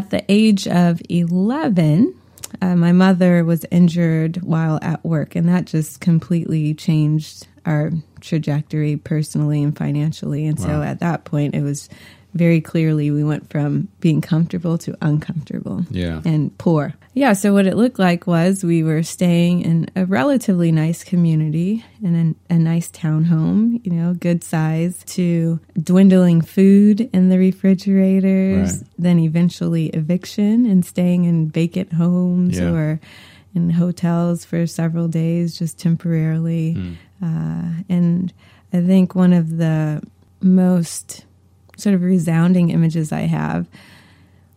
at the age of 11, uh, my mother was injured while at work, and that just completely changed our trajectory personally and financially. And wow. so at that point, it was very clearly we went from being comfortable to uncomfortable yeah. and poor. Yeah, so what it looked like was we were staying in a relatively nice community in a, a nice townhome, you know, good size, to dwindling food in the refrigerators, right. then eventually eviction and staying in vacant homes yeah. or in hotels for several days just temporarily. Mm. Uh, and I think one of the most sort of resounding images I have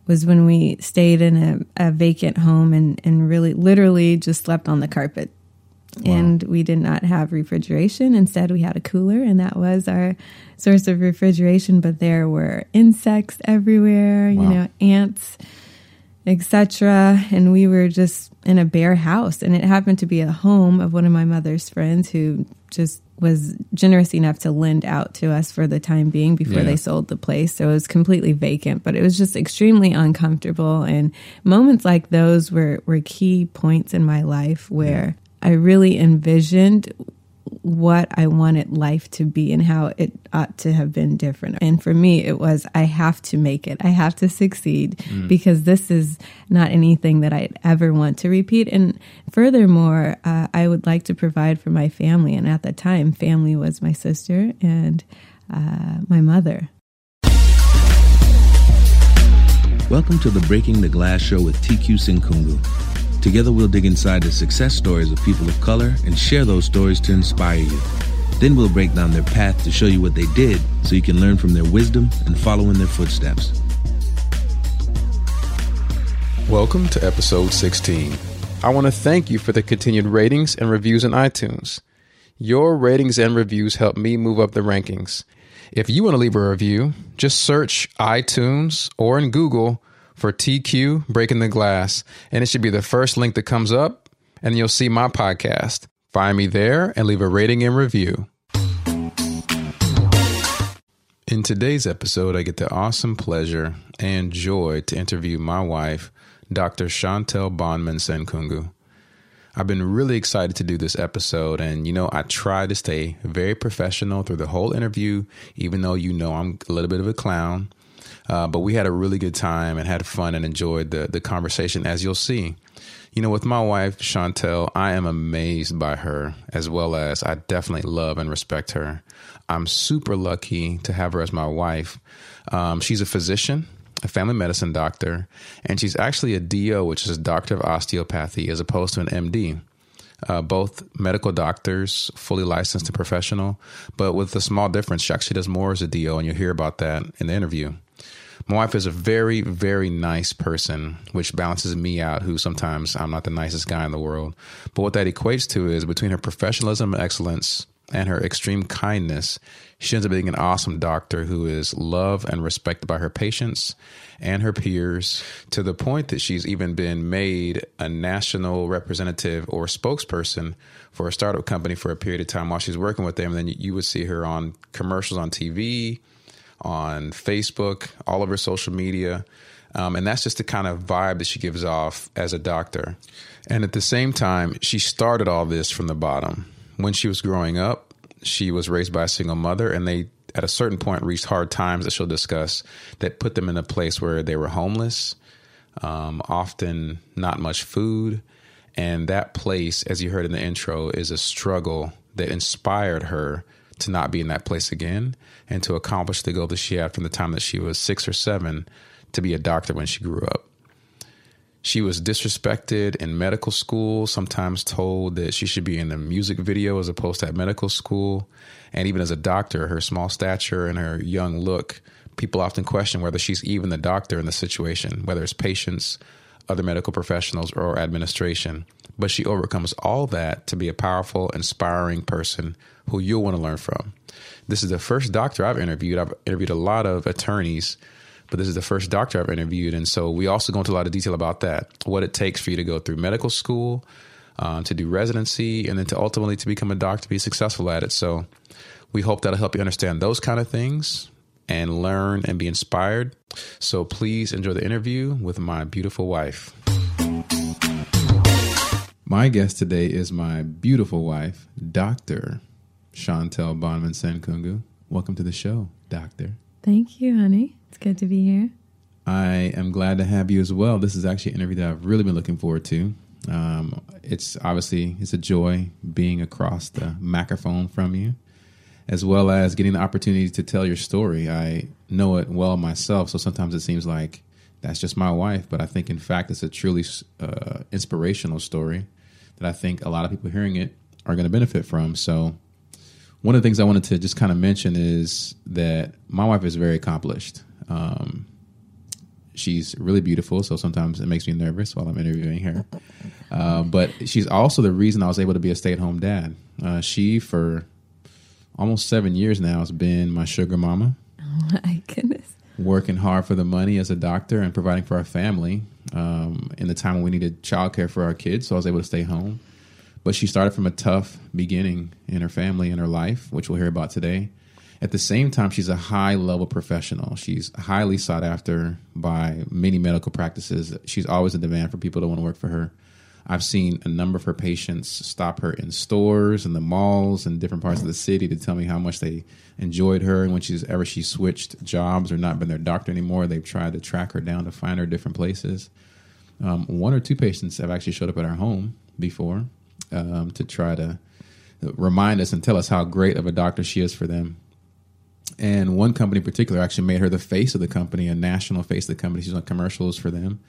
was when we stayed in a, a vacant home and, and really literally just slept on the carpet. Wow. And we did not have refrigeration. Instead, we had a cooler, and that was our source of refrigeration. But there were insects everywhere, wow. you know, ants, etc. And we were just in a bare house. And it happened to be a home of one of my mother's friends who just was generous enough to lend out to us for the time being before yeah. they sold the place. So it was completely vacant, but it was just extremely uncomfortable. And moments like those were, were key points in my life where yeah. I really envisioned what I wanted life to be and how it ought to have been different. And for me, it was I have to make it, I have to succeed mm. because this is not anything that I'd ever want to repeat. And furthermore, uh, I would like to provide for my family. And at the time, family was my sister and uh, my mother. Welcome to the Breaking the Glass show with TQ Senkungu. Together, we'll dig inside the success stories of people of color and share those stories to inspire you. Then we'll break down their path to show you what they did so you can learn from their wisdom and follow in their footsteps. Welcome to episode 16. I want to thank you for the continued ratings and reviews in iTunes. Your ratings and reviews help me move up the rankings. If you want to leave a review, just search iTunes or in Google for TQ Breaking the Glass, and it should be the first link that comes up, and you'll see my podcast. Find me there and leave a rating and review. In today's episode, I get the awesome pleasure and joy to interview my wife, Dr. Shauntelle Bonman Senkungu. I've been really excited to do this episode, and you know, I try to stay very professional through the whole interview, even though you know I'm a little bit of a clown. Uh, but we had a really good time and had fun and enjoyed the the conversation, as you'll see. You know, with my wife Shauntelle, I am amazed by her as well as I definitely love and respect her. I'm super lucky to have her as my wife. Um, she's a physician, a family medicine doctor, and she's actually a DO, which is a doctor of osteopathy, as opposed to an MD. Uh, both medical doctors, fully licensed and professional, but with a small difference. She actually does more as a DO, and you'll hear about that in the interview. My wife is a very, very nice person, which balances me out, who sometimes I'm not the nicest guy in the world. But what that equates to is between her professionalism and excellence and her extreme kindness, she ends up being an awesome doctor who is loved and respected by her patients and her peers to the point that she's even been made a national representative or spokesperson for a startup company for a period of time while she's working with them. And then you would see her on commercials on TV on Facebook, all of her social media. Um, and that's just the kind of vibe that she gives off as a doctor. And at the same time, she started all this from the bottom. When she was growing up, she was raised by a single mother, and they, at a certain point, reached hard times that she'll discuss that put them in a place where they were homeless, um, often not much food. And that place, as you heard in the intro, is a struggle that inspired her to not be in that place again and to accomplish the goal that she had from the time that she was six or seven to be a doctor when she grew up. She was disrespected in medical school, sometimes told that she should be in the music video as opposed to at medical school. And even as a doctor, her small stature and her young look, people often question whether she's even the doctor in the situation, whether it's patients, other medical professionals, or administration. But she overcomes all that to be a powerful, inspiring person who you'll want to learn from. This is the first doctor I've interviewed. I've interviewed a lot of attorneys, but this is the first doctor I've interviewed. And so we also go into a lot of detail about that what it takes for you to go through medical school, uh, to do residency, and then to ultimately to become a doctor, be successful at it. So we hope that'll help you understand those kind of things. And learn and be inspired. So please enjoy the interview with my beautiful wife. My guest today is my beautiful wife, Dr. Shauntelle Bonman Senkungu. Welcome to the show, Doctor. Thank you, honey. It's good to be here. I am glad to have you as well. This is actually an interview that I've really been looking forward to. Um, it's obviously it's a joy being across the microphone from you, as well as getting the opportunity to tell your story. I know it well myself, so sometimes it seems like that's just my wife, but I think in fact it's a truly uh, inspirational story that I think a lot of people hearing it are going to benefit from. So, one of the things I wanted to just kind of mention is that my wife is very accomplished. Um, she's really beautiful, so sometimes it makes me nervous while I'm interviewing her. Uh, but she's also the reason I was able to be a stay at home dad. Uh, she, for almost seven years now, has been my sugar mama. Oh my goodness. Working hard for the money as a doctor and providing for our family um, in the time when we needed childcare for our kids, so I was able to stay home. But she started from a tough beginning in her family and her life, which we'll hear about today. At the same time, she's a high level professional. She's highly sought after by many medical practices. She's always in demand for people to want to work for her. I've seen a number of her patients stop her in stores and the malls and different parts of the city to tell me how much they enjoyed her. And when she's ever she switched jobs or not been their doctor anymore, they've tried to track her down to find her different places. Um, one or two patients have actually showed up at our home before um, to try to remind us and tell us how great of a doctor she is for them. And one company in particular actually made her the face of the company, a national face of the company. She's on commercials for them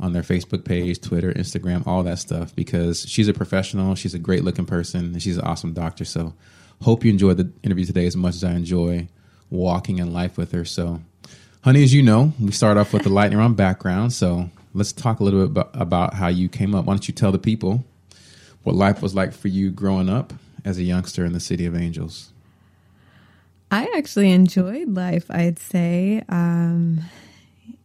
on their Facebook page, Twitter, Instagram, all that stuff because she's a professional, she's a great looking person, and she's an awesome doctor. So, hope you enjoyed the interview today as much as I enjoy walking in life with her. So, honey, as you know, we start off with the lightning round background. So, let's talk a little bit about, how you came up. Why don't you tell the people what life was like for you growing up as a youngster in the city of Angels? I actually enjoyed life, I'd say. Um,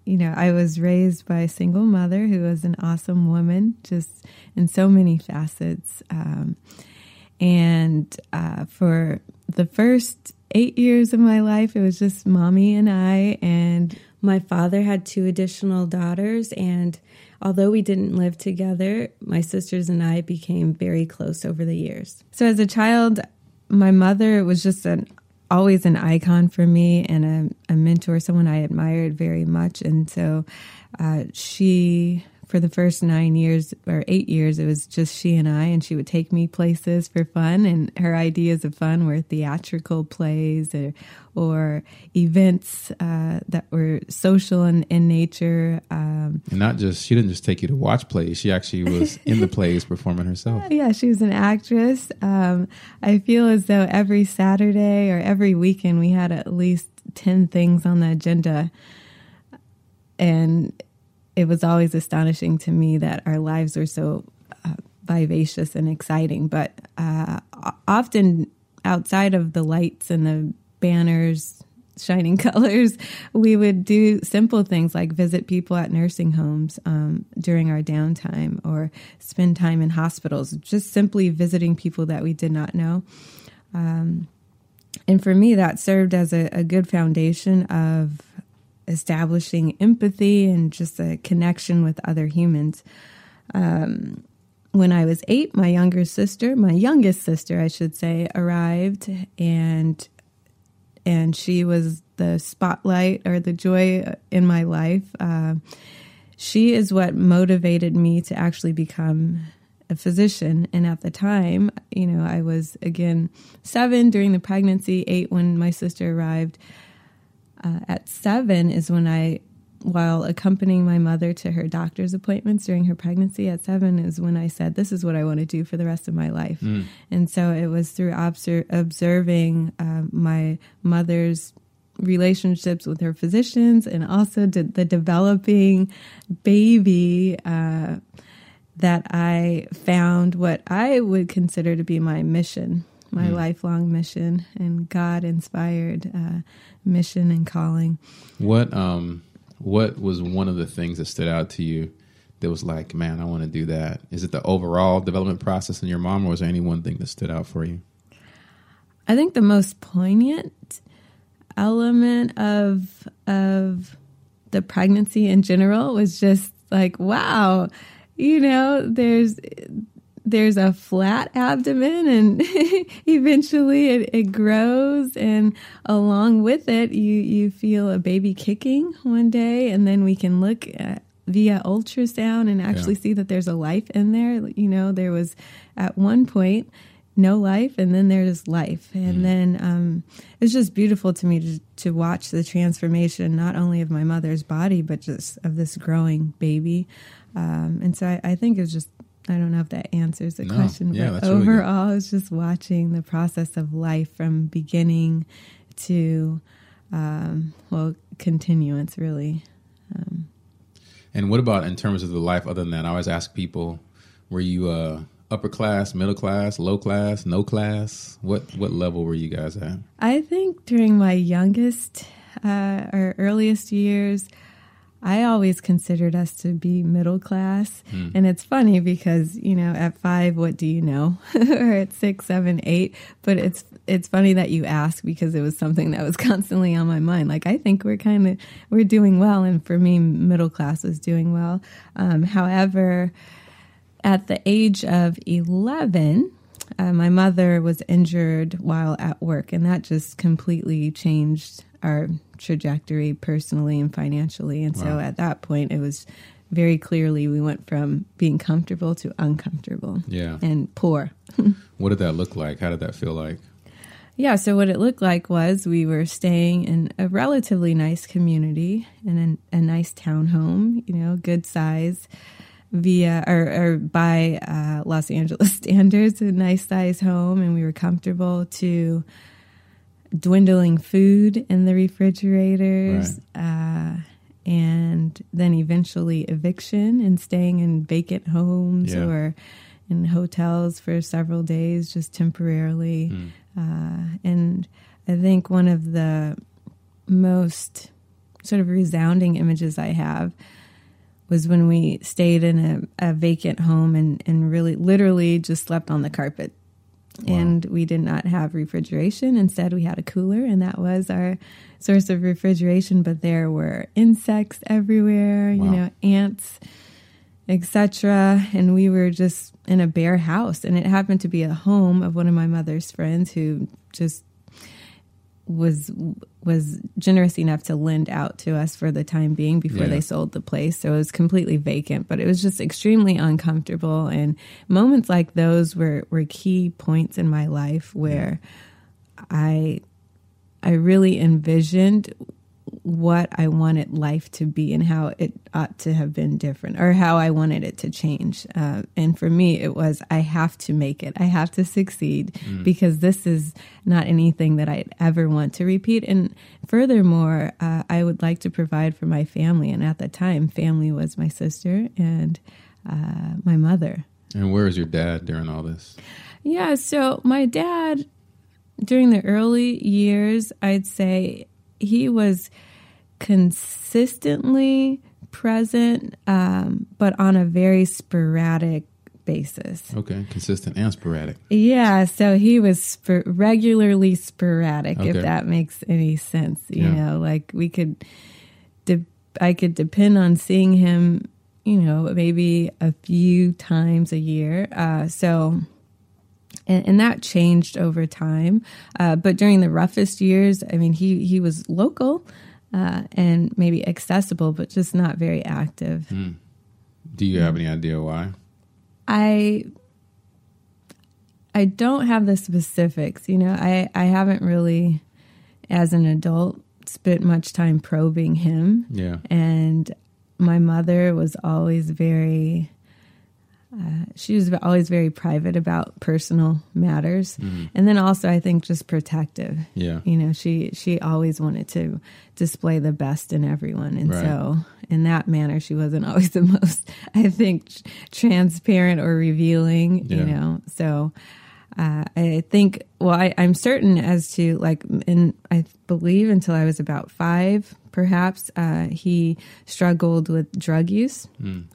you know, I was raised by a single mother who was an awesome woman, just in so many facets. Um, and uh, for the first eight years of my life, it was just mommy and I. And my father had two additional daughters. And although we didn't live together, my sisters and I became very close over the years. So as a child, my mother was just an always an icon for me and a, a mentor, someone I admired very much. And so uh, she for the first nine years or eight years, it was just she and I, and she would take me places for fun. And her ideas of fun were theatrical plays or, or events uh, that were social in, in nature. Um, and not just, she didn't just take you to watch plays, she actually was in the plays performing herself. Yeah, she was an actress. Um, I feel as though every Saturday or every weekend we had at least 10 things on the agenda. And it was always astonishing to me that our lives were so uh, vivacious and exciting. But uh, often outside of the lights and the banners, shining colors, we would do simple things like visit people at nursing homes um, during our downtime or spend time in hospitals, just simply visiting people that we did not know. Um, and for me, that served as a, a good foundation of establishing empathy and just a connection with other humans. Um, when I was eight, my younger sister, my youngest sister, I should say, arrived, and and she was the spotlight or the joy in my life. Uh, she is what motivated me to actually become a physician. And at the time, you know, I was again seven during the pregnancy, eight when my sister arrived uh, at seven is when I, while accompanying my mother to her doctor's appointments during her pregnancy, at seven is when I said, This is what I want to do for the rest of my life. Mm. And so it was through obser- observing uh, my mother's relationships with her physicians and also the developing baby uh, that I found what I would consider to be my mission, my mm. lifelong mission and God inspired uh, mission and calling. What um what was one of the things that stood out to you that was like, man, I want to do that? Is it the overall development process in your mom, or was there any one thing that stood out for you? I think the most poignant element of of the pregnancy in general was just like wow you know there's there's a flat abdomen and eventually it, it grows and along with it you you feel a baby kicking one day and then we can look at, via ultrasound and actually Yeah. see that there's a life in there. You know there was at one point no life and then there's life. And then um, it's just beautiful to me to, to watch the transformation not only of my mother's body but just of this growing baby. Um, and so I, I think it's just i don't know if that answers the No. question Yeah, but that's really overall it's just watching the process of life from beginning to um, well continuance really And what about in terms of the life other than that? I always ask people, were you uh, upper class, middle class, low class, no class? What what level were you guys at? I think during my youngest uh, or earliest years, I always considered us to be middle class. And it's funny because, you know, at five, what do you know? or at six, seven, eight. But it's it's funny that you ask because it was something that was constantly on my mind. Like I think we're kind of we're doing well, and for me, middle class was doing well. Um, however, at the age of 11, uh, my mother was injured while at work, and that just completely changed our trajectory personally and financially. And so at that point, it was very clearly we went from being comfortable to uncomfortable Yeah. and poor. What did that look like? How did that feel like? Yeah, so what it looked like was we were staying in a relatively nice community in a, a nice townhome, you know, good size, via or, or by uh, Los Angeles standards, a nice size home, and we were comfortable to dwindling food in the refrigerators. Uh, and then eventually eviction and staying in vacant homes Yeah. or in hotels for several days just temporarily. Uh, and I think one of the most sort of resounding images I have was when we stayed in a, a vacant home and, and really literally just slept on the carpet. And we did not have refrigeration. Instead, we had a cooler, and that was our source of refrigeration. But there were insects everywhere, you know, ants, etc. And we were just in a bare house, and it happened to be a home of one of my mother's friends who just was was generous enough to lend out to us for the time being before Yeah. they sold the place. So it was completely vacant, but it was just extremely uncomfortable. And moments like those were were key points in my life where I I really envisioned what I wanted life to be and how it ought to have been different or how I wanted it to change. Uh, and for me, it was I have to make it, I have to succeed because this is not anything that I'd ever want to repeat. And furthermore, uh, I would like to provide for my family. And at the time, family was my sister and uh, my mother. And where was your dad during all this? Yeah, so my dad, during the early years, I'd say he was consistently present, um, but on a very sporadic basis. Okay, consistent and sporadic. Yeah, so he was sp- regularly sporadic, Okay. if that makes any sense. You Yeah. know, like we could, de- I could depend on seeing him, you know, maybe a few times a year. Uh, so, and, and that changed over time. Uh, but during the roughest years, I mean, he he was local. Uh, and maybe accessible, but just not very active. Do you have any idea why? I I don't have the specifics. You know, I I haven't really, as an adult, spent much time probing him, Yeah. and my mother was always very. Uh, she was always very private about personal matters, and then also I think just protective. Yeah. You know, she she always wanted to display the best in everyone, and Right. so in that manner, she wasn't always the most, I think, transparent or revealing. Yeah. You know, so uh, I think, well, I, I'm certain as to like, in I believe until I was about five, perhaps uh, he struggled with drug use.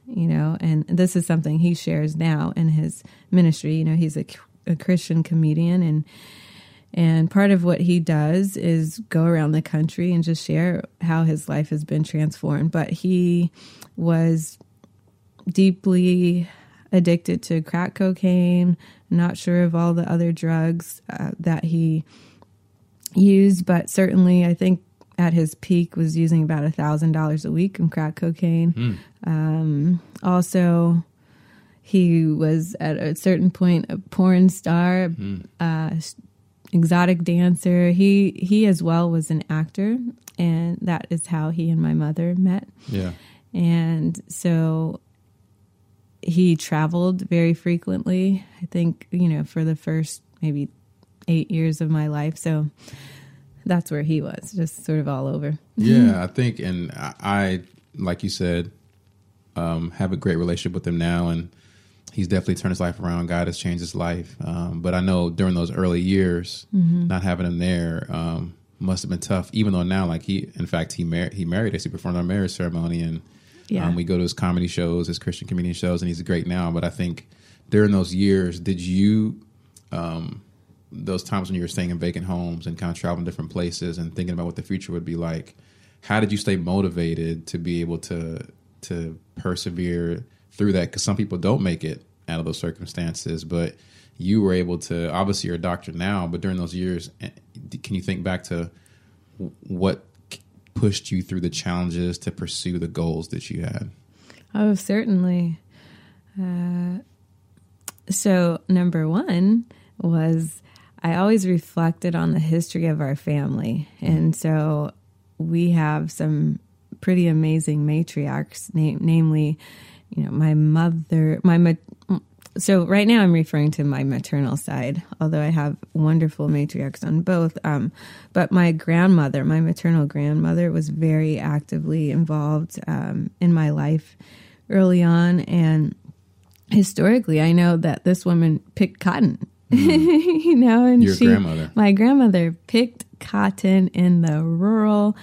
You know, and this is something he shares now in his ministry. You know, he's a, a Christian comedian and And part of what he does is go around the country and just share how his life has been transformed. But he was deeply addicted to crack cocaine, not sure of all the other drugs uh, that he used, but certainly I think at his peak was using about a thousand dollars a week in crack cocaine. Mm. Um, also, he was at a certain point a porn star, mm. uh, exotic dancer. He he as well was an actor, and that is how he and my mother met. Yeah, and so he traveled very frequently. I think you know for the first maybe eight years of my life. So that's where he was, just sort of all over. yeah, I think, and I, like you said, um, have a great relationship with him now, and he's definitely turned his life around. God has changed his life. Um, but I know during those early years, mm-hmm. not having him there um, must have been tough. Even though now, like he, in fact, he married, he married us. He performed our marriage ceremony, and yeah. um, we go to his comedy shows, his Christian comedian shows, and he's great now. But I think during those years, did you? Um, those times when you were staying in vacant homes and kind of traveling different places and thinking about what the future would be like, how did you stay motivated to be able to to persevere through that? Because some people don't make it out of those circumstances, but you were able to. Obviously, you're a doctor now, but during those years, eh, can you think back to what pushed you through the challenges to pursue the goals that you had? Oh, certainly. Uh, so, number one was I always reflected on the history of our family. And so we have some pretty amazing matriarchs, na- namely, you know, my mother, my, ma- so right now I'm referring to my maternal side, although I have wonderful matriarchs on both. Um, but my grandmother, my maternal grandmother, was very actively involved um, in my life early on. And historically, I know that this woman picked cotton Mm. you know, and your she, grandmother. My grandmother picked cotton in the rural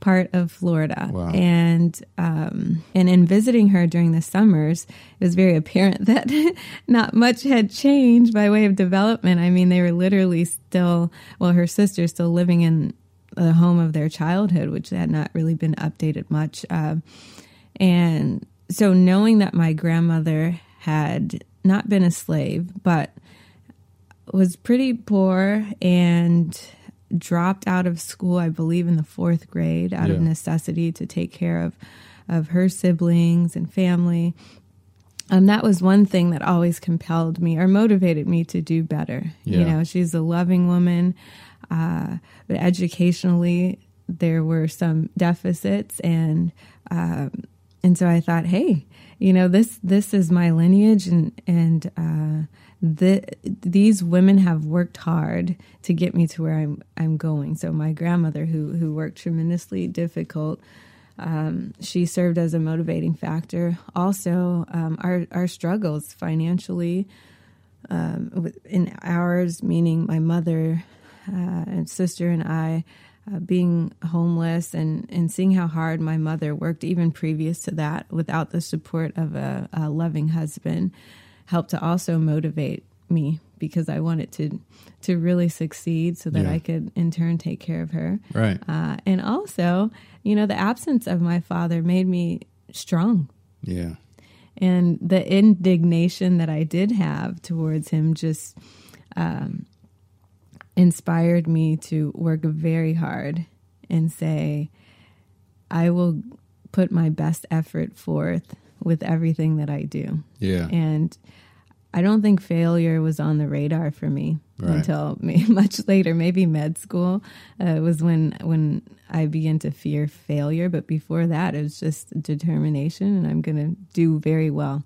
part of Florida. Wow. And um, and in visiting her during the summers, it was very apparent that not much had changed by way of development. I mean, they were literally still, well, her sister still living in the home of their childhood, which had not really been updated much. Uh, and so knowing that my grandmother had not been a slave, but was pretty poor and dropped out of school, I believe, in the fourth grade out yeah. of necessity to take care of, of her siblings and family. Um, that was one thing that always compelled me or motivated me to do better. Yeah. You know, she's a loving woman, uh, but educationally, there were some deficits, and um, and so I thought, hey, you know, this this is my lineage, and and uh, the, these women have worked hard to get me to where I'm I'm going. So my grandmother, who who worked tremendously difficult, um, she served as a motivating factor. Also, um, our our struggles financially um, in ours, meaning my mother uh, and sister and I. Uh, being homeless and, and seeing how hard my mother worked even previous to that without the support of a, a loving husband helped to also motivate me because I wanted to to really succeed so that yeah. I could in turn take care of her. Right. Uh, and also, you know, the absence of my father made me strong. Yeah. And the indignation that I did have towards him just um, inspired me to work very hard and say, I will put my best effort forth with everything that I do. Yeah. And I don't think failure was on the radar for me right. until much later, maybe med school uh, was when when I began to fear failure. But before that, it was just determination, and I'm going to do very well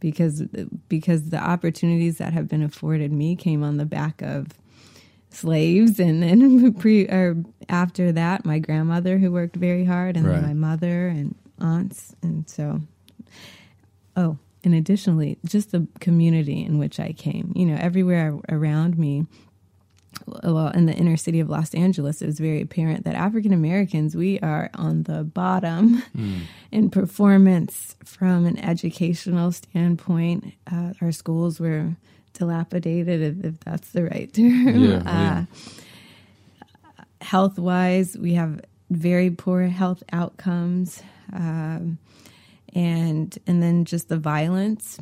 because because the opportunities that have been afforded me came on the back of slaves and then pre or after that my grandmother who worked very hard and right. then my mother and aunts and so Oh, and additionally, just the community in which I came. You know, everywhere around me, well, in the inner city of Los Angeles, it was very apparent that African Americans, we are on the bottom mm. in performance from an educational standpoint. Uh, our schools were dilapidated, if, if that's the right term. Yeah, yeah. Uh, health wise, we have very poor health outcomes, um, and and then just the violence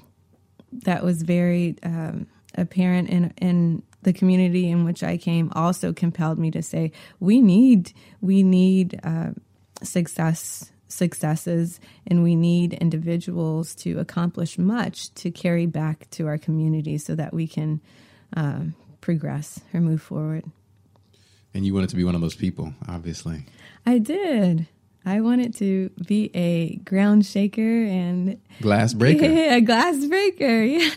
that was very um, apparent in in the community in which I came also compelled me to say we need we need uh, success successes and we need individuals to accomplish much to carry back to our community so that we can um, progress or move forward. And you wanted to be one of those people, obviously. I did. I wanted to be a ground shaker and glass breaker. a glass breaker. Yeah.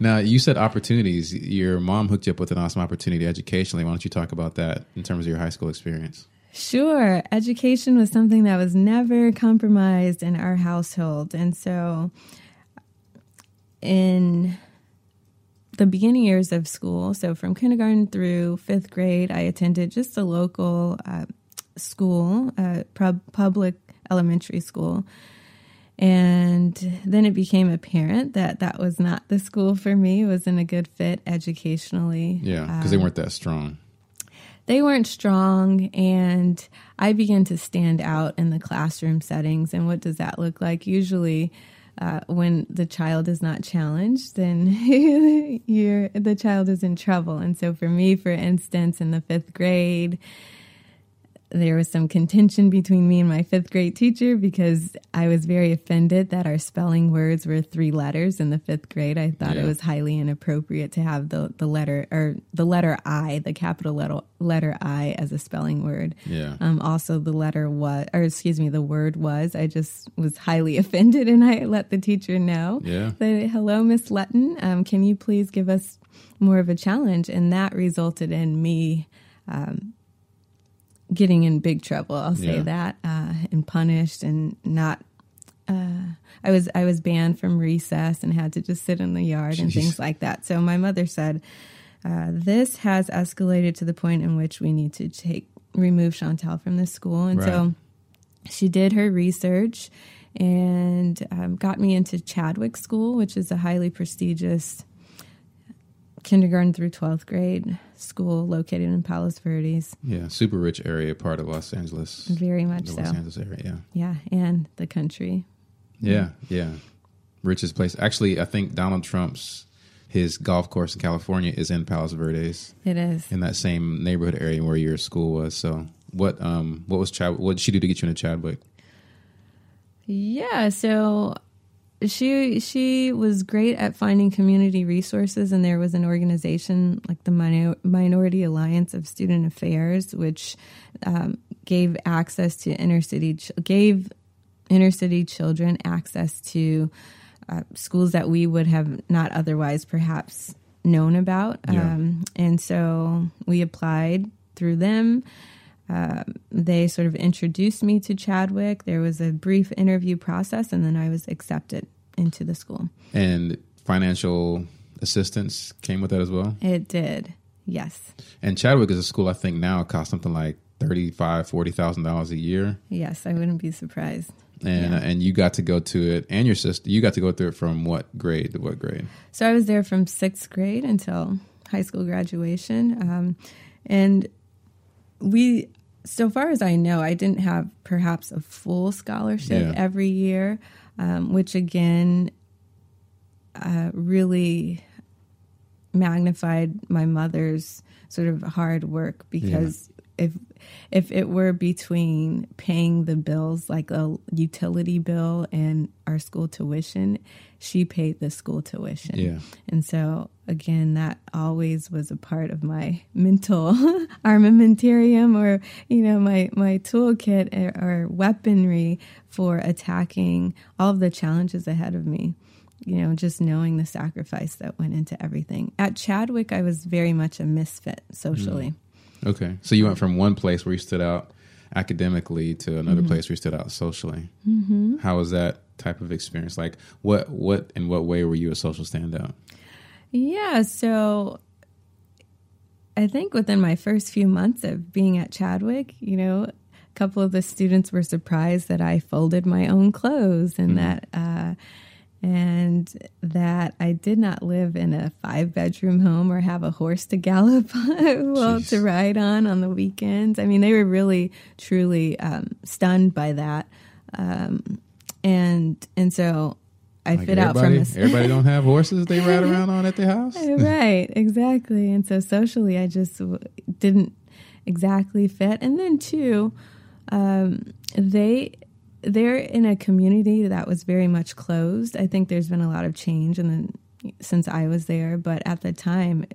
Now you said opportunities. Your mom hooked you up with an awesome opportunity educationally. Why don't you talk about that in terms of your high school experience? Sure. Education was something that was never compromised in our household. And so in the beginning years of school, so from kindergarten through fifth grade, I attended just a local uh, school, uh, pub- public elementary school. And then it became apparent that that was not the school for me. It wasn't a good fit educationally. Yeah, because they Um, weren't that strong. they weren't strong and i began to stand out in the classroom settings and what does that look like usually uh, when the child is not challenged then you're the child is in trouble and so for me for instance in the fifth grade there was some contention between me and my fifth grade teacher because I was very offended that our spelling words were three letters in the fifth grade. I thought Yeah. it was highly inappropriate to have the, the letter or the letter I, the capital letter, letter I as a spelling word. Yeah. Um, also, the letter was, or excuse me, the word was. I just was highly offended, and I let the teacher know. Yeah. That, Hello, Miss Letton. Um, can you please give us more of a challenge? And that resulted in me um, getting in big trouble. I'll say Yeah. that, uh, and punished, and not. Uh, I was I was banned from recess and had to just sit in the yard and things like that. So my mother said, uh, "This has escalated to the point in which we need to take remove Shauntelle from the school." And Right. so she did her research and um, got me into Chadwick School, which is a highly prestigious kindergarten through 12th grade school located in Palos Verdes. Yeah, super rich area, part of Los Angeles. Very much the so. Los Angeles area, yeah. Yeah, and the country. Yeah, yeah. Richest place. Actually, I think Donald Trump's his golf course in California is in Palos Verdes, It is. in that same neighborhood area where your school was. So, what um what was Chad? What did she do to get you into Chadwick? Yeah, so she she was great at finding community resources and there was an organization like the Minor- minority alliance of student affairs which um, gave access to inner city ch- gave inner city children access to uh, schools that we would have not otherwise perhaps known about Yeah. um, and so we applied through them um, they sort of introduced me to Chadwick. There was a brief interview process, and then I was accepted into the school. And financial assistance came with that as well. It did, yes, And Chadwick is a school I think now it costs something like thirty five, forty thousand dollars a year. yes. I wouldn't be surprised. And Yeah. and you got to go to it, and your sister, you got to go through it from what grade to what grade? So I was there from sixth grade until high school graduation, um, and we. So far as I know, I didn't have perhaps a full scholarship Yeah. every year, um, which again uh, really magnified my mother's sort of hard work because if if it were between paying the bills like a utility bill and our school tuition she paid the school tuition. Yeah. and so again that always was a part of my mental armamentarium or you know my my toolkit or, or weaponry for attacking all of the challenges ahead of me you know just knowing the sacrifice that went into everything. At chadwick i was very much a misfit socially. Hmm. Okay, so you went from one place where you stood out academically to another place where you stood out socially. Mm-hmm. How was that type of experience? Like, what, what, in what way were you a social standout? Yeah, so I think within my first few months of being at Chadwick, you know, a couple of the students were surprised that I folded my own clothes and that, uh, and that I did not live in a five bedroom home or have a horse to gallop well to ride on on the weekends. I mean, they were really truly um, stunned by that, um, and and so I Like fit out from this. Everybody don't have horses they ride around on at their house. right, exactly. And so socially, I just w- didn't exactly fit. And then too, um, they they're in a community that was very much closed. I think there's been a lot of change and then since I was there, but at the time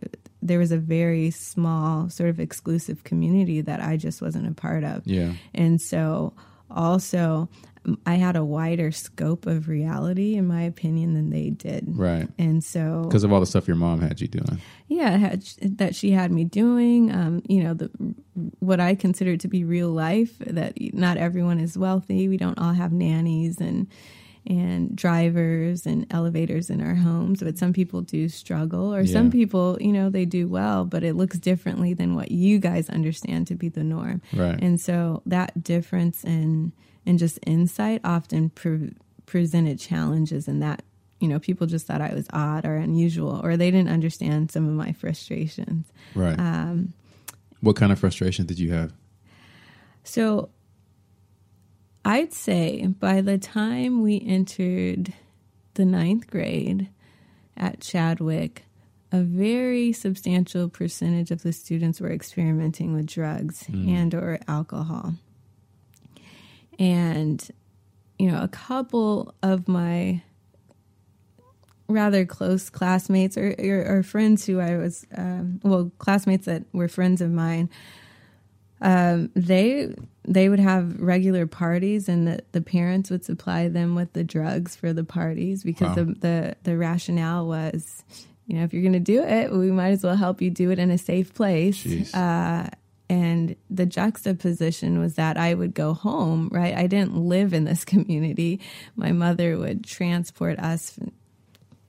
there was a very small sort of exclusive community that I just wasn't a part of. Yeah. And so also I had a wider scope of reality in my opinion than they did. Right. And so Because of all the stuff your mom had you doing. yeah had, that she had me doing um, you know the what i consider to be real life that not everyone is wealthy we don't all have nannies and and drivers and elevators in our homes but some people do struggle or Yeah. some people you know they do well but it looks differently than what you guys understand to be the norm Right. and so that difference in in just insight often pre- presented challenges in that you know people just thought I was odd or unusual or they didn't understand some of my frustrations. Right. Um, what kind of frustration did you have? so I'd say by the time we entered the ninth grade at Chadwick, a very substantial percentage of the students were experimenting with drugs and or alcohol. And you know, a couple of my rather close classmates or, or, or friends who I was, um, well, classmates that were friends of mine, um, they they would have regular parties, and the, the parents would supply them with the drugs for the parties because Wow. the, the the rationale was, you know, if you're going to do it, we might as well help you do it in a safe place. Uh, and the juxtaposition was that I would go home, right? I didn't live in this community. My mother would transport us.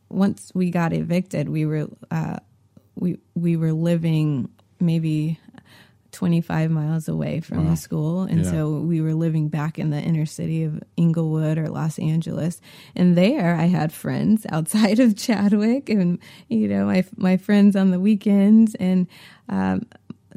Once we got evicted, we were uh, we we were living maybe 25 miles away from Wow. the school. And Yeah. so we were living back in the inner city of Inglewood or Los Angeles. And there I had friends outside of Chadwick and, you know, my, my friends on the weekends. And, um,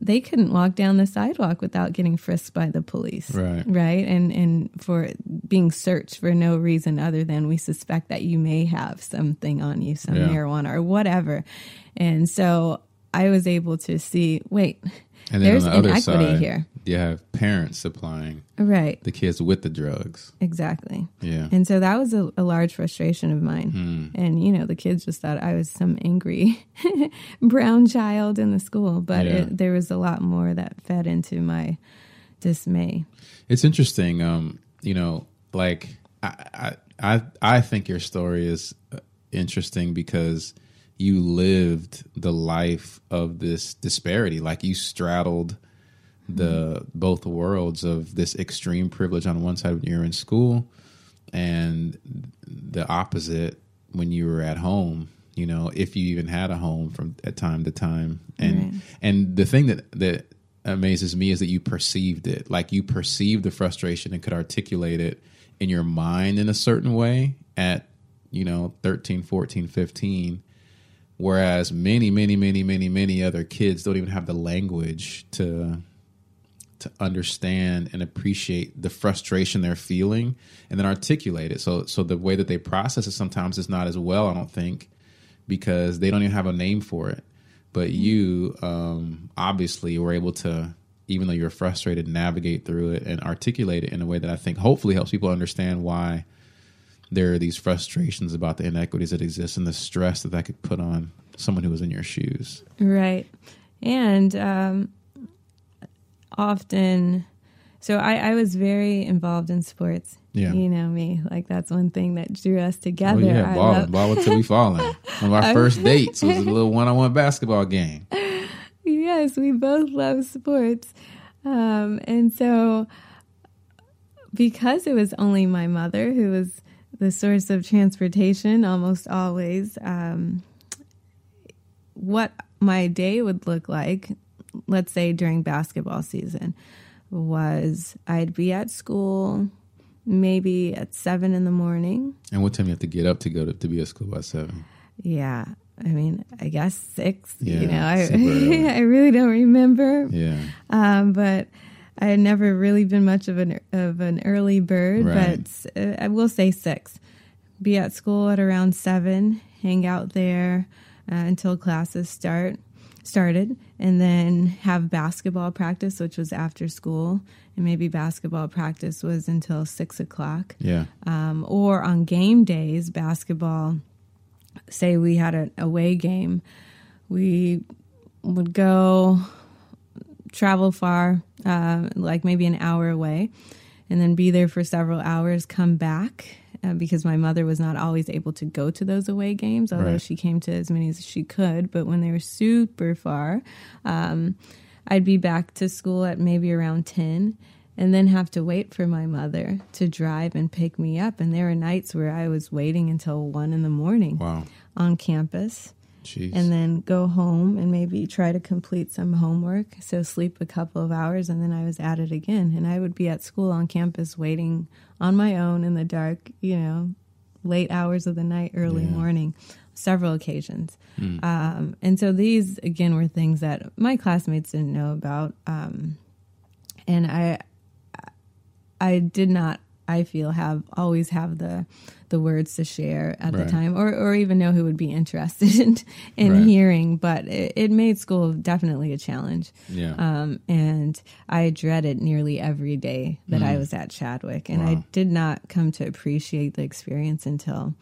they couldn't walk down the sidewalk without getting frisked by the police. Right. Right. And, and for being searched for no reason other than we suspect that you may have something on you, some Yeah. marijuana or whatever. And so I was able to see, wait, there's the inequity side, here. You have parents supplying Right. the kids with the drugs. Exactly. Yeah. And so that was a, a large frustration of mine. And, you know, the kids just thought I was some angry brown child in the school. But Yeah. it, there was a lot more that fed into my dismay. It's interesting. Um, you know, like I, I, I, I think your story is uh, interesting because you lived the life of this disparity. Like you straddled the both worlds of this extreme privilege on one side when you're in school, and the opposite when you were at home. You know, if you even had a home from at time to time, and Right. and the thing that that amazes me is that you perceived it like you perceived the frustration and could articulate it in your mind in a certain way at you know 13 14 15 whereas many many many many many other kids don't even have the language to to understand and appreciate the frustration they're feeling and then articulate it. So so the way that they process it sometimes is not as well i don't think because they don't even have a name for it. But you um, obviously were able to even though you're frustrated navigate through it and articulate it in a way that i think hopefully helps people understand why there are these frustrations about the inequities that exist and the stress that that could put on someone who was in your shoes. Right. And um, often, so I, I was very involved in sports. Yeah. You know me. Like, that's one thing that drew us together. oh yeah I balling love- balling till we falling one of our first dates was a little one-on-one basketball game yes, we both love sports. Um, and so, because it was only my mother who was the source of transportation almost always, um, what my day would look like, let's say during basketball season, was I'd be at school maybe at seven in the morning. And what time you have to get up to go to, to be at school by seven? Yeah. I mean, I guess six. Yeah, you know, I. I really don't remember. Yeah. Um, but I had never really been much of an of an early bird. Right. But uh, I will say six. Be at school at around seven. Hang out there uh, until classes start started, and then have basketball practice, which was after school, and maybe basketball practice was until six o'clock Yeah. um, or on game days, basketball. Say we had an away game, we would go travel far, uh, like maybe an hour away, and then be there for several hours. Come back uh, because my mother was not always able to go to those away games, although Right. she came to as many as she could. But when they were super far, um, I'd be back to school at maybe around 10 and then have to wait for my mother to drive and pick me up. And there were nights where I was waiting until 1 in the morning Wow. on campus Jeez. and then go home and maybe try to complete some homework. So sleep a couple of hours and then I was at it again. And I would be at school on campus waiting on my own in the dark, you know, late hours of the night, early Yeah. morning, several occasions. Um, and so these, again, were things that my classmates didn't know about. Um, and I, I did not, I feel, have always have the the words to share at Right. the time, or or even know who would be interested in, in Right. hearing. But it, it made school definitely a challenge. yeah. Um, and I dreaded nearly every day that I was at Chadwick, and I did not come to appreciate the experience until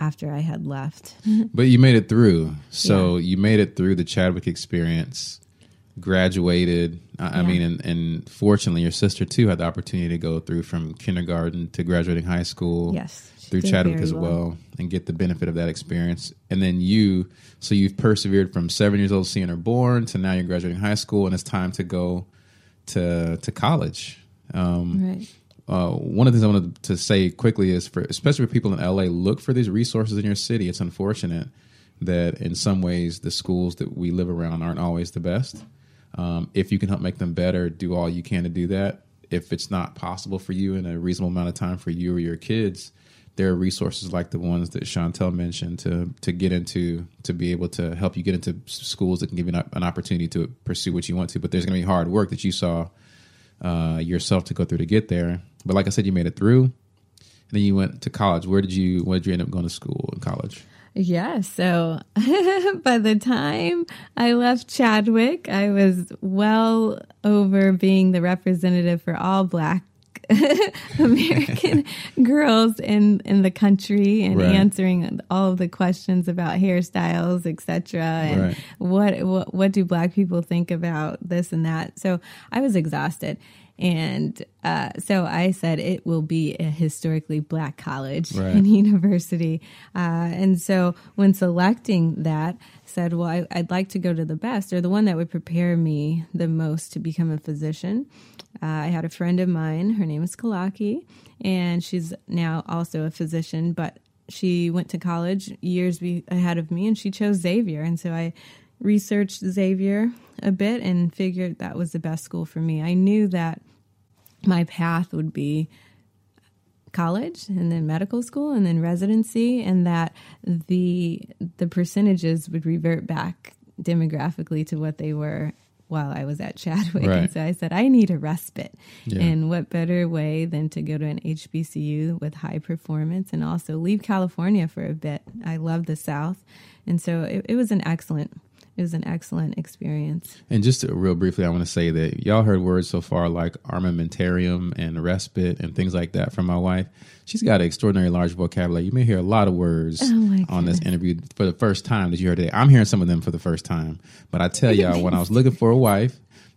after I had left. But you made it through. So you made it through the Chadwick experience, graduated. I, I mean, and, and fortunately, your sister too had the opportunity to go through from kindergarten to graduating high school. Yes, Through Chadwick as well. well. and get the benefit of that experience. And then you, so you've persevered from seven years old seeing her born to now you're graduating high school, and it's time to go to to college. Um, Right. uh, one of the things I wanted to say quickly is for especially for people in LA, look for these resources in your city. It's unfortunate that in some ways the schools that we live around aren't always the best. Um, if you can help make them better, do all you can to do that. If it's not possible for you in a reasonable amount of time for you or your kids, there are resources like the ones that Shauntelle mentioned to to get into to be able to help you get into schools that can give you an, opportunity to pursue what you want to. But there's going to be hard work that you saw uh, yourself to go through to get there. But like I said, you made it through. And then you went to college. Where did you? Where did you end up going to school in college? Yeah, so by the time I left Chadwick, I was well over being the representative for all black American girls in in the country and Right. answering all of the questions about hairstyles, etc. And Right. what, what what do black people think about this and that? So I was exhausted. And uh, so I said it will be a historically black college Right. and university. Uh, and so when selecting that, said, well, I, I'd like to go to the best or the one that would prepare me the most to become a physician. Uh, I had a friend of mine, her name is Kalaki, and she's now also a physician, but she went to college years be- ahead of me and she chose Xavier. And so I researched Xavier a bit and figured that was the best school for me. I knew that my path would be college and then medical school and then residency and that the the percentages would revert back demographically to what they were while I was at Chadwick. Right. And so I said, I need a respite. Yeah. And what better way than to go to an HBCU with high performance and also leave California for a bit. I love the South. And so it, it was an excellent it was an excellent experience. And just to- real briefly, I want to say that y'all heard words so far like armamentarium and respite and things like that from my wife. She's got an extraordinary large vocabulary. You may hear a lot of words Oh, on this interview for the first time that you heard today. I'm hearing some of them for the first time. But I tell y'all, when I was looking for a wife,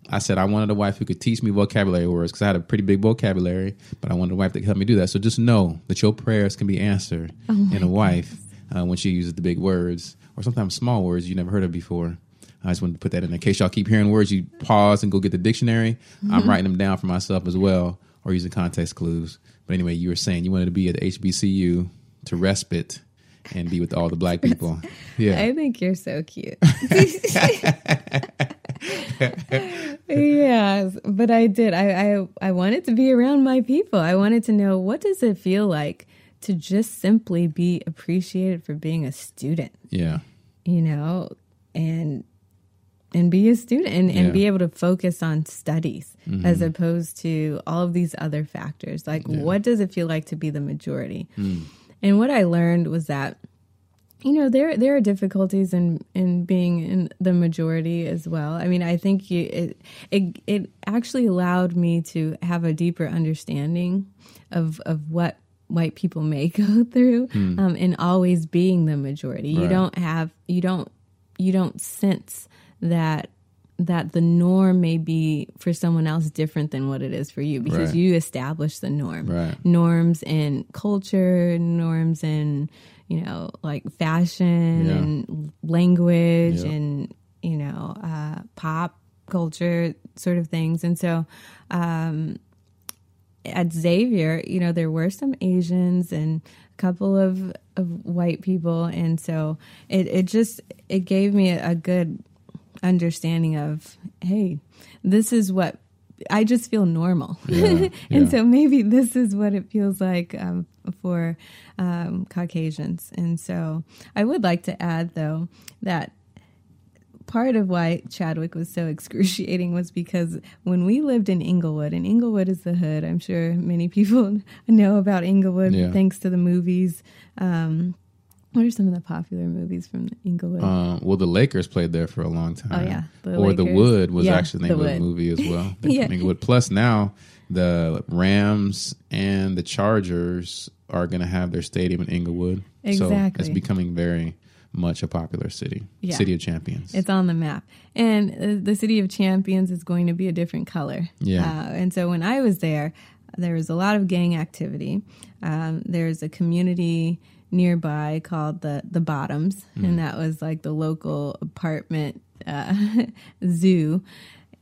I said I wanted a wife who could teach me vocabulary words because I had a pretty big vocabulary, but I wanted a wife that could help me do that. So just know that your prayers can be answered in a wife uh, when she uses the big words or sometimes small words you never heard of before. I just wanted to put that in there. in case y'all keep hearing words. You pause and go get the dictionary. I'm mm-hmm. writing them down for myself as well, or using context clues. But anyway, you were saying you wanted to be at HBCU to respite and be with all the black people. Yeah, I think you're so cute. yes, but I did. I, I I wanted to be around my people. I wanted to know what does it feel like to just simply be appreciated for being a student. Yeah. You know, and and be a student and, and be able to focus on studies Mm-hmm. as opposed to all of these other factors. Like, what does it feel like to be the majority? Mm. And what I learned was that, you know, there there are difficulties in in being in the majority as well. I mean, I think you it it, it actually allowed me to have a deeper understanding of of what white people may go through um, in always being the majority. You Hmm. Don't have you don't you don't sense that that the norm may be for someone else different than what it is for you because Right. you establish the norm Right. norms in culture norms in you know like fashion Yeah. and language Yeah. and you know uh, pop culture sort of things and so um, at Xavier, you know, there were some Asians and a couple of, of white people. And so it, it just, it gave me a, a good understanding of, hey, this is what I just feel normal. Yeah, and yeah. so maybe this is what it feels like um, for um, Caucasians. And so I would like to add, though, that part of why Chadwick was so excruciating was because when we lived in Inglewood, and Inglewood is the hood, I'm sure many people know about Inglewood Yeah. thanks to the movies. Um, what are some of the popular movies from Inglewood? Um, well, the Lakers played there for a long time. Oh, yeah, the or the Wood was Yeah, actually the name The of the movie as well. Yeah. Inglewood. Plus now the Rams and the Chargers are going to have their stadium in Inglewood. So it's becoming very much a popular city. Yeah. City of champions. It's on the map. And uh, the City of Champions is going to be a different color. Yeah. Uh, and so when I was there, there was a lot of gang activity. Um, there's a community nearby called the the Bottoms, Mm. and that was like the local apartment uh, zoo.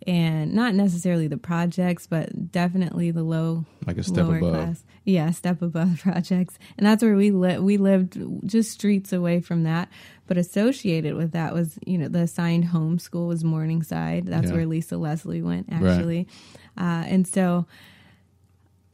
And not necessarily the projects, but definitely the low, Like a step lower above. class. Yeah, step above projects, and that's where we li- we lived just streets away from that. But associated with that was, you know, the assigned home school was Morningside. That's Yeah. where Lisa Leslie went actually, uh, and so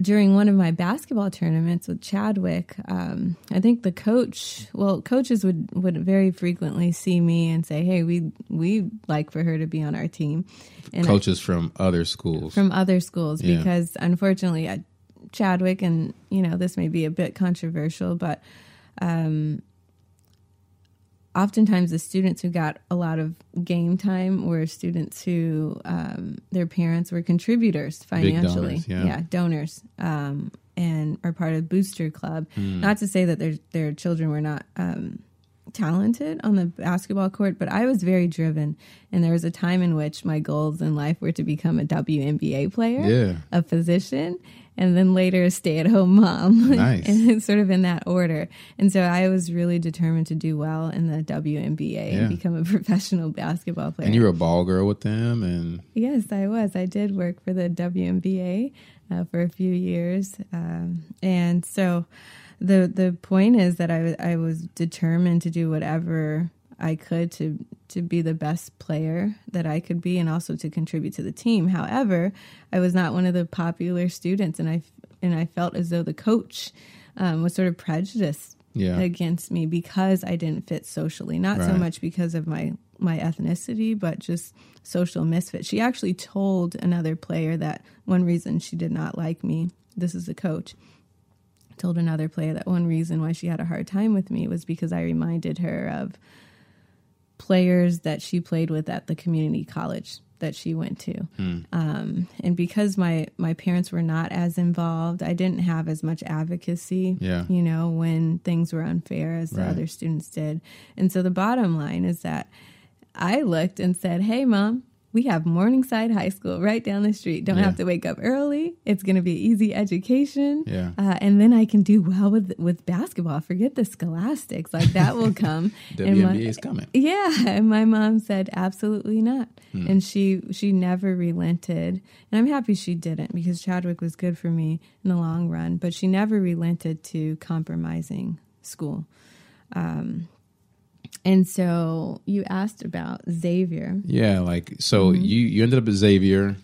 during one of my basketball tournaments with Chadwick, um, I think the coach, well, coaches would, would very frequently see me and say, "Hey, we we like for her to be on our team." And I- Coaches from other schools. from other schools Yeah. because unfortunately at Chadwick and you know this may be a bit controversial but um oftentimes the students who got a lot of game time were students who um, their parents were contributors financially donors, yeah. donors um, and are part of booster club Hmm. not to say that their their children were not um, talented on the basketball court, but I was very driven. And there was a time in which my goals in life were to become a WNBA player, Yeah. a physician, and then later a stay at home mom. Nice. and it's sort of in that order. And so I was really determined to do well in the WNBA Yeah. and become a professional basketball player. and you were a ball girl with them and Yes, I was. I did work for the WNBA uh, for a few years, um, and so the the point is that I was I was determined to do whatever I could to to be the best player that I could be, and also to contribute to the team. However, I was not one of the popular students, and I and I felt as though the coach um, was sort of prejudiced Yeah. against me because I didn't fit socially. Not so much because of my my ethnicity, but just social misfit. She actually told another player that one reason she did not like me. This is the coach. Told another player that one reason why she had a hard time with me was because I reminded her of players that she played with at the community college that she went to. Hmm. Um, and because my, my parents were not as involved, I didn't have as much advocacy, Yeah. you know, when things were unfair as the Right. other students did. And so the bottom line is that I looked and said, Hey, mom, we have Morningside High School right down the street. Don't Yeah. have to wake up early. It's going to be easy education. Yeah. Uh, and then I can do well with with basketball. Forget the scholastics. Like that will come. My- WNBA is coming. yeah, and my mom said absolutely not, Hmm. and she she never relented, and I'm happy she didn't because Chadwick was good for me in the long run, but she never relented to compromising school, um, And so you asked about Xavier. Yeah, like so you you ended up at Xavier,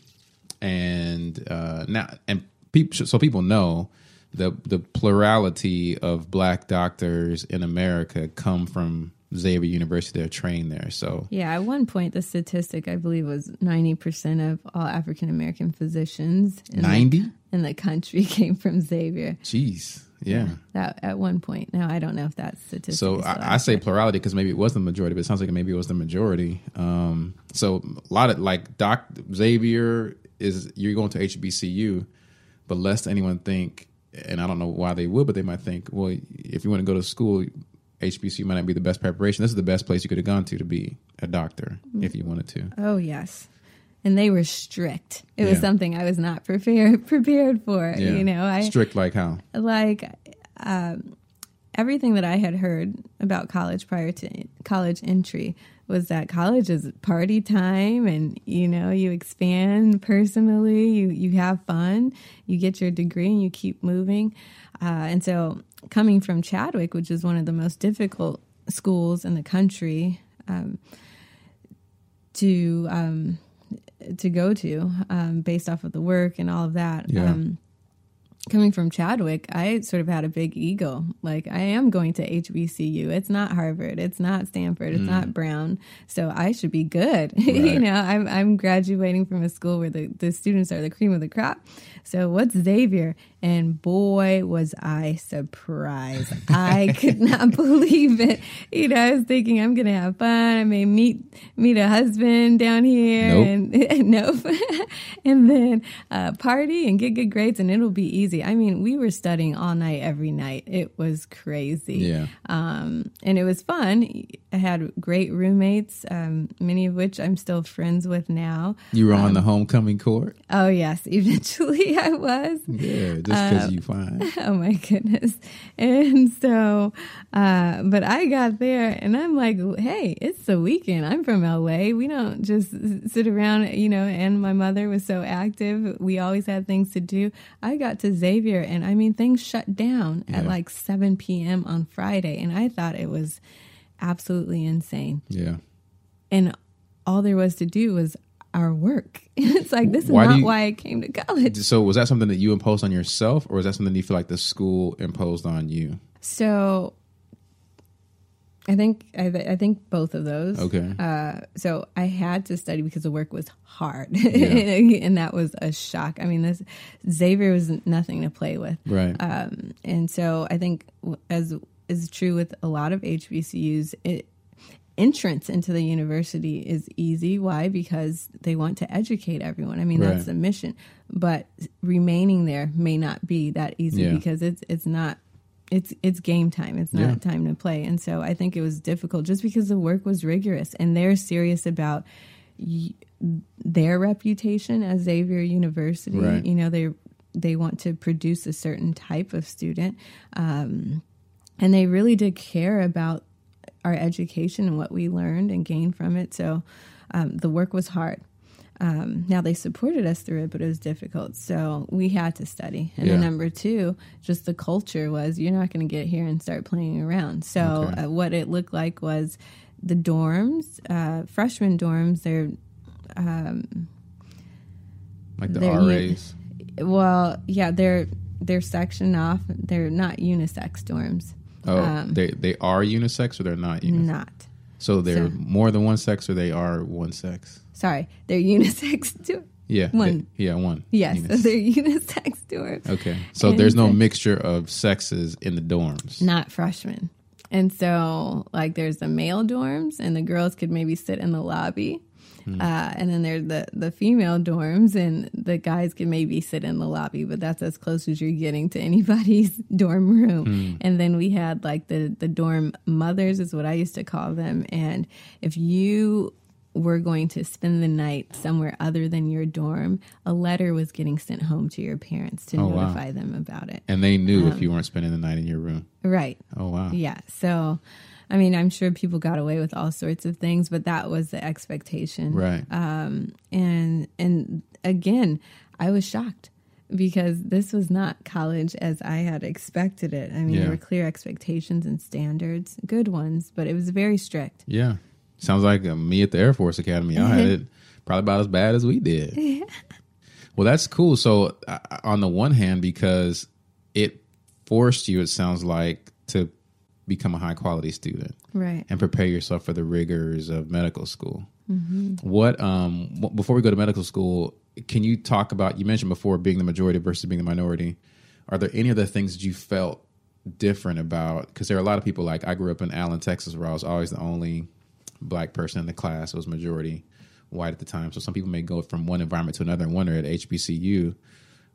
and uh, now and people so people know the the plurality of black doctors in America come from Xavier University. They're trained there. So Yeah, at one point, the statistic I believe was 90% of all African American physicians in, 90? in the country came from Xavier. jeez, yeah. That at one point. Now, I don't know if that's statistic So I, I say plurality because maybe it was the majority, but it sounds like maybe it was the majority. Um, so a lot of like Doc Xavier is you're going to HBCU, but lest anyone think, and I don't know why they would, but they might think, well, if you want to go to school, HBCU might not be the best preparation. This is the best place you could have gone to to be a doctor if you wanted to. Oh, yes. And they were strict. It was Yeah. something I was not prepared prepared for. Yeah. You know, I strict like how? like um, everything that I had heard about college prior to college entry was that college is party time and you know you expand personally you you have fun you get your degree and you keep moving uh, and so coming from Chadwick which is one of the most difficult schools in the country um, to um, to go to um, based off of the work and all of that Yeah. um, coming from Chadwick, I sort of had a big ego. Like I am going to HBCU. It's not Harvard. It's not Stanford. It's not Brown. So I should be good. you Mm. Know, I'm I'm graduating from a school where the, the students are the cream of the crop. So what's Xavier? And boy was I surprised. I could not believe it. You know, I was thinking I'm gonna have fun. I may meet meet a husband down here Nope. and nope. and then uh, party and get good grades, and it'll be easy. I mean, we were studying all night, every night. It was crazy. Yeah. Um, and it was fun. I had great roommates, um, many of which I'm still friends with now. You were on Um, the homecoming court? Oh, yes, eventually I was. Yeah, just because you fine. Oh my goodness. And so, uh, but I got there and I'm like, hey, it's the weekend. I'm from LA. We don't just sit around, you know, and my mother was so active. We always had things to do. I got to Xavier and I mean, things shut down at like 7 p.m. on Friday. And I thought it was absolutely insane. Yeah. And all there was to do was our work. it's like, this is Why not you- why I came to college. So was that something that you imposed on yourself, or was that something you feel like the school imposed on you? So I think I, I think both of those. Okay. Uh, so I had to study because the work was hard, and that was a shock. I mean, this Xavier was nothing to play with, Right. um, and so I think as is true with a lot of HBCUs, it, entrance into the university is easy. Why? Because they want to educate everyone. I mean, Right. that's the mission. But remaining there may not be that easy Yeah. because it's it's not it's it's game time. It's not Yeah. time to play. And so I think it was difficult just because the work was rigorous and they're serious about y- their reputation as Xavier University. Right. You know, they they want to produce a certain type of student. Um, and they really did care about our education and what we learned and gained from it. So um, the work was hard. Um, now they supported us through it, but it was difficult. So we had to study. And Yeah. then number two, just the culture was you're not going to get here and start playing around. So Okay. uh, what it looked like was the dorms, uh, freshman dorms. They're like the they're RAs. well, yeah, they're they're sectioned off. They're not unisex dorms. Oh, um, they they are unisex or they're not unisex. Not. So they're So- more than one sex or they are one sex. Sorry, they're unisex dorms. Yeah. One. they- yeah, one. Yes, so they're unisex dorms. Okay. So And there's no mixture of sexes in the dorms. not freshmen. And so, like, there's the male dorms, and the girls could maybe sit in the lobby. Hmm. Uh, and then there's the, the female dorms, and the guys can maybe sit in the lobby, but that's as close as you're getting to anybody's dorm room. Hmm. And then we had like the, the dorm mothers, is what I used to call them. And if you were going to spend the night somewhere other than your dorm, a letter was getting sent home to your parents to Oh, wow. notify them about it. And they knew Um, if you weren't spending the night in your room. Right. Oh wow. Yeah. So, I mean, I'm sure people got away with all sorts of things, but that was the expectation. Right. Um, and and again, I was shocked because this was not college as I had expected it. I mean, Yeah. there were clear expectations and standards, good ones, but it was very strict. Yeah. Sounds like uh, me at the Air Force Academy. I had it probably about as bad as we did. Well, that's cool. So, uh, on the one hand, because it forced you, it sounds like, to become a high quality student Right. and prepare yourself for the rigors of medical school. What, um, w- before we go to medical school, can you talk about, you mentioned before being the majority versus being the minority. Are there any other things that you felt different about? Because there are a lot of people, like I grew up in Allen, Texas, where I was always the only black person in the class. It was majority white at the time. So some people may go from one environment to another and wonder at HBCU,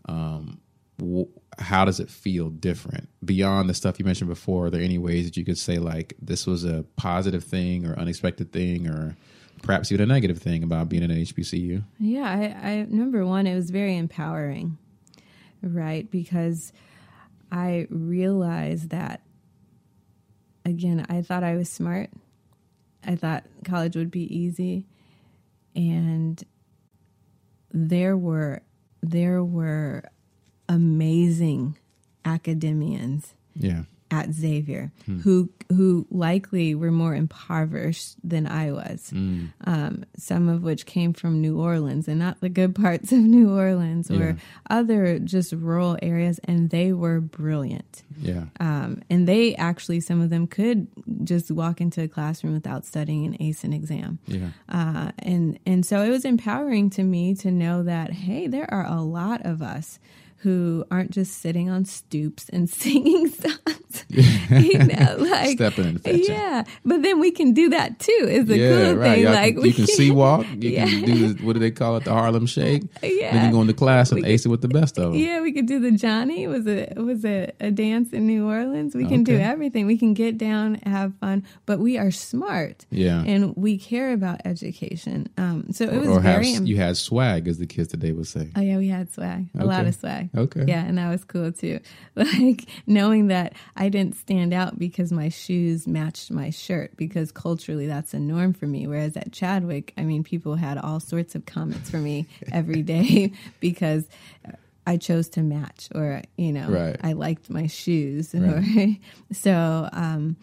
um, how does it feel different beyond the stuff you mentioned before? Are there any ways that you could say like this was a positive thing or unexpected thing or perhaps even a negative thing about being in an HBCU? Yeah, I, I number one, it was very empowering, right? Because I realized that again, I thought I was smart. I thought college would be easy, and there were there were amazing academians Yeah. At Xavier who who likely were more impoverished than I was. Um, some of which came from New Orleans and not the good parts of New Orleans or Yeah. other just rural areas, and they were brilliant. Yeah. Um, and they actually, some of them could just walk into a classroom without studying and ace an exam. Yeah. Uh, and and so it was empowering to me to know that hey, there are a lot of us who aren't just sitting on stoops and singing songs, you know, like Stepping and fetching. yeah. But then we can do that too. Is the yeah, cool right. thing. Y'all Like can, we you can see walk. You Yeah. can do the, what do they call it? The Harlem Shake. Yeah. Then you go into class and We ace it with the best of them. Yeah, we could do the Johnny. Was a it was a, a dance in New Orleans. We can do everything. We can get down, have fun, but we are smart. Yeah. and we care about education. Um, so it was or have very. you had swag, as the kids today would say. oh yeah, we had swag, a lot of swag. Okay. Yeah, and that was cool too. Like knowing that I didn't stand out because my shoes matched my shirt, because culturally that's a norm for me. Whereas at Chadwick, I mean, people had all sorts of comments for me every day because I chose to match, or you know, Right. I liked my shoes. Right. Or, so um,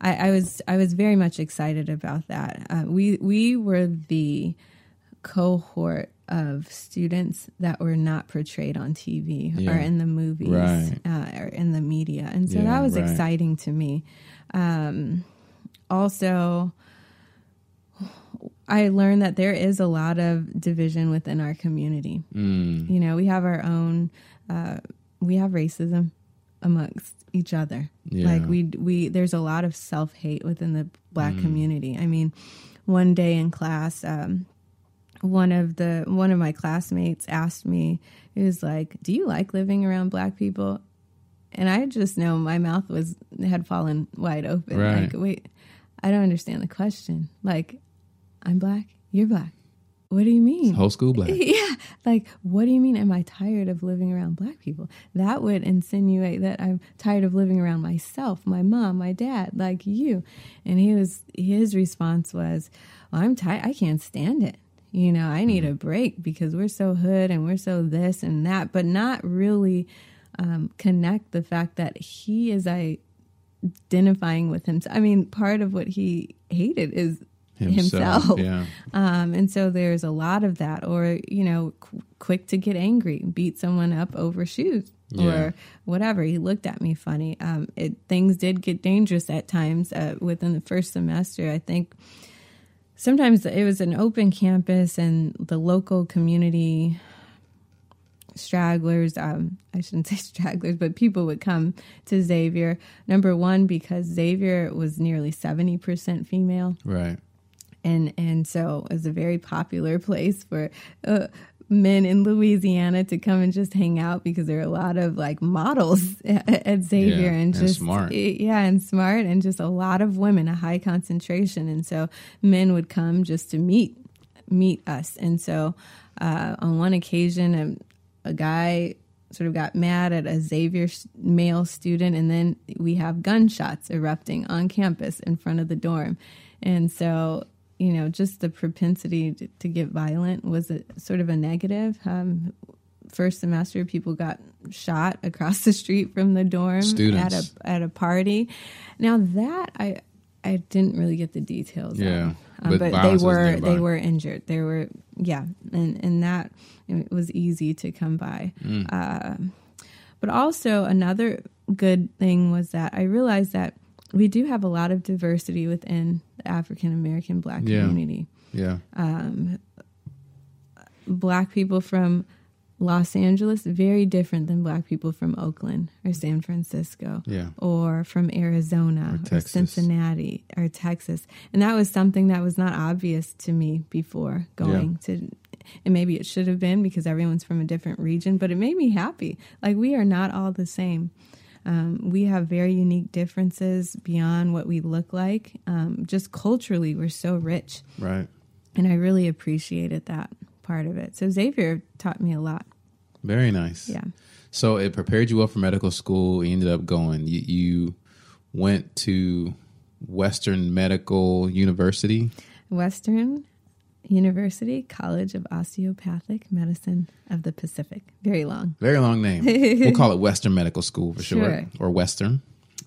I, I was I was very much excited about that. Uh, we we were the cohort of students that were not portrayed on TV Yeah. or in the movies Right. uh, or in the media, and so Yeah, that was right. exciting to me. Um, also. I learned that there is a lot of division within our community. Mm. You know, we have our own, uh, we have racism amongst each other. Yeah. Like we we there's a lot of self hate within the black Mm. community. I mean, one day in class, um, one of the one of my classmates asked me, he was like, "Do you like living around black people?" And I just know my mouth was had fallen wide open. Right. Like, wait, I don't understand the question. Like, I'm black, you're black. What do you mean? Whole school black. Yeah. Like, what do you mean? Am I tired of living around black people? That would insinuate that I'm tired of living around myself, my mom, my dad, like you. And he was, his response was, well, I'm tired. I can't stand it. You know, I need a break because we're so hood and we're so this and that, but not really um, connect the fact that he is identifying with himself. I mean, part of what he hated is Himself, himself. yeah. Um, and so there's a lot of that, or, you know, qu- quick to get angry, beat someone up over shoes Yeah. or whatever. He looked at me funny. Um, it, things did get dangerous at times uh, within the first semester. I think sometimes it was an open campus and the local community stragglers um, i shouldn't say stragglers but people would come to xavier number one because xavier was nearly 70% female Right. and and so it was a very popular place for uh, men in Louisiana to come and just hang out because there are a lot of like models at, at Xavier Yeah, and and just smart. yeah and smart and just a lot of women a high concentration and so men would come just to meet meet us and so uh, on one occasion a, a guy sort of got mad at a Xavier male student, and then we have gunshots erupting on campus in front of the dorm. And so, you know, just the propensity to, to get violent was a, sort of a negative. Um, first semester, people got shot across the street from the dorm Students. at a at a party. Now that I I didn't really get the details. Yeah. on. But Um, but, they were they were injured. They were yeah, and and that it was easy to come by. Mm. Uh, but also another good thing was that I realized that we do have a lot of diversity within the African American Black Yeah. community. Yeah. Um, black people from Los Angeles very different than black people from Oakland or San Francisco Yeah. or from Arizona Or or, Cincinnati or Texas. And that was something that was not obvious to me before going to and maybe it should have been because everyone's from a different region, but it made me happy. Like we are not all the same. Um, we have very unique differences beyond what we look like. Um, just culturally, we're so rich. Right. And I really appreciated that part of it. So Xavier taught me a lot. Very nice. Yeah. So it prepared you well for medical school. You ended up going. You, you went to Western Medical University. Western University College of Osteopathic Medicine of the Pacific. Very long. Very long name. we'll call it Western Medical School for Sure. short, or Western.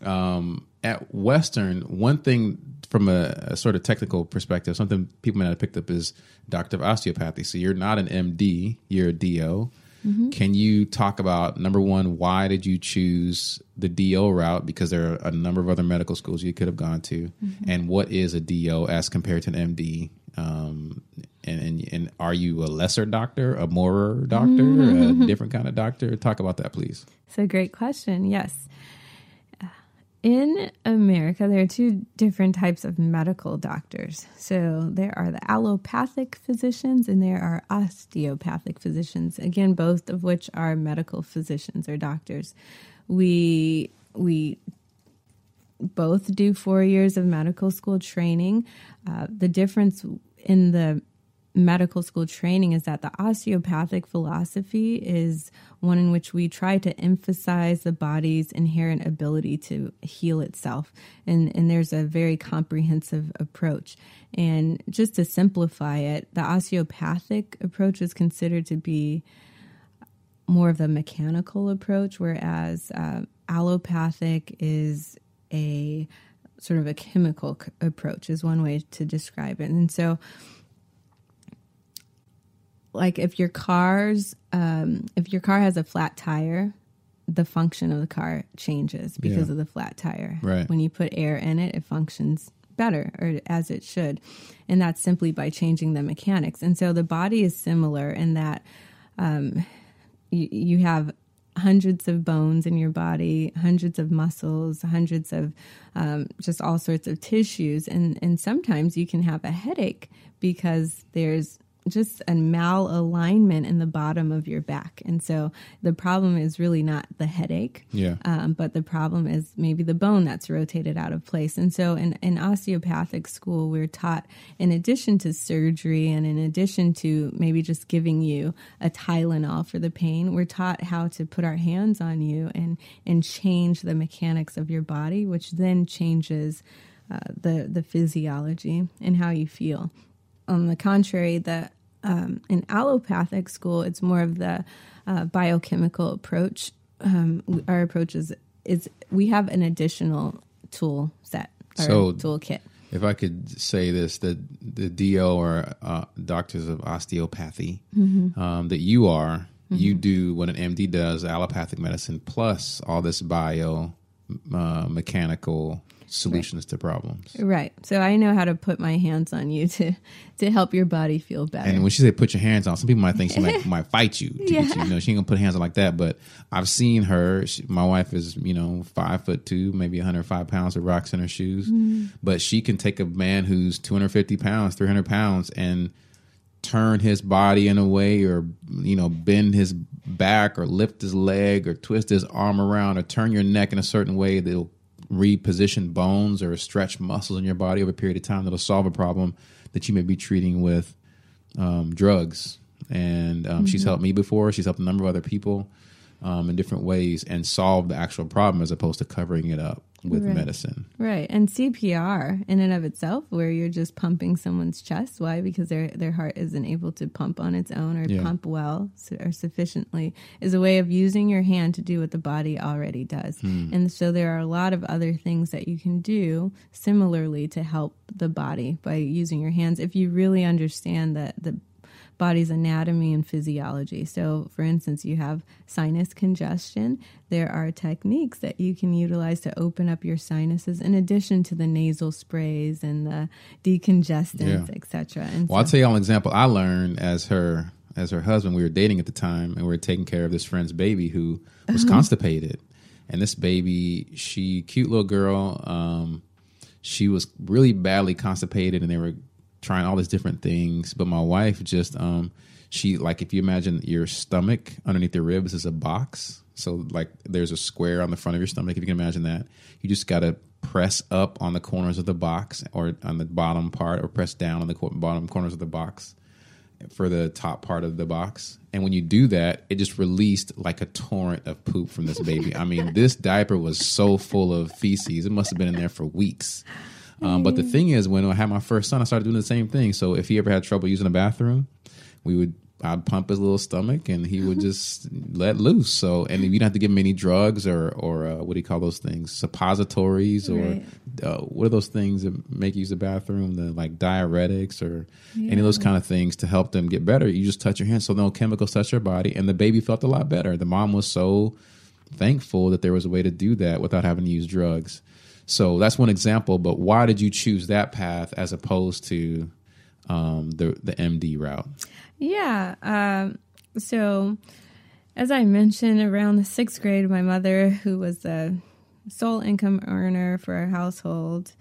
Um, at Western, one thing from a, a sort of technical perspective, something people might have picked up is doctor of osteopathy. So you're not an MD, you're a DO. Can you talk about number one, why did you choose the DO route? Because there are a number of other medical schools you could have gone to, and what is a DO as compared to an MD? Um, and, and and are you a lesser doctor, a more doctor, a different kind of doctor? Talk about that, please. So, great question. Yes. In America, there are two different types of medical doctors. So, there are the allopathic physicians and there are osteopathic physicians. Again, both of which are medical physicians or doctors. We we both do four years of medical school training. Uh, the difference in the medical school training is that the osteopathic philosophy is one in which we try to emphasize the body's inherent ability to heal itself. And, and there's a very comprehensive approach. And just to simplify it, the osteopathic approach is considered to be more of the mechanical approach, whereas uh, allopathic is a sort of a chemical c- approach, is one way to describe it. And so, like if your car's um, if your car has a flat tire, the function of the car changes because Yeah. of the flat tire. Right. When you put air in it, it functions better or as it should. And that's simply by changing the mechanics. And so the body is similar in that um, you, you have hundreds of bones in your body, hundreds of muscles, hundreds of um, just all sorts of tissues. And, and sometimes you can have a headache because there's just a malalignment in the bottom of your back. And so the problem is really not the headache. Yeah. Um, but the problem is maybe the bone that's rotated out of place. And so in, in osteopathic school, we're taught, in addition to surgery and in addition to maybe just giving you a Tylenol for the pain, we're taught how to put our hands on you and, and change the mechanics of your body, which then changes uh, the, the physiology and how you feel. On the contrary, the um, in allopathic school, it's more of the uh, biochemical approach. Um, our approach is, is we have an additional tool set or So- toolkit. If I could say this, the the DO or uh, doctors of osteopathy Mm-hmm. um, that you are, you do what an MD does, allopathic medicine, plus all this bio uh, mechanical solutions to problems. Right. So I know how to put my hands on you to to help your body feel better. And when she said put your hands on, some people might think she might, might fight you. To get you. you know, she ain't gonna put hands on like that. But I've seen her. She, my wife is, you know, five foot two, maybe 105 pounds of rocks in her shoes. Mm-hmm. But she can take a man who's 250 pounds, 300 pounds, and turn his body in a way, or you know, bend his back, or lift his leg, or twist his arm around, or turn your neck in a certain way that'll reposition bones or stretch muscles in your body over a period of time that'll solve a problem that you may be treating with um, drugs. And um, she's helped me before. She's helped a number of other people um, in different ways and solved the actual problem as opposed to covering it up. With Right. medicine. Right. And CPR in and of itself, where you're just pumping someone's chest. Why? Because their their heart isn't able to pump on its own or Yeah. pump well or sufficiently, is a way of using your hand to do what the body already does. Hmm. And so there are a lot of other things that you can do similarly to help the body by using your hands if you really understand that the body's anatomy and physiology. So, for instance, you have sinus congestion. There are techniques that you can utilize to open up your sinuses in addition to the nasal sprays and the decongestants, Yeah. etc. And Well, I'll tell you all an example I learned as her as her husband. We were dating at the time, and we were taking care of this friend's baby who was constipated. And this baby, she cute little girl. Um, she was really badly constipated, and they were trying all these different things. But my wife just, um, she like if you imagine your stomach underneath your ribs is a box. So like there's a square on the front of your stomach. If you can imagine that, you just got to press up on the corners of the box or on the bottom part, or press down on the bottom corners of the box for the top part of the box. And when you do that, it just released like a torrent of poop from this baby. I mean, this diaper was so full of feces. It must have been in there for weeks. Um, but the thing is, when I had my first son, I started doing the same thing. So if he ever had trouble using the bathroom, we would I'd pump his little stomach and he would just let loose. So and you don't have to give him any drugs or or uh, what do you call those things? Suppositories or Right. uh, what are those things that make you use the bathroom? The like diuretics or any of those kind of things to help them get better. You just touch your hand so no chemicals touch your body, and the baby felt a lot better. The mom was so thankful that there was a way to do that without having to use drugs. So that's one example. But why did you choose that path as opposed to um, the the MD route? Yeah. Um, so, as I mentioned, around the sixth grade, my mother, who was the sole income earner for our household,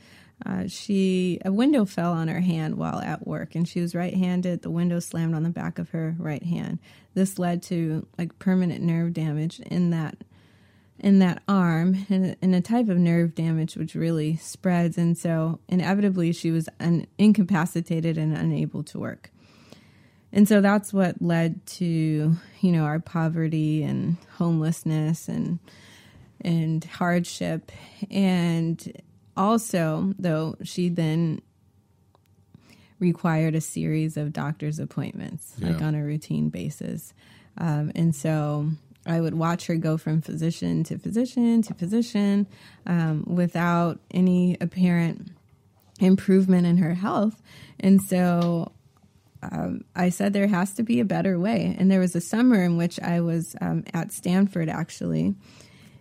uh, she a window fell on her hand while at work, and she was right-handed. The window slammed on the back of her right hand. This led to like permanent nerve damage in that in that arm and, and a type of nerve damage which really spreads and so inevitably she was un- incapacitated and unable to work. And so that's what led to you know our poverty and homelessness and and hardship. And also though she then required a series of doctor's appointments like on a routine basis. Um, and so i would watch her go from physician to physician to physician um, without any apparent improvement in her health and so um, I said there has to be a better way. And there was a summer in which I was um, at Stanford actually,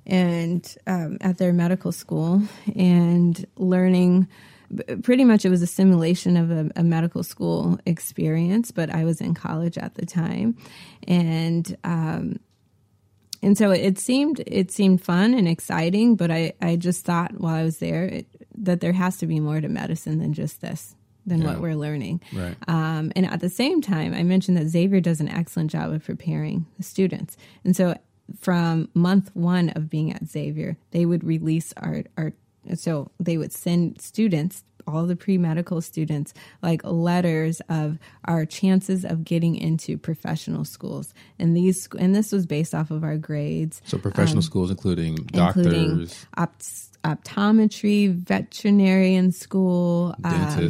and um, at their medical school, and learning. Pretty much, it was a simulation of a, a medical school experience, but I was in college at the time, and um, and so it seemed it seemed fun and exciting. But I I just thought while I was there it, that there has to be more to medicine than just this, than Yeah. what we're learning. Right. Um, and at the same time, I mentioned that Xavier does an excellent job of preparing the students. And so from month one of being at Xavier, they would release our, our so they would send students, all the pre medical students, like letters of our chances of getting into professional schools. And these and this was based off of our grades So professional schools, including including doctors, opt- optometry, veterinarian school, um,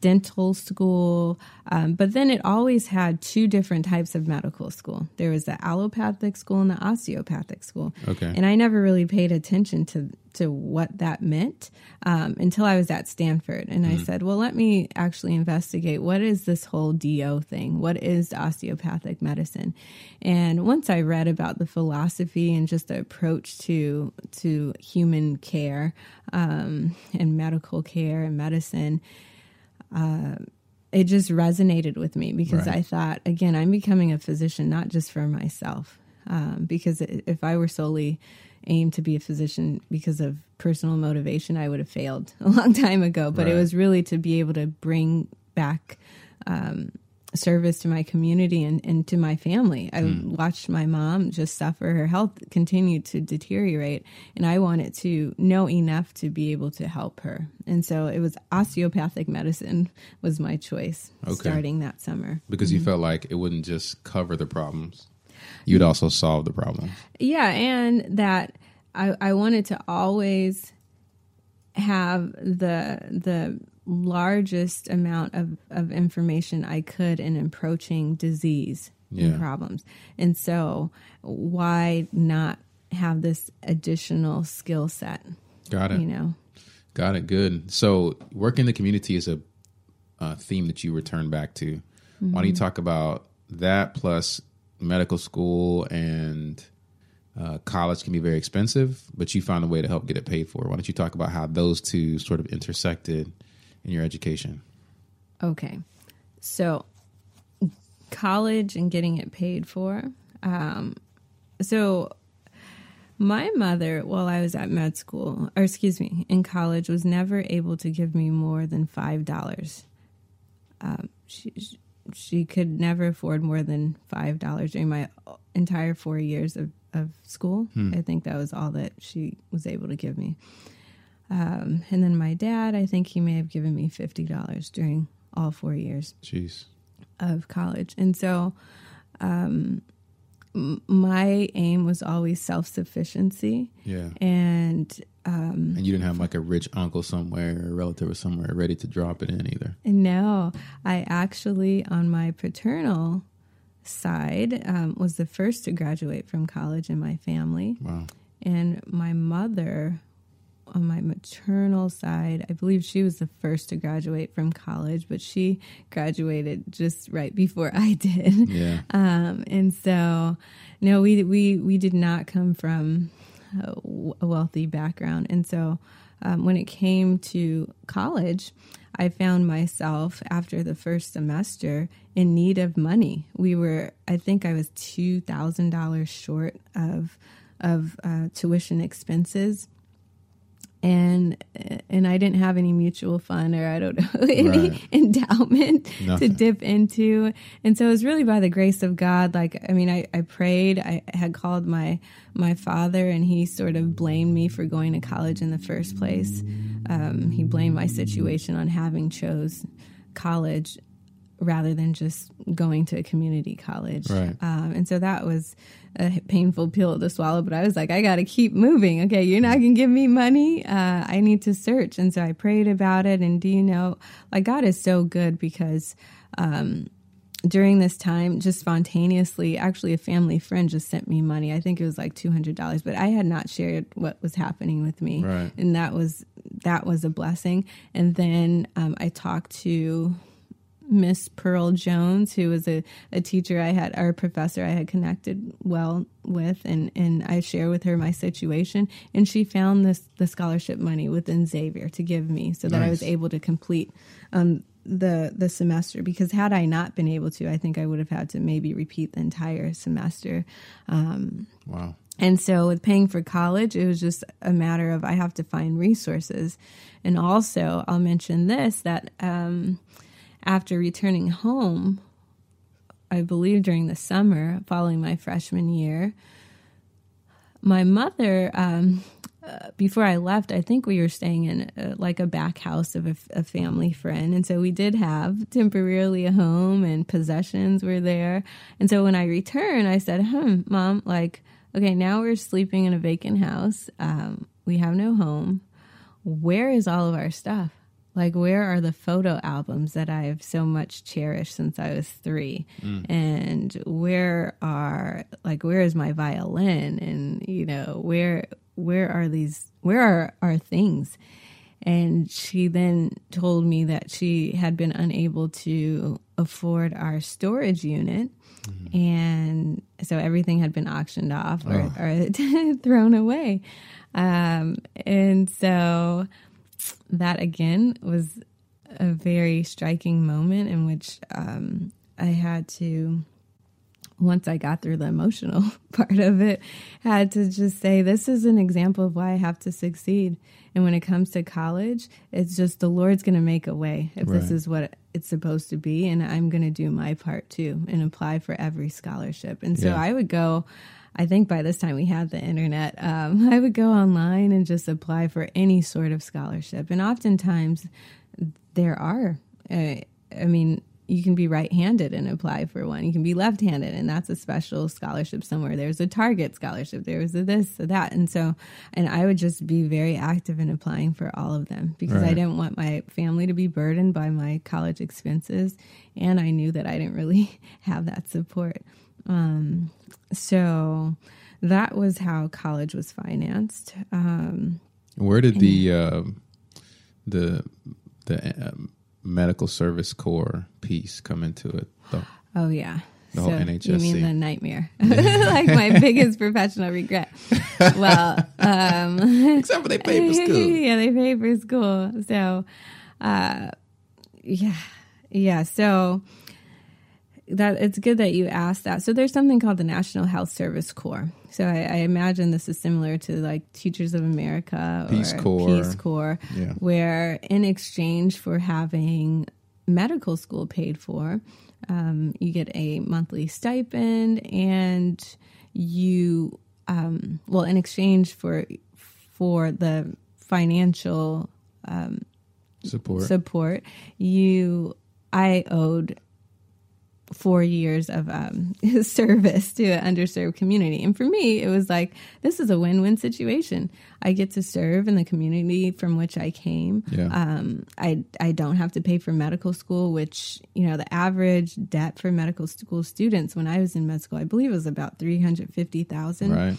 dental school. Um, but then it always had two different types of medical school. There was the allopathic school and the osteopathic school. Okay. And I never really paid attention to to what that meant um, until I was at Stanford, and I said, "Well, let me actually investigate what is this whole DO thing? What is osteopathic medicine?" And once I read about the philosophy and just the approach to to human care um, and medical care and medicine, it just resonated with me because Right. I thought, again, I'm becoming a physician not just for myself. Um, because if I were solely aimed to be a physician because of personal motivation, I would have failed a long time ago. But it was really to be able to bring back um, service to my community and, and to my family. I watched my mom just suffer. Her health continued to deteriorate, and I wanted to know enough to be able to help her. And so it was osteopathic medicine was my choice Okay. starting that summer. because you felt like it wouldn't just cover the problems, you'd also solve the problem. Yeah, and that I, I wanted to always have the the largest amount of, of information I could in approaching disease Yeah. and problems. And so why not have this additional skill set? Got it. You know? Got it. Good. So, work in the community is a, uh theme that you return back to. Why don't you talk about that plus medical school and uh, college can be very expensive, but you found a way to help get it paid for. Why don't you talk about how those two sort of intersected in your education? Okay. So, college and getting it paid for. Um, so, my mother, while I was at med school, or excuse me, in college, was never able to give me more than $5. Um, she, she could never afford more than $5 during my entire four years of, of school. I think that was all that she was able to give me. Um, and then my dad, I think he may have given me fifty dollars during all four years Jeez. of college, and so um, my aim was always self sufficiency, Yeah. and um, And you didn't have like a rich uncle somewhere or a relative or somewhere ready to drop it in either. no, I actually on my paternal side um, was the first to graduate from college in my family. Wow. And my mother, on my maternal side, I believe she was the first to graduate from college, but she graduated just right before I did. Yeah. Um, and so, no, we we we did not come from a wealthy background, and so um, when it came to college, I found myself after the first semester in need of money. We were, I think, I was two thousand dollars short of of uh, tuition expenses. And and I didn't have any mutual fund or I don't know any Right. endowment to dip into. And so it was really by the grace of God. Like, I mean, I, I prayed, I had called my, my father and he sort of blamed me for going to college in the first place. Um, he blamed my situation on having chose college rather than just going to a community college. Right. Um, and so that was a painful pill to swallow, but I was like, I got to keep moving. Okay, you're not going to give me money. Uh, I need to search. And so I prayed about it. And do you know, like, God is so good because um, during this time, just spontaneously, actually, a family friend just sent me money. I think it was like $200, but I had not shared what was happening with me. Right. And that was, that was a blessing. And then um, I talked to Miss Pearl Jones, who was a, a teacher I had, or a professor I had connected well with, and, and I shared with her my situation, and she found this the scholarship money within Xavier to give me, so that I was able to complete um, the the semester. Because had I not been able to, I think I would have had to maybe repeat the entire semester. Wow. And so with paying for college, it was just a matter of I have to find resources. And also, I'll mention this that um, after returning home, I believe during the summer following my freshman year, my mother, um, uh, before I left, I think we were staying in uh, like a back house of a family friend. And so we did have temporarily a home and possessions were there. And so when I returned, I said, hmm, mom, like, okay, now we're sleeping in a vacant house. Um, we have no home. Where is all of our stuff? Like, where are the photo albums that I've so much cherished since I was three? And where are, like, where is my violin? And, you know, where, where are these, where are our things? And she then told me that she had been unable to afford our storage unit. And so everything had been auctioned off or, or thrown away. Um, and so that again was a very striking moment in which um, I had to once I got through the emotional part of it, had to just say, this is an example of why I have to succeed. And when it comes to college, it's just the Lord's going to make a way if this is what it's supposed to be. And I'm going to do my part too and apply for every scholarship. And so Yeah. I would go. I think by this time we had the internet. Um, I would go online and just apply for any sort of scholarship. And oftentimes there are. Uh, I mean, you can be right-handed and apply for one. You can be left-handed, and that's a special scholarship somewhere. There's a Target scholarship. There's a this, a that, and so, and I would just be very active in applying for all of them because I didn't want my family to be burdened by my college expenses, and I knew that I didn't really have that support. Um, so that was how college was financed. Um, Where did the uh, the the um, medical service corps piece come into it? The- Oh yeah. The whole so you mean the nightmare? like my biggest professional regret. Well, um, Except for they paid for school. yeah, they pay for school. So, uh, yeah, yeah. So that it's good that you asked that. So there's something called the National Health Service Corps. So I, I imagine this is similar to like Teachers of America or Peace Corps. Peace Corps, Yeah. where in exchange for having medical school paid for, um, you get a monthly stipend and you um, well in exchange for for the financial Support. support you i owed four years of um, service to an underserved community. And for me it was like this is a win-win situation. I get to serve in the community from which i came. Yeah. um, I, I don't have to pay for medical school which you know the average debt for medical school students when i was in med school i believe it was about 350000 right.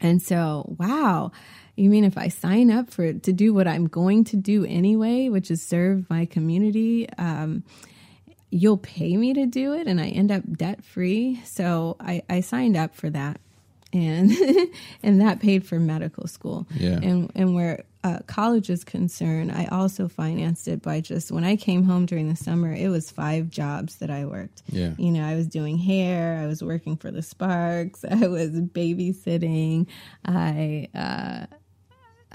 and so, wow, you mean if I sign up for to do what I'm going to do anyway, which is serve my community, um, you'll pay me to do it, and I end up debt free. So I, I signed up for that, and and that paid for medical school. Yeah. And and where uh, college is concerned, I also financed it by just when I came home during the summer, it was five jobs that I worked. Yeah. You know, I was doing hair, I was working for the Sparks, I was babysitting, I uh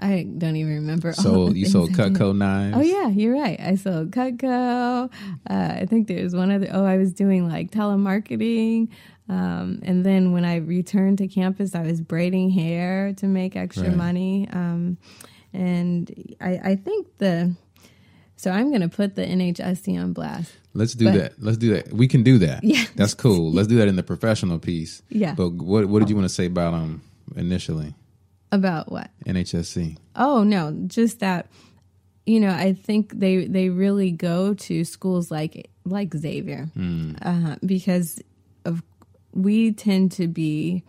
I don't even remember all So you sold Cutco knives. Oh yeah, you're right. I sold Cutco. Uh, I think there was one other. Oh, I was doing like telemarketing. Um, and then when I returned to campus, I was braiding hair to make extra Right. money. Um, and I, I think the so I'm going to put the NHSC on blast. Let's do But- that. Let's do that. We can do that. Yeah. That's cool. Let's do that in the professional piece. Yeah. But what what did you want to say about them initially? About what? NHSC. Oh no, just that you know, I think they they really go to schools like like Xavier uh, because of we tend to be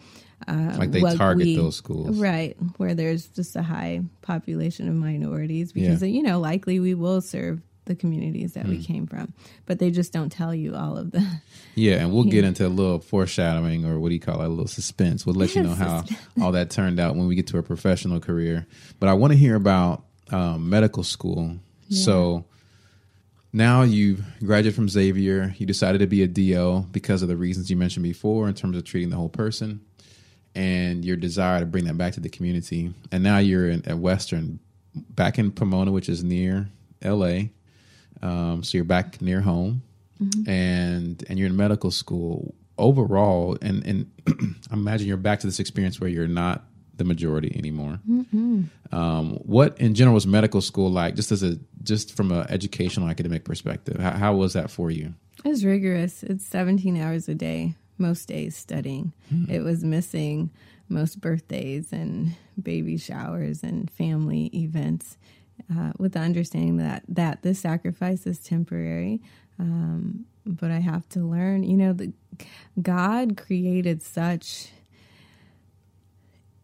uh, Like they target we- those schools. right where there's just a high population of minorities because Yeah. you know likely we will serve the communities that Hmm. we came from, but they just don't tell you all of the Yeah, and we'll get into a little foreshadowing or what do you call it, a little suspense. We'll let you know how all that turned out when we get to a professional career. But I want to hear about um, medical school. So now you've graduated from Xavier. You decided to be a DO because of the reasons you mentioned before in terms of treating the whole person and your desire to bring that back to the community. And now you're in, at Western, back in Pomona, which is near LA. Um, so you're back near home, and and you're in medical school overall. And and I imagine you're back to this experience where you're not the majority anymore. Um, what in general was medical school like? Just as a just from an educational academic perspective, how, how was that for you? It's rigorous. It's 17 hours a day, most days studying. It was missing most birthdays and baby showers and family events uh, with the understanding that, that this sacrifice is temporary. Um, but I have to learn, you know, the, God created such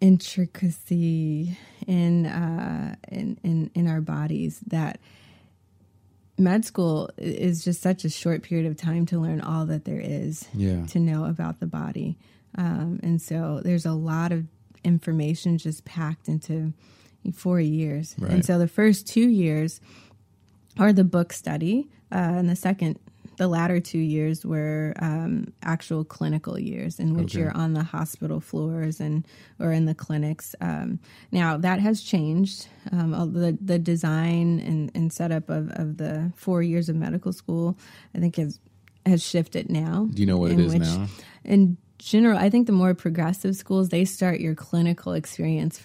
intricacy in, uh, in, in, in our bodies that med school is just such a short period of time to learn all that there is Yeah. to know about the body. Um, and so there's a lot of information just packed into four years. Right. And so the first two years are the book study, uh, and the second, the latter two years were um, actual clinical years in which Okay. you're on the hospital floors and or in the clinics. Um, now that has changed. Um, the the design and, and setup of, of the four years of medical school, I think, has has shifted now. Do you know what it is which- now? in general, I think the more progressive schools they start your clinical experience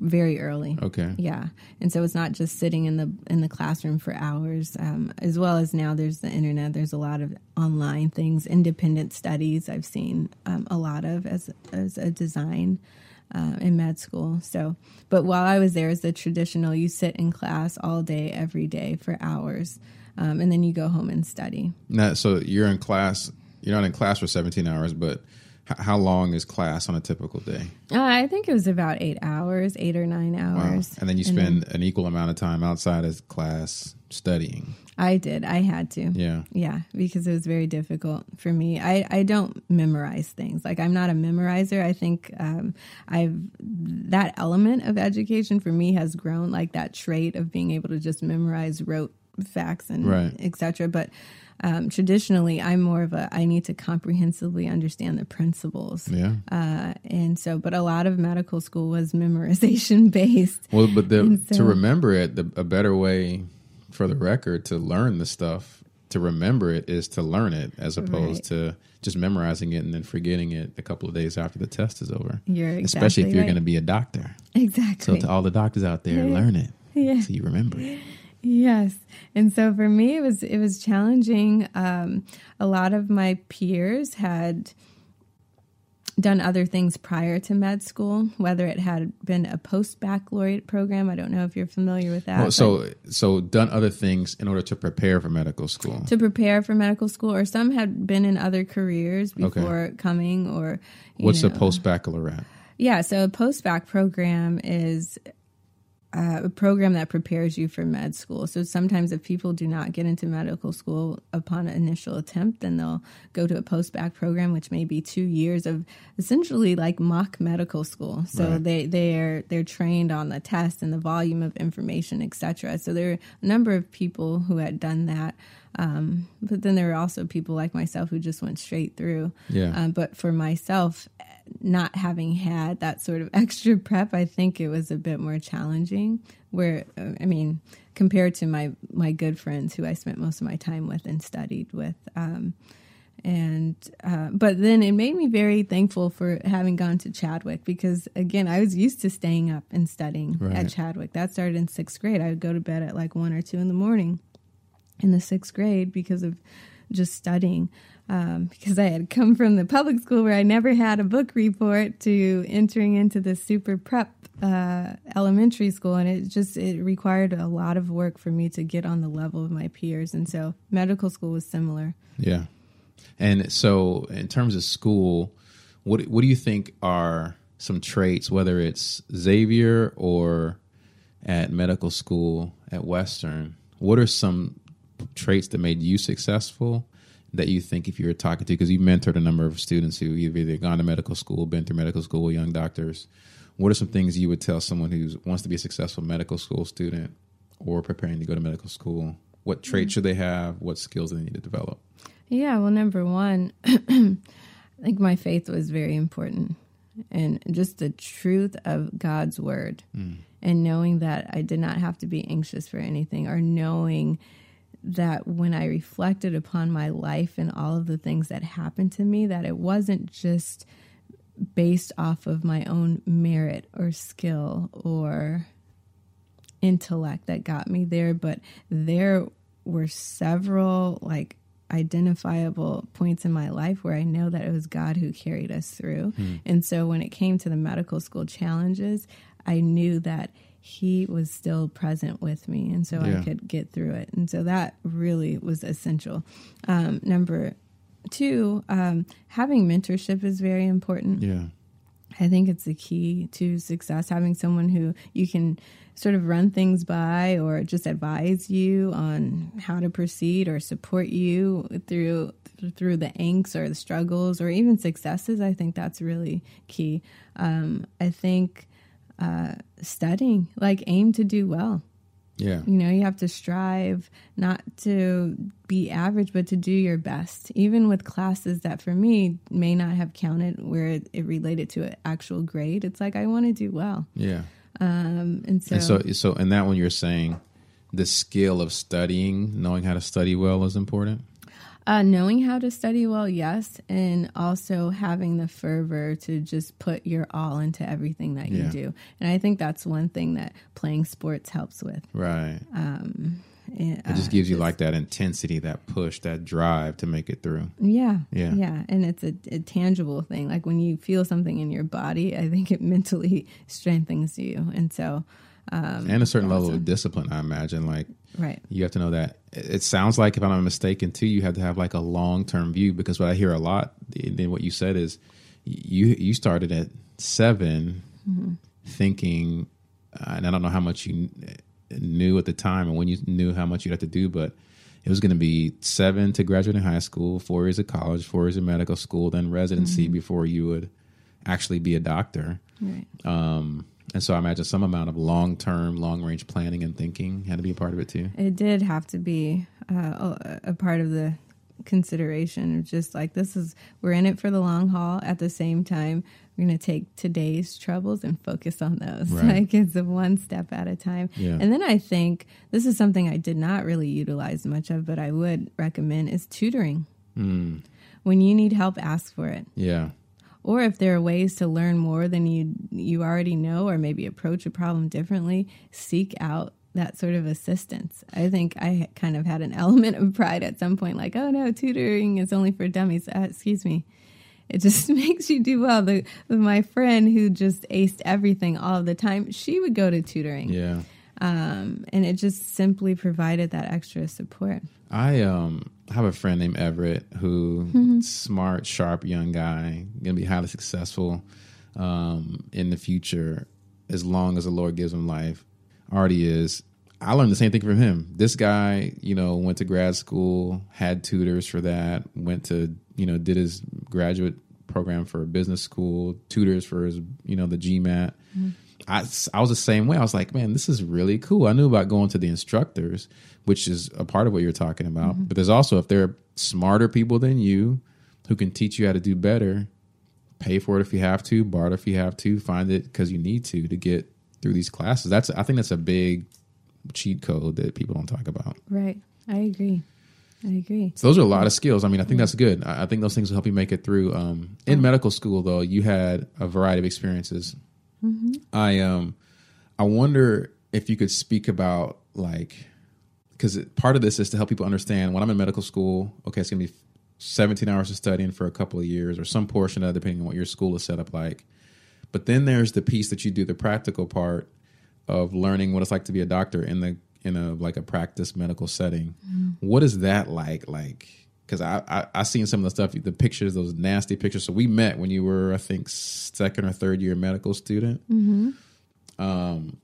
very early. Okay. Yeah, and so it's not just sitting in the in the classroom for hours. Um, as well as now, there's the internet. There's a lot of online things, independent studies. I've seen um, a lot of as as a design uh, in med school. So, but while I was there, is the traditional, you sit in class all day, every day for hours, um, and then you go home and study. Now, so you're in class. You're not in class for 17 hours, but how long is class on a typical day? Uh, I think it was about eight hours, eight or nine hours. And then you spend an equal amount of time outside of class studying. I did. I had to. Yeah. Yeah, because it was very difficult for me. I, I don't memorize things. Like I'm not a memorizer. I think um, I've that element of education for me has grown, like that trait of being able to just memorize rote facts and Right. etc. But um, traditionally, I'm more of a I need to comprehensively understand the principles. Yeah. Uh, and so, but a lot of medical school was memorization based. Well, but the, And to remember it, the, a better way for the record to learn the stuff, to remember it, is to learn it as opposed Right. to just memorizing it and then forgetting it a couple of days after the test is over. You're Especially if you're right. going to be a doctor. Exactly. So to all the doctors out there, Yeah. learn it Yeah. so you remember it. Yes. And so for me it was it was challenging. Um, a lot of my peers had done other things prior to med school, whether it had been a post baccalaureate program. I don't know if you're familiar with that. Well, so so done other things in order to prepare for medical school. to prepare for medical school, or some had been in other careers Okay. before coming, or you What's know, a post baccalaureate? Yeah, so a post bac program is uh, a program that prepares you for med school. So sometimes if people do not get into medical school upon an initial attempt, then they'll go to a post bac program, which may be two years of essentially like mock medical school. So Right. they they're they're trained on the test and the volume of information, etc. So there are a number of people who had done that. Um, but then there were also people like myself who just went straight through. Yeah. Um, but for myself, not having had that sort of extra prep, I think it was a bit more challenging. Where uh, I mean, compared to my my good friends who I spent most of my time with and studied with. Um, and uh, but then it made me very thankful for having gone to Chadwick because again I was used to staying up and studying Right. at Chadwick. That started in sixth grade. I would go to bed at like one or two in the morning in the sixth grade because of just studying. Um, because I had come from the public school where I never had a book report to entering into the super prep uh, elementary school, and it just it required a lot of work for me to get on the level of my peers. And so medical school was similar. Yeah. And so, in terms of school, what what do you think are some traits, whether it's Xavier or at medical school at Western? What are some traits that made you successful that you think if you were talking to, because you've mentored a number of students who you've either gone to medical school, been through medical school, young doctors. What are some things you would tell someone who wants to be a successful medical school student or preparing to go to medical school? What traits mm. should they have? What skills do they need to develop? Yeah, well, number one, I think my faith was very important. And just the truth of God's word mm. and knowing that I did not have to be anxious for anything or knowing that when I reflected upon my life and all of the things that happened to me, that it wasn't just based off of my own merit or skill or intellect that got me there, but there were several like identifiable points in my life where I know that it was God who carried us through. Hmm. And so when it came to the medical school challenges, I knew that he was still present with me and so Yeah. I could get through it. And so that really was essential. Um, number two, um, having mentorship is very important. Yeah. I think it's the key to success having someone who you can sort of run things by or just advise you on how to proceed or support you through through the angst or the struggles or even successes. I think that's really key. Um, I think uh, studying, like aim to do well. Yeah. You know, you have to strive not to be average, but to do your best, even with classes that for me may not have counted where it, related to an actual grade. It's like I want to do well, Yeah. um, and so, And so, so in that one, you're saying the skill of studying, knowing how to study well, is important. Uh, knowing how to study well, yes, and also having the fervor to just put your all into everything that you Yeah. do. And I think that's one thing that playing sports helps with. Right. Um, and, It just uh, gives you like that intensity, that push, that drive to make it through. Yeah. Yeah. Yeah. And it's a, a tangible thing. Like when you feel something in your body, I think it mentally strengthens you. And so, um, and a certain level of discipline, I imagine. Like right. you have to know that. It sounds like, if I'm not mistaken, too, you have to have like a long term view because what I hear a lot, then what you said is you you started at 7 Mm-hmm. thinking, uh, and I don't know how much you knew at the time and when you knew how much you had to do, but it was going to be seven to graduate in high school, four years of college, four years of medical school, then residency Mm-hmm. before you would actually be a doctor. Right. Um, and so I imagine some amount of long term, long range planning and thinking had to be a part of it too. It did have to be uh, a, part of the consideration of just like this is we're in it for the long haul at the same time we're going to take today's troubles and focus on those Right. like it's a one step at a time Yeah. and then i think this is something i did not really utilize much of but i would recommend is tutoring Mm, when you need help ask for it yeah. Or if there are ways to learn more than you you already know or maybe approach a problem differently seek out that sort of assistance. I think i kind of had an element of pride at some point like oh no tutoring is only for dummies. Uh, excuse me. It just makes you do well. The my friend who just aced everything all the time she would go to tutoring. Yeah. Um, and it just simply provided that extra support I um have a friend named Everett who Mm-hmm. smart, sharp young guy, gonna be highly successful um in the future as long as the Lord gives him life. Already is. I learned the same thing from him. This guy, you know, went to grad school, had tutors for that, went to, you know, did his graduate program for business school, tutors for his, you know, the GMAT. I, I was the same way. I was like, man, this is really cool. I knew about going to the instructors, which is a part of what you're talking about. But there's also, if there are smarter people than you who can teach you how to do better, pay for it if you have to, barter if you have to, find it because you need to to get through these classes. That's I think that's a big cheat code that people don't talk about. right i agree i agree So those are a lot of skills. I mean, I think that's good. I I think those things will help you make it through. Um, in medical school, though, you had a variety of experiences. I um, I wonder if you could speak about like, because part of this is to help people understand when I'm in medical school. Okay, it's gonna be 17 hours of studying for a couple of years, or some portion of it, depending on what your school is set up like. But then there's the piece that you do, the practical part of learning what it's like to be a doctor in the in a like a practice medical setting. What is that like? Like, because I, I I seen some of the stuff, the pictures, those nasty pictures. So we met when you were, I think, second or third year medical student. Um,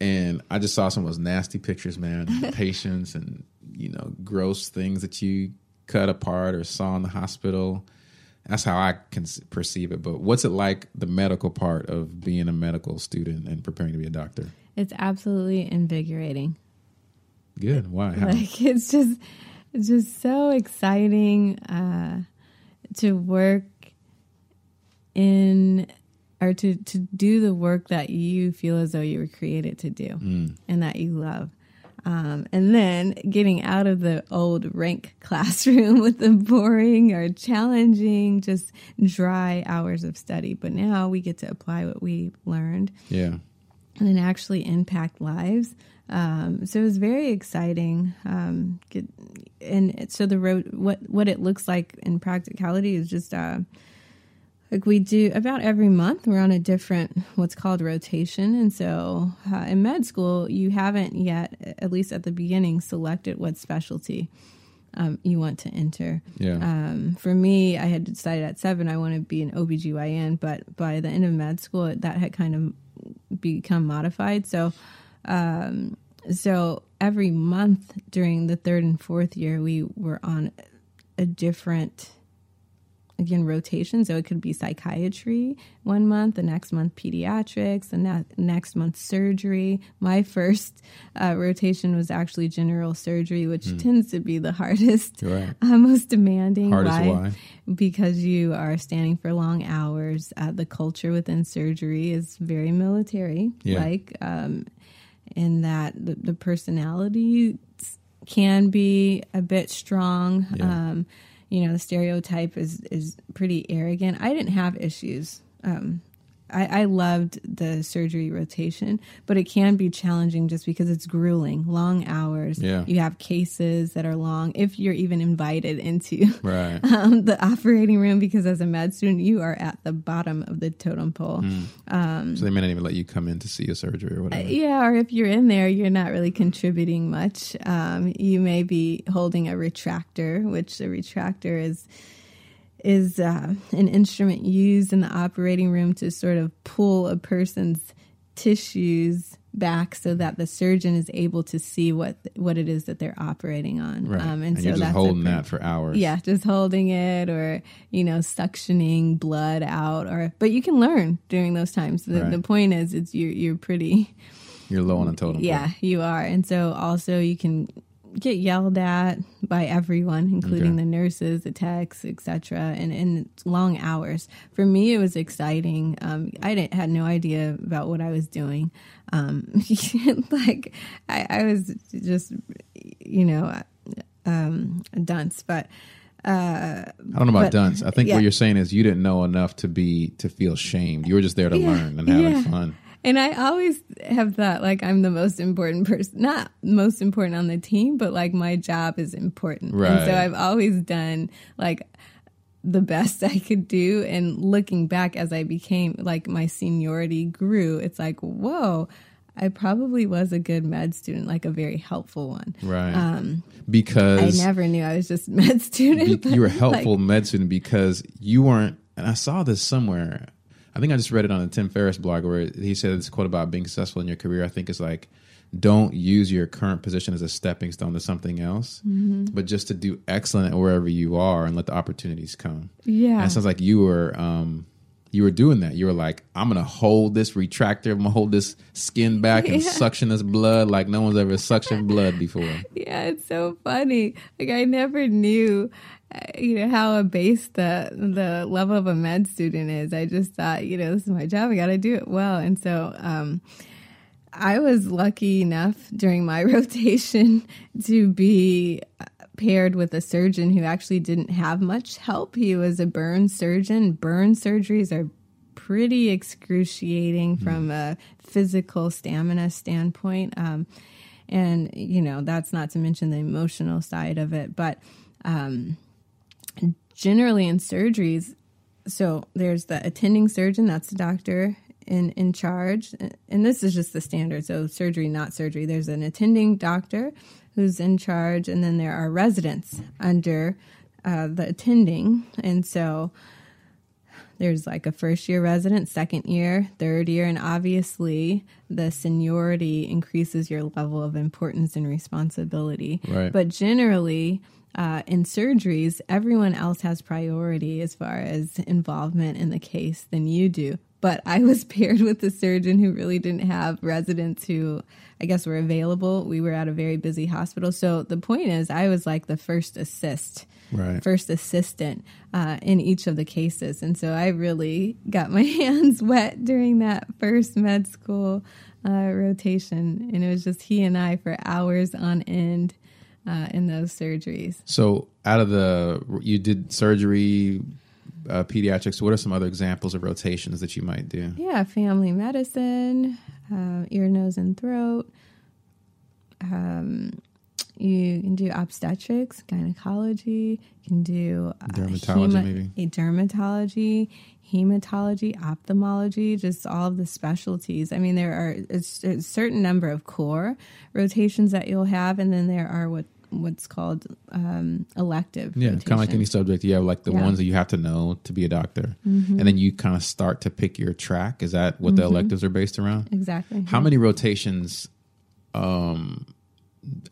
and I just saw some of those nasty pictures, man. Patients and you know gross things that you cut apart or saw in the hospital. That's how I can perceive it. But what's it like the medical part of being a medical student and preparing to be a doctor? it's absolutely invigorating Good. Why? How? like it's just it's just so exciting uh to work in or to to do the work that you feel as though you were created to do and that you love um, and then getting out of the old rank classroom with the boring or challenging, just dry hours of study. But now we get to apply what we learned yeah. and then actually impact lives. Um, so it was very exciting. Um, get, and so the road, what what it looks like in practicality is just uh, like we do about every month. We're on a different what's called rotation, and so uh, in med school, you haven't yet, at least at the beginning, selected what specialty. Um, you want to enter. Yeah. Um, for me, I had decided at seven I want to be an OBGYN, but by the end of med school, that had kind of become modified. So, um, so every month during the third and fourth year, we were on a different, again, rotation. So it could be psychiatry one month, the next month pediatrics, the ne- next month surgery. My first uh, rotation was actually general surgery, which tends to be the hardest, Right. uh, most demanding. Hardest why? Because you are standing for long hours. Uh, the culture within surgery is very military, Yeah. like, um, in that the, the personality can be a bit strong. Yeah. Um, you know, the stereotype is is pretty arrogant. I didn't have issues. Um, I, I loved the surgery rotation, but it can be challenging just because it's grueling, long hours. Yeah. You have cases that are long if you're even invited into Right. um, the operating room because as a med student, you are at the bottom of the totem pole. so they may not even let you come in to see a surgery or whatever. Yeah, or if you're in there, you're not really contributing much. Um, you may be holding a retractor, which a retractor is is uh, an instrument used in the operating room to sort of pull a person's tissues back so that the surgeon is able to see what what it is that they're operating on. right. Um, and, and, so you're just that's holding pretty- that for hours. yeah, just holding it or, you know, suctioning blood out or but you can learn during those times. The, Right. the point is it's you're you're pretty You're low on a totem. pole. yeah, you are. And so also you can get yelled at by everyone, including Okay. the nurses, the techs, etc. And and it's long hours. For me, it was exciting. Um, I didn't had no idea about what I was doing. Um, like I, I was just, you know, um, a dunce, but. Uh, I don't know about But- dunce. I think yeah. what you're saying is you didn't know enough to be to feel shamed. You were just there to Yeah, learn and having yeah. fun. And I always have thought like I'm the most important person, not most important on the team, but like my job is important. Right. And so I've always done like the best I could do. And looking back as I became like my seniority grew, it's like, whoa, I probably was a good med student, like a very helpful one. Right. Um, because I never knew I was just med student. be- you were helpful like, med student because you weren't and i saw this somewhere i think i just read it on the tim ferriss blog where he said this quote about being successful in your career i think is like don't use your current position as a stepping stone to something else Mm-hmm. but just to do excellent wherever you are and let the opportunities come yeah. and it sounds like you were um you were doing that. You were like, I'm gonna hold this retractor, I'm gonna hold this skin back and Yeah. suction this blood like no one's ever suctioned blood before. Yeah, it's so funny. Like I never knew, you know, how abased the the level of a med student is. I just thought, you know, this is my job. I got to do it well. And so, um, I was lucky enough during my rotation to be uh, paired with a surgeon who actually didn't have much help. He was a burn surgeon. Burn surgeries are pretty excruciating from a physical stamina standpoint. Um, and, you know, that's not to mention the emotional side of it. But um, generally in surgeries, so there's the attending surgeon, that's the doctor in, in charge. And this is just the standard. So surgery, not surgery. There's an attending doctor who's in charge, and then there are residents under uh, the attending. And so there's like a first year resident, second year, third year, and obviously the seniority increases your level of importance and responsibility. Right. But generally, uh, in surgeries, everyone else has priority as far as involvement in the case than you do. But I was paired with a surgeon who really didn't have residents who I guess were available. We were at a very busy hospital. So the point is, I was like the first assist Right. first assistant uh, in each of the cases. And so I really got my hands wet during that first med school uh, rotation. And it was just he and I for hours on end uh, in those surgeries. So, out of the you did surgery, uh, pediatrics. What are some other examples of rotations that you might do? Yeah, family medicine, uh, ear, nose, and throat. Um, you can do obstetrics, gynecology. You can do uh, Dermatology, maybe? a dermatology, hematology, ophthalmology, just all of the specialties. I mean, there are it's a certain number of core rotations that you'll have, and then there are what what's called um, elective. Yeah, kind of like any subject. You have like the Yeah. ones that you have to know to be a doctor, Mm-hmm. and then you kind of start to pick your track. Is that what the electives are based around? exactly. How many rotations, um,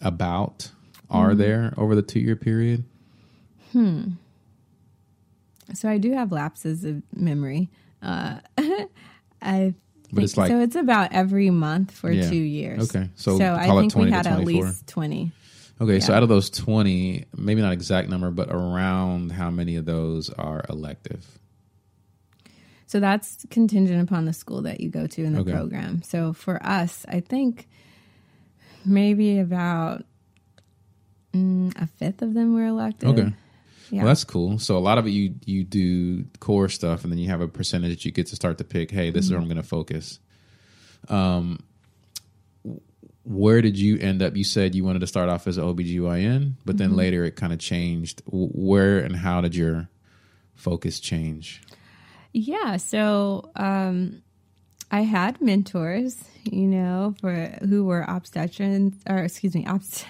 about are there over the two year period? Hmm. So I do have lapses of memory. Uh, I But it's think- like so it's about every month for Yeah. two years. Okay. So so I think 20 we had at least twenty. Okay. So out of those twenty, maybe not exact number, but around how many of those are elective? So that's contingent upon the school that you go to in the Okay. program. So for us, I think maybe about Mm, a fifth of them were elective. Okay. Yeah. Well, that's cool. So a lot of it you you do core stuff, and then you have a percentage that you get to start to pick. Hey, this is where I'm going to focus. Um, where did you end up? You said you wanted to start off as an OBGYN, but then later it kind of changed. Where and how did your focus change? Yeah, so um, I had mentors, you know, for who were obstetricians, or excuse me, obst-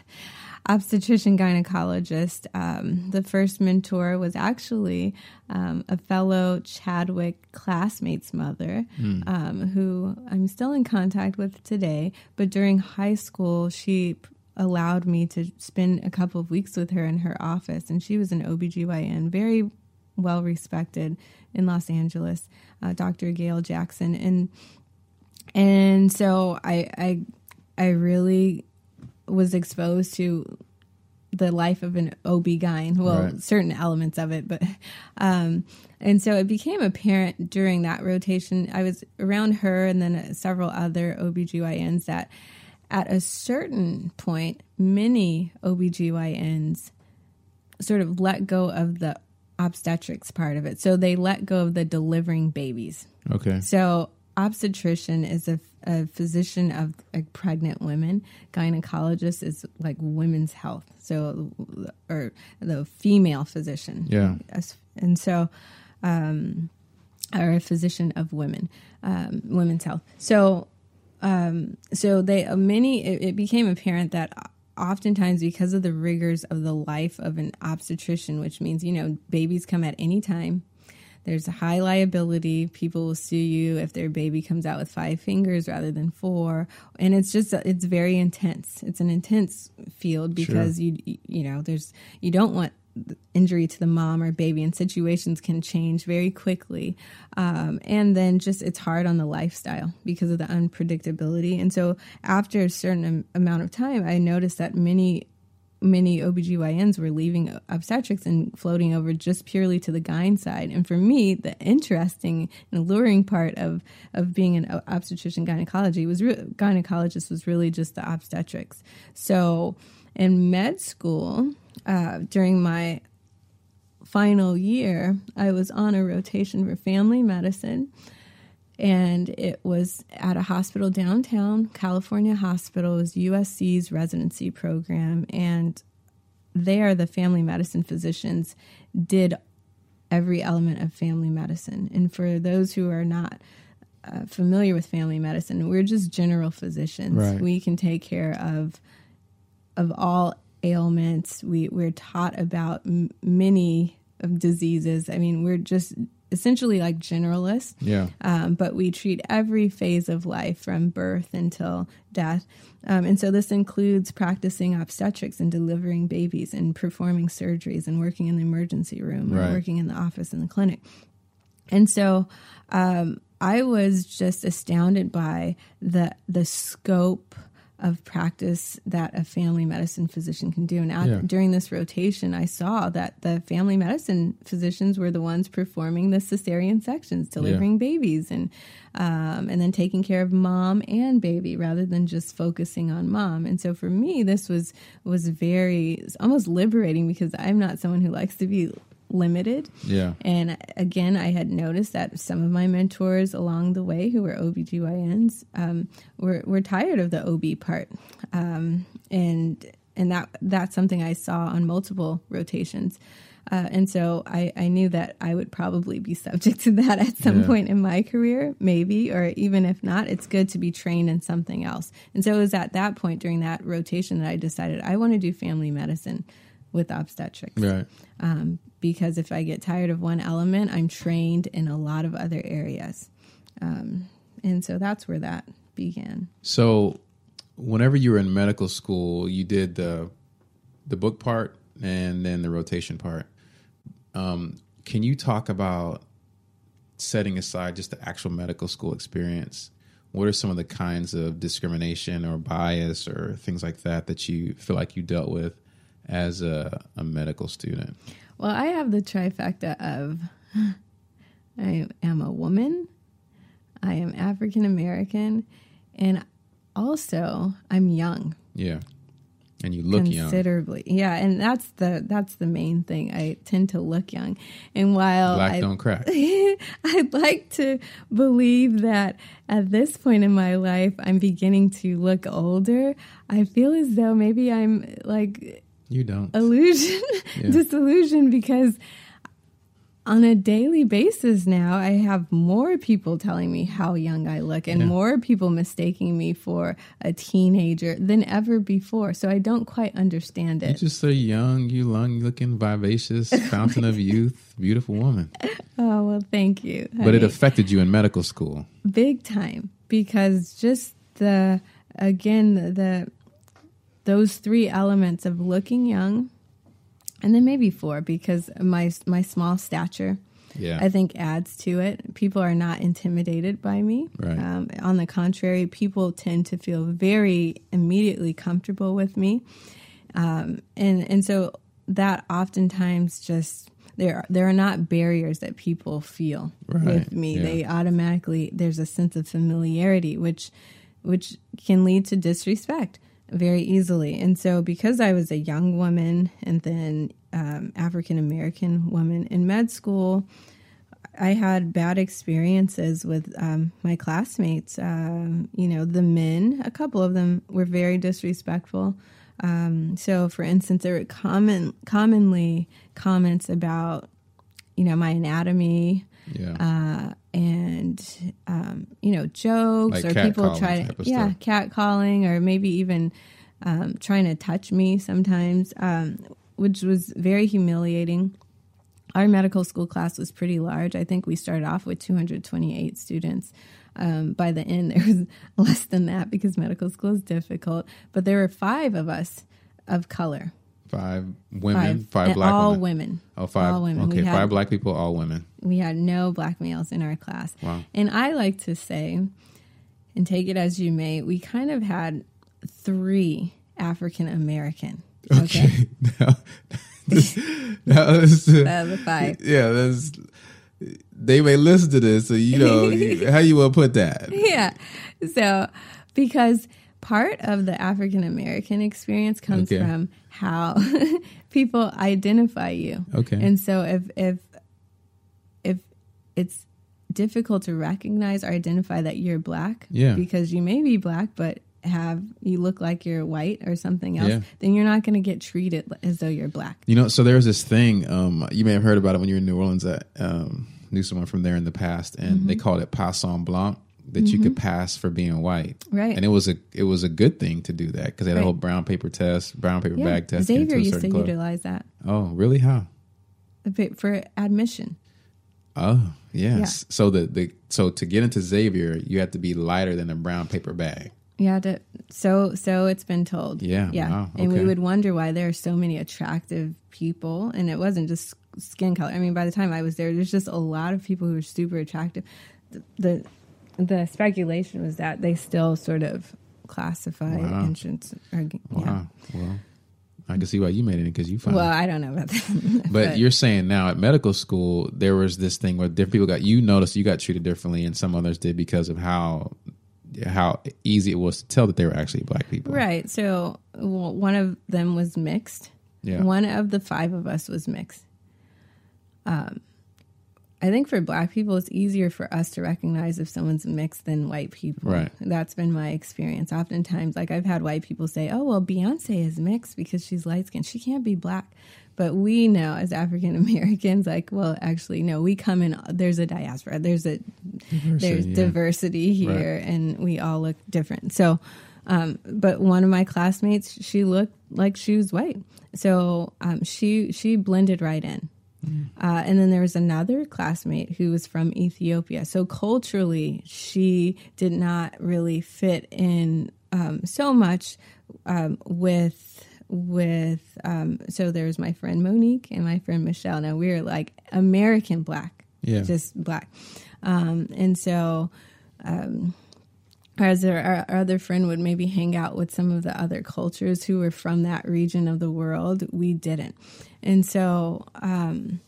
obstetrician gynecologist. Um, the first mentor was actually um, a fellow Chadwick classmate's mother, um, who I'm still in contact with today. But during high school, she p- allowed me to spend a couple of weeks with her in her office, and she was an OBGYN, very well respected in Los Angeles, uh, Dr. Gail Jackson, and and so I I I really was exposed to the life of an OB gyn. Well, Right. certain elements of it, but um, and so it became apparent during that rotation. I was around her and then several other OBGYNs that at a certain point, many OBGYNs sort of let go of the obstetrics part of it. So they let go of the delivering babies. Okay. So obstetrician is a, a physician of like pregnant women. Gynecologist is like women's health. So or the female physician. Yeah. And so um or a physician of women, um, women's health. So um, so they uh, many it, it became apparent that oftentimes because of the rigors of the life of an obstetrician which means you know babies come at any time there's a high liability. People will sue you if their baby comes out with five fingers rather than four. And it's just it's very intense. It's an intense field because you you know there's you don't want injury to the mom or baby and situations can change very quickly. Um, and then just it's hard on the lifestyle because of the unpredictability. And so after a certain am- amount of time i noticed that many many OBGYNs were leaving obstetrics and floating over just purely to the gyne side. And for me, the interesting and alluring part of, of being an obstetrician gynecology was re- gynecologist was really just the obstetrics. So in med school, uh, during my final year, I was on a rotation for family medicine and it was at a hospital downtown, California Hospital. It was USC's residency program, and there the family medicine physicians did every element of family medicine. And for those who are not uh, familiar with family medicine, we're just general physicians. Right. We can take care of of all ailments. We we're taught about m- many of diseases. I mean, we're just essentially like generalists Yeah. um, but we treat every phase of life from birth until death. Um, and so this includes practicing obstetrics and delivering babies and performing surgeries and working in the emergency room Right. or working in the office in the clinic. And so um, I was just astounded by the the scope of practice that a family medicine physician can do. And at, Yeah. during this rotation, I saw that the family medicine physicians were the ones performing the cesarean sections, delivering babies, and um, and then taking care of mom and baby rather than just focusing on mom. And so for me, this was was very almost liberating because I'm not someone who likes to be limited. Yeah. And again, I had noticed that some of my mentors along the way who were OBGYNs um, were, were tired of the OB part. Um, and and that that's something I saw on multiple rotations. Uh, and so I, I knew that I would probably be subject to that at some Yeah. point in my career, maybe, or even if not, it's good to be trained in something else. And so it was at that point during that rotation that I decided I want to do family medicine with obstetrics Right. um, because if I get tired of one element, I'm trained in a lot of other areas. Um, and so that's where that began. So, whenever you were in medical school, you did the the book part and then the rotation part. Um, can you talk about setting aside just the actual medical school experience? What are some of the kinds of discrimination or bias or things like that that you feel like you dealt with as a, a medical student? Well, I have the trifecta of I am a woman, I am African American, and also I'm young. Yeah. And you look young. considerably. Yeah, and that's the that's the main thing. I tend to look young, and while Black I, don't crack. I'd like to believe that at this point in my life, I'm beginning to look older. I feel as though maybe I'm like You don't. illusion, Yeah. disillusion because on a daily basis now, I have more people telling me how young I look and Yeah. more people mistaking me for a teenager than ever before. So I don't quite understand it You're it. just a young, you young looking, vivacious fountain of youth, beautiful woman. Oh, well, thank you. But it affected you in medical school. big time because just the again the those three elements of looking young and then maybe four because my my small stature Yeah. I think adds to it. People are not intimidated by me. Right. Um, on the contrary, people tend to feel very immediately comfortable with me, um, and and so that oftentimes just there there are not barriers that people feel Right, with me. yeah. They automatically there's a sense of familiarity, which which can lead to disrespect very easily. And so, because I was a young woman and then um, African American woman in med school, I had bad experiences with um, my classmates. Um, you know, the men, a couple of them were very disrespectful. Um, so, for instance, there were common, commonly comments about, you know, my anatomy, Yeah. uh, and um, you know jokes Like or people try to yeah cat calling or maybe even um, trying to touch me sometimes um, which was very humiliating. Our medical school class was pretty large. I think we started off with 228 students. Um, by the end there was less than that because medical school is difficult. But there were five of us of color five women, five, and black all women. women Oh, five. all women. Okay, had- five black people, all women. we had no black males in our class. Wow. And I like to say, and take it as you may, we kind of had three African American. Okay. now, this, now this, Uh, five. yeah, that's, they may listen to this, so you know you, how you will put that. yeah. So, because part of the African American experience comes Okay. from how people identify you. Okay. And so if if if it's difficult to recognize or identify that you're black Yeah. because you may be black but have you look like you're white or something else, Yeah. then you're not going to get treated as though you're black. You know, so there's this thing. Um, you may have heard about it when you were in New Orleans. That um, knew someone from there in the past, and they called it passant blanc. That you could mm-hmm. pass for being white, Right. And it was a it was a good thing to do that because they had a whole brown paper test, brown paper Yeah. bag test. Xavier used to club. utilize that Oh, really? How? for admission. Oh, yes. So the, the so to get into Xavier, you have to be lighter than a brown paper bag. Yeah, to, so so it's been told. Yeah, yeah, wow, and we would wonder why there are so many attractive people, and it wasn't just skin color. I mean, by the time I was there, there's just a lot of people who are super attractive. The the, the speculation was that they still sort of classify Wow. entrance. Or, yeah. Wow. Well, I can see why you made it because you found. Well, I don't know about that, but, you're saying now at medical school there was this thing where different people got you noticed you got treated differently and some others did because of how how easy it was to tell that they were actually black people. right. So w- one of them was mixed. Yeah. One of the five of us was mixed. Um, I think for black people, it's easier for us to recognize if someone's mixed than white people. Right. That's been my experience. Oftentimes, like I've had white people say, "Oh, well, Beyonce is mixed because she's light skinned. She can't be black." But we know as African Americans, like, well, actually, no. We come in. There's a diaspora. There's a there's yeah. diversity here, and we all look different. So, um, but one of my classmates, she looked like she was white, so um, she she blended right in. Uh, and then there was another classmate who was from Ethiopia. So culturally, she did not really fit in um, so much um, with with. Um, so there was my friend Monique and my friend Michelle. Now we were like American black, Yeah. just black. Um, and so Whereas our, our other friend would maybe hang out with some of the other cultures who were from that region of the world, we didn't. And so, um,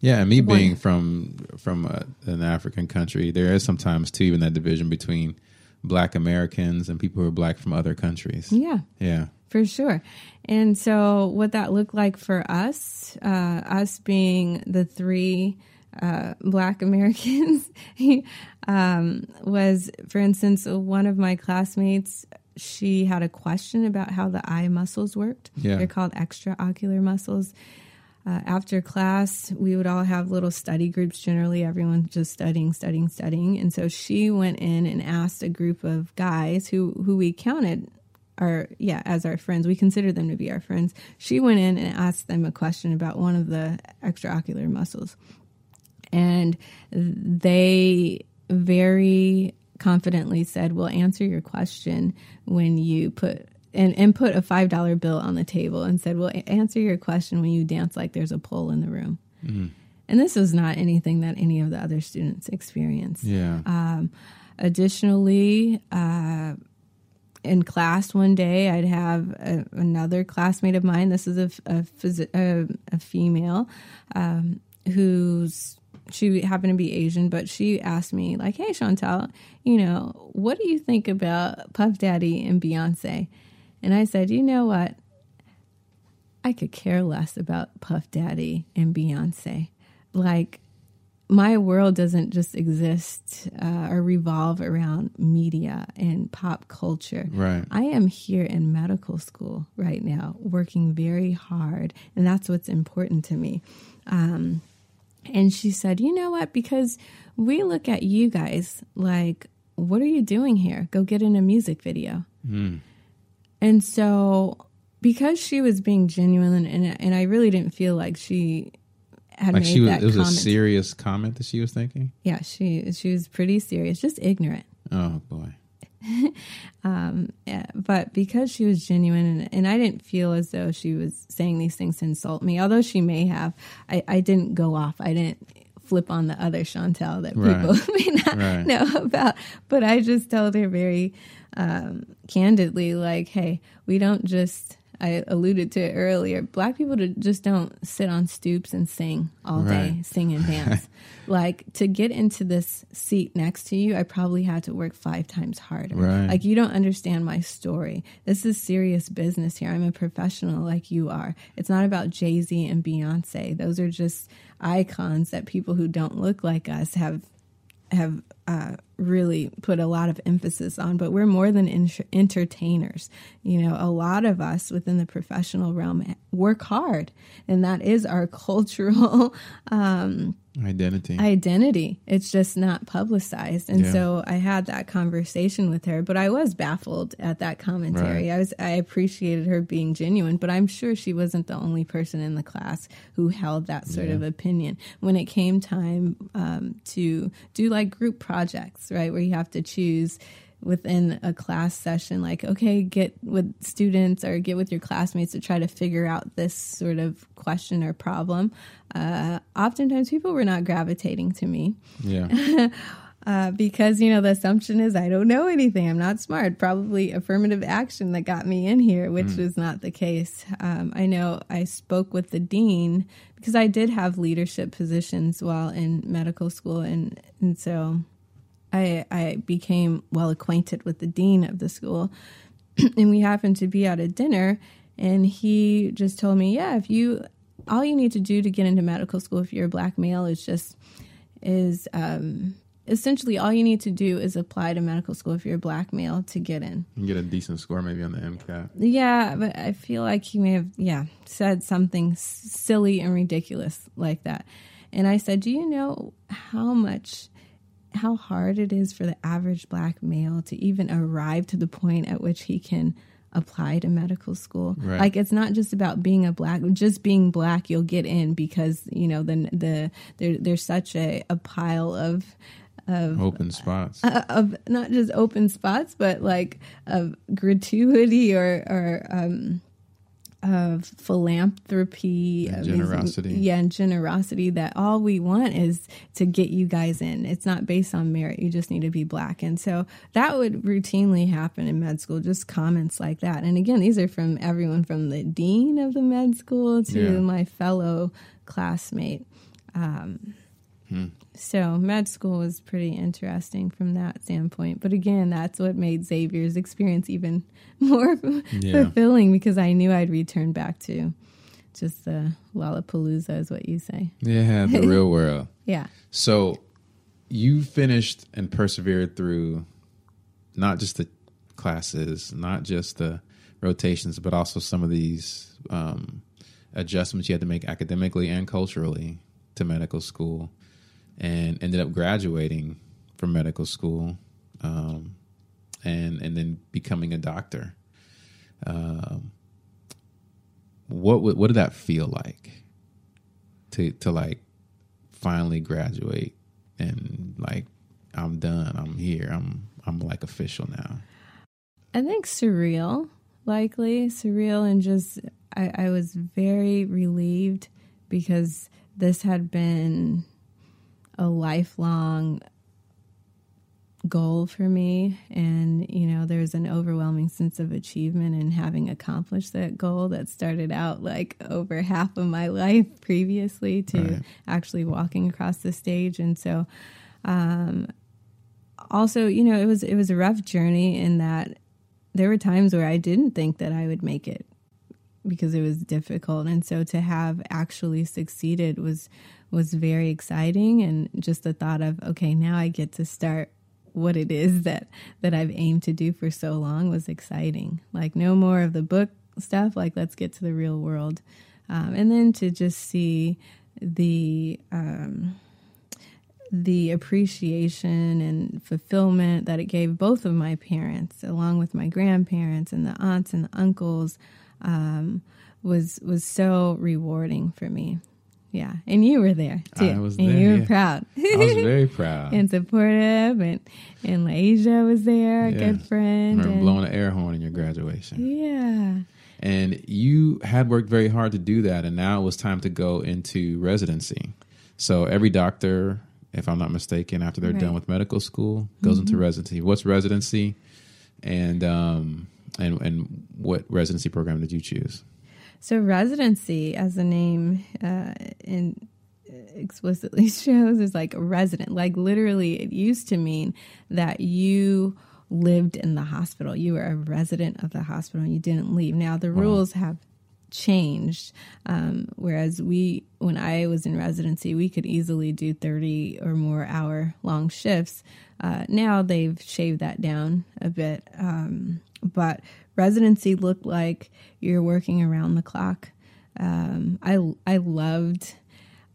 Yeah, and me One- being from from a, an African country, there is sometimes too even that division between black Americans and people who are black from other countries. Yeah. Yeah. For sure. And so, what that looked like for us, uh, us being the three uh, Black Americans, um, was, for instance, one of my classmates. She had a question about how the eye muscles worked. Yeah. They're called extraocular muscles. Uh, after class, we would all have little study groups. Generally, everyone just studying, studying, studying. And so she went in and asked a group of guys who who we counted our yeah as our friends. We considered them to be our friends. She went in and asked them a question about one of the extraocular muscles, and they very confidently said, "We'll answer your question when you put." And, and put a five dollar bill on the table and said, "We'll answer your question when you dance like there's a pole in the room." And this was not anything that any of the other students experienced. Yeah. Um, additionally, uh, in class one day, I'd have a, another classmate of mine. This is a, a, phys- a, a female um, who's she happened to be Asian, but she asked me like, "Hey, Shauntelle, you know, what do you think about Puff Daddy and Beyonce?" And I said, "You know what? I could care less about Puff Daddy and Beyonce. Like, my world doesn't just exist uh, or revolve around media and pop culture. Right. I am here in medical school right now, working very hard, and that's what's important to me. Um, and she said, You know what? Because we look at you guys like, what are you doing here? Go get in a music video. Hmm. And so, because she was being genuine, and and I really didn't feel like she had Like made she was, that it was comment. a serious comment that she was thinking. yeah, she she was pretty serious, just ignorant. Oh boy. Yeah, but because she was genuine, and, and I didn't feel as though she was saying these things to insult me, although she may have, I, I didn't go off. I didn't flip on the other Shauntelle that Right. people may not Right. know about. But I just told her very um, candidly, like, hey, we don't just. I alluded to it earlier. Black people just don't sit on stoops and sing all day, sing and dance. like to get into this seat next to you, I probably had to work five times harder. Right. Like you don't understand my story. This is serious business here. I'm a professional like you are. It's not about Jay Z and Beyonce. Those are just icons that people who don't look like us have have uh, really put a lot of emphasis on. But we're more than in- entertainers. You know, a lot of us within the professional realm work hard, and that is our cultural. Um, Identity. identity. It's just not publicized. And Yeah. so I had that conversation with her, but I was baffled at that commentary. Right. I was I appreciated her being genuine, but I'm sure she wasn't the only person in the class who held that sort of opinion. When it came time um, to do like group projects, right, where you have to choose within a class session like okay get with students or get with your classmates to try to figure out this sort of question or problem uh, oftentimes people were not gravitating to me yeah. uh, because you know the assumption is I don't know anything. I'm not smart. Probably affirmative action that got me in here, which was not the case. Um, I know I spoke with the dean because I did have leadership positions while in medical school, and and so I I became well acquainted with the dean of the school, and we happened to be at a dinner, and he just told me, yeah, if you all you need to do to get into medical school if you're a black male is just is um, essentially all you need to do is apply to medical school if you're a black male to get in. You get a decent score maybe on the MCAT. Yeah, but I feel like he may have yeah said something silly and ridiculous like that. And I said, "Do you know how much how hard it is for the average black male to even arrive to the point at which he can apply to medical school. Right. Like it's not just about being a black, just being black, you'll get in because you know the the there, there's such a, a pile of of Open spots. uh, of not just open spots, but like of gratuity or or um, of philanthropy, And generosity. yeah, and generosity. That all we want is to get you guys in. It's not based on merit. You just need to be black, and so that would routinely happen in med school. Just comments like that. And again, these are from everyone from the dean of the med school to Yeah. my fellow classmate. Um, So med school was pretty interesting from that standpoint. But again, that's what made Xavier's experience even more Yeah. fulfilling because I knew I'd return back to just the Lollapalooza, is what you say. Yeah, the real world. Yeah. So you finished and persevered through not just the classes, not just the rotations, but also some of these um, adjustments you had to make academically and culturally to medical school, and ended up graduating from medical school, um, and and then becoming a doctor. Um, what what did that feel like to to like finally graduate and like I'm done. I'm here. I'm I'm like official now. I think surreal, likely surreal, and just I, I was very relieved because this had been a lifelong goal for me. And you know there's an overwhelming sense of achievement in having accomplished that goal that started out like over half of my life previously to Right. actually walking across the stage. And so um also you know it was it was a rough journey in that there were times where I didn't think that I would make it because it was difficult. And so to have actually succeeded was was very exciting and just the thought of okay now I get to start what it is that that I've aimed to do for so long was exciting like no more of the book stuff like let's get to the real world um, and then to just see the um, the appreciation and fulfillment that it gave both of my parents, along with my grandparents and the aunts and the uncles, um, was was so rewarding for me. Yeah, and you were there too, I was and there, you were yeah. proud I was very proud. and supportive, and and Lasia was there, a Yeah. good friend. remember and- blowing an air horn in your graduation. yeah, And you had worked very hard to do that, and now it was time to go into residency. So every doctor, if I'm not mistaken, after they're Right. Mm-hmm. done with medical school, goes into residency. What's residency, and um, and and what residency program did you choose? So residency, as the name uh, in explicitly shows, is like a resident. Like literally, it used to mean that you lived in the hospital. You were a resident of the hospital and you didn't leave. Now the rules have changed. Um, whereas we, when I was in residency, we could easily do 30 or more hour long shifts. Uh, now they've shaved that down a bit. Um, but residency looked like you're working around the clock. Um, I, I loved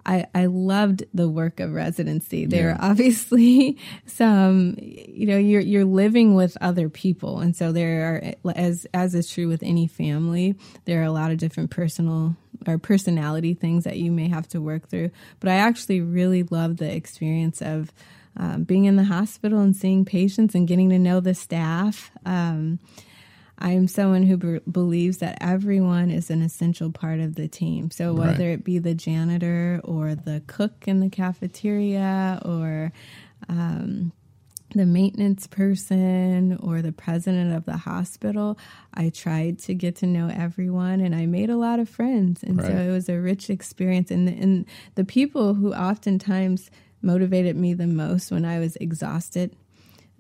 I, I loved the work of residency. There Yeah. are obviously some, you know, you're you're living with other people, and so there are, as as is true with any family, there are a lot of different personal or personality things that you may have to work through. But I actually really loved the experience of um, being in the hospital and seeing patients and getting to know the staff. Um, I'm someone who be- believes that everyone is an essential part of the team. So whether Right. it be the janitor or the cook in the cafeteria or um, the maintenance person or the president of the hospital, I tried to get to know everyone and I made a lot of friends. And so it was a rich experience. And the, and the people who oftentimes motivated me the most when I was exhausted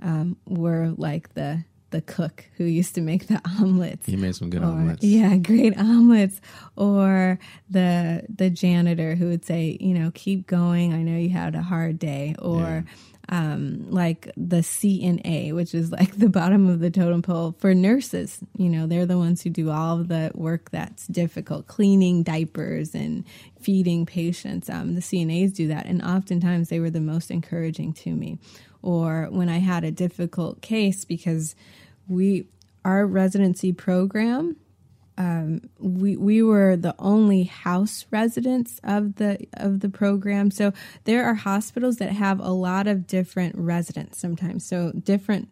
um, were like the the cook who used to make the omelets. He made some good Or- omelets. Yeah, great omelets. Or the the janitor who would say, you know, keep going. I know you had a hard day. Or um, like the CNA, which is like the bottom of the totem pole for nurses. You know, they're the ones who do all of the work that's difficult, cleaning diapers and feeding patients. Um, the CNAs do that, and oftentimes they were the most encouraging to me. Or when I had a difficult case, because we our residency program Um, we we were the only house residents of the of the program. So there are hospitals that have a lot of different residents sometimes. So different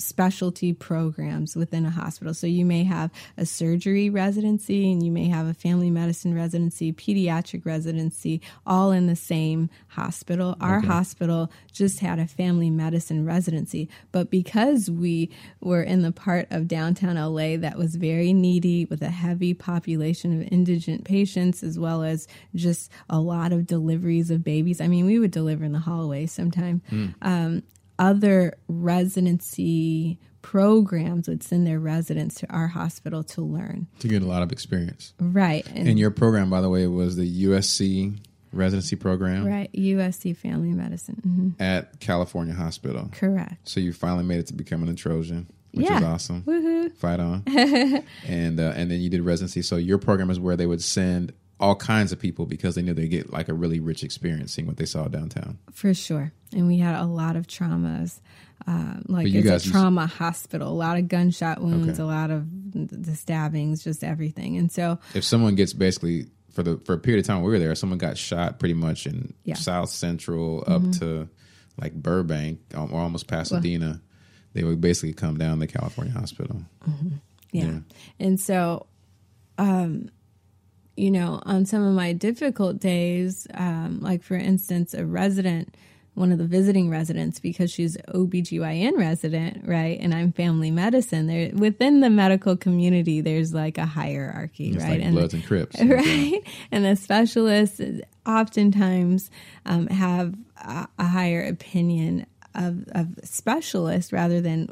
specialty programs within a hospital. So you may have a surgery residency and you may have a family medicine residency, pediatric residency, all in the same hospital. Our hospital just had a family medicine residency, but because we were in the part of downtown LA that was very needy with a heavy population of indigent patients as well as just a lot of deliveries of babies. I mean, we would deliver in the hallway sometime. Mm. Um, other residency programs would send their residents to our hospital to learn. To get a lot of experience. Right. And, and, your program by the way was the usc residency program? Right usc family medicine mm-hmm. at california hospital. Correct. So you finally made it to becoming a trojan which yeah. is awesome. Woo-hoo. fight on. And uh, and then you did residency. So your program is where they would send all kinds of people because they knew they get like a really rich experience seeing what they saw downtown. For sure, and we had a lot of traumas. Uh, like it's a trauma hospital, a lot of gunshot wounds, okay. a lot of the stabbings, just everything. And so, if someone gets basically for the for a period of time we were there, someone got shot pretty much in yeah. South Central up mm-hmm. to like Burbank or almost Pasadena. Well, they would basically come down the California hospital. Mm-hmm. Yeah. yeah. and so. Um, you know, on some of my difficult days, um, like for instance, a resident, one of the visiting residents, because she's OBGYN resident, right? And I'm family medicine. There within the medical community, there's like a hierarchy, it's right? Like and Bloods and Crips. Right. And the specialists oftentimes um, have a, a higher opinion of, of specialists rather than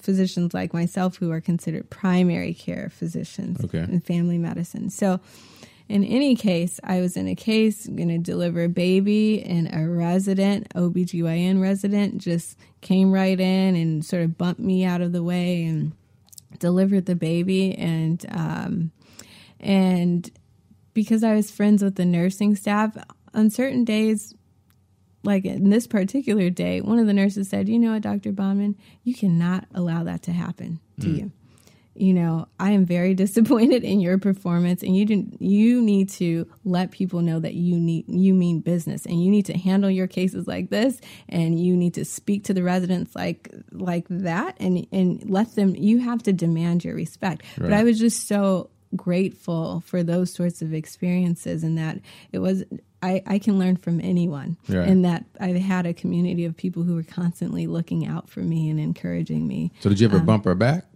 physicians like myself who are considered primary care physicians okay. in family medicine. So in any case, I was in a case going to deliver a baby, and a resident, OBGYN resident, just came right in and sort of bumped me out of the way and delivered the baby. And, um, and because I was friends with the nursing staff, on certain days, like in this particular day, one of the nurses said, You know what, Dr. Bonman, you cannot allow that to happen to mm. you you know, I am very disappointed in your performance and you didn't you need to let people know that you need you mean business and you need to handle your cases like this and you need to speak to the residents like like that and and let them you have to demand your respect. Right. But I was just so grateful for those sorts of experiences and that it was I, I can learn from anyone right. and that I've had a community of people who were constantly looking out for me and encouraging me. So did you ever um, bump her back?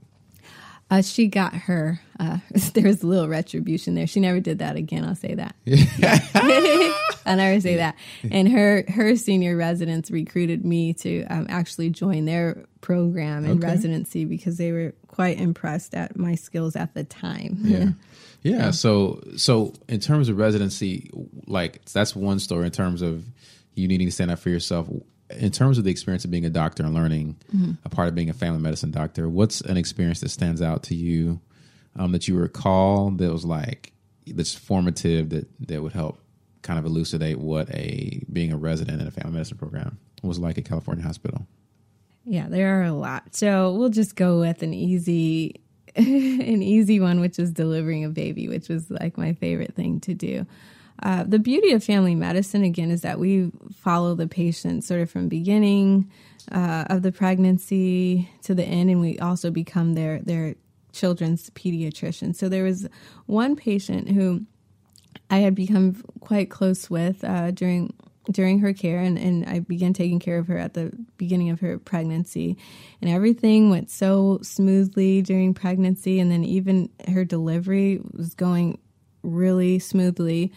Uh, she got her. Uh, there was a little retribution there. She never did that again. I'll say that. I'll never say that. And her her senior residents recruited me to um, actually join their program and okay. residency because they were quite impressed at my skills at the time. Yeah. yeah. So so in terms of residency, like that's one story. In terms of you needing to stand up for yourself, in terms of the experience of being a doctor and learning mm-hmm. a part of being a family medicine doctor, what's an experience that stands out to you um, that you recall that was like that's formative that that would help kind of elucidate what a being a resident in a family medicine program was like at California Hospital? Yeah, there are a lot. So we'll just go with an easy an easy one, which is delivering a baby, which was like my favorite thing to do. Uh, the beauty of family medicine, again, is that we follow the patient sort of from beginning uh, of the pregnancy to the end, and we also become their their children's pediatrician. So there was one patient who I had become quite close with uh, during during her care and, and I began taking care of her at the beginning of her pregnancy and everything went so smoothly during pregnancy and then even her delivery was going really smoothly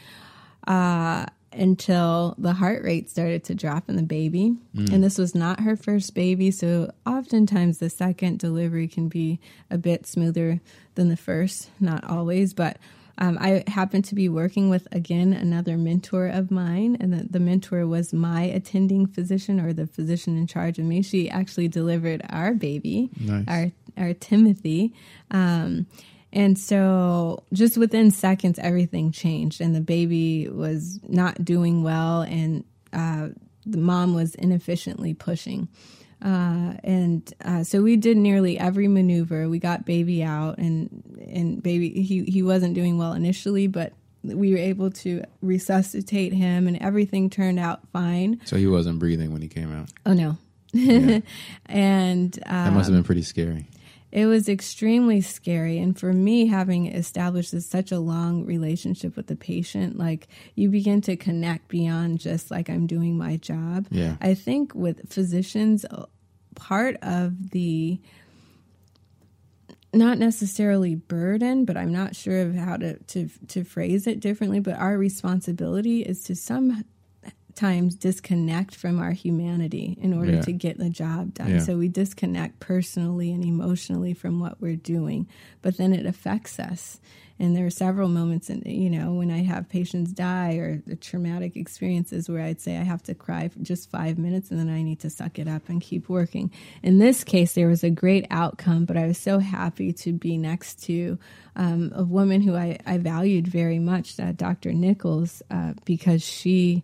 uh, until the heart rate started to drop in the baby. Mm. And this was not her first baby, so oftentimes the second delivery can be a bit smoother than the first, not always, but um, I happened to be working with again another mentor of mine, and the, the, mentor was my attending physician or the physician in charge of me. She actually delivered our baby, nice. our our Timothy, um, and so, just within seconds, everything changed, and the baby was not doing well, and uh, the mom was inefficiently pushing. Uh, and uh, so we did nearly every maneuver. We got baby out, and and baby he he wasn't doing well initially, but we were able to resuscitate him, and everything turned out fine. So he wasn't breathing when he came out. Oh no, Yeah. and um, That must have been pretty scary. It was extremely scary. And for me, having established this, such a long relationship with the patient, like you begin to connect beyond just like I'm doing my job. Yeah. I think with physicians, uh, part of the not necessarily burden, but I'm not sure of how to, to to phrase it differently. But our responsibility is to sometimes disconnect from our humanity in order Yeah. to get the job done. Yeah. So we disconnect personally and emotionally from what we're doing, but then it affects us. And there are several moments, in, you know, when I have patients die or the traumatic experiences where I'd say I have to cry for just five minutes and then I need to suck it up and keep working. In this case, there was a great outcome, but I was so happy to be next to um, a woman who I, I valued very much, uh, Dr. Nichols, uh, because she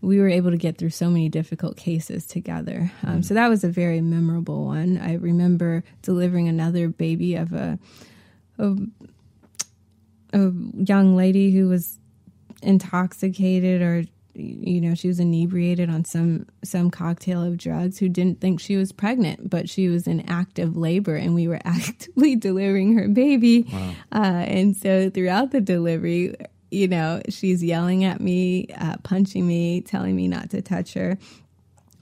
we were able to get through so many difficult cases together. Um, so that was a very memorable one. I remember delivering another baby of a, a a young lady who was intoxicated or you know she was inebriated on some some cocktail of drugs who didn't think she was pregnant but she was in active labor and we were actively delivering her baby uh, and so throughout the delivery you know she's yelling at me uh, punching me telling me not to touch her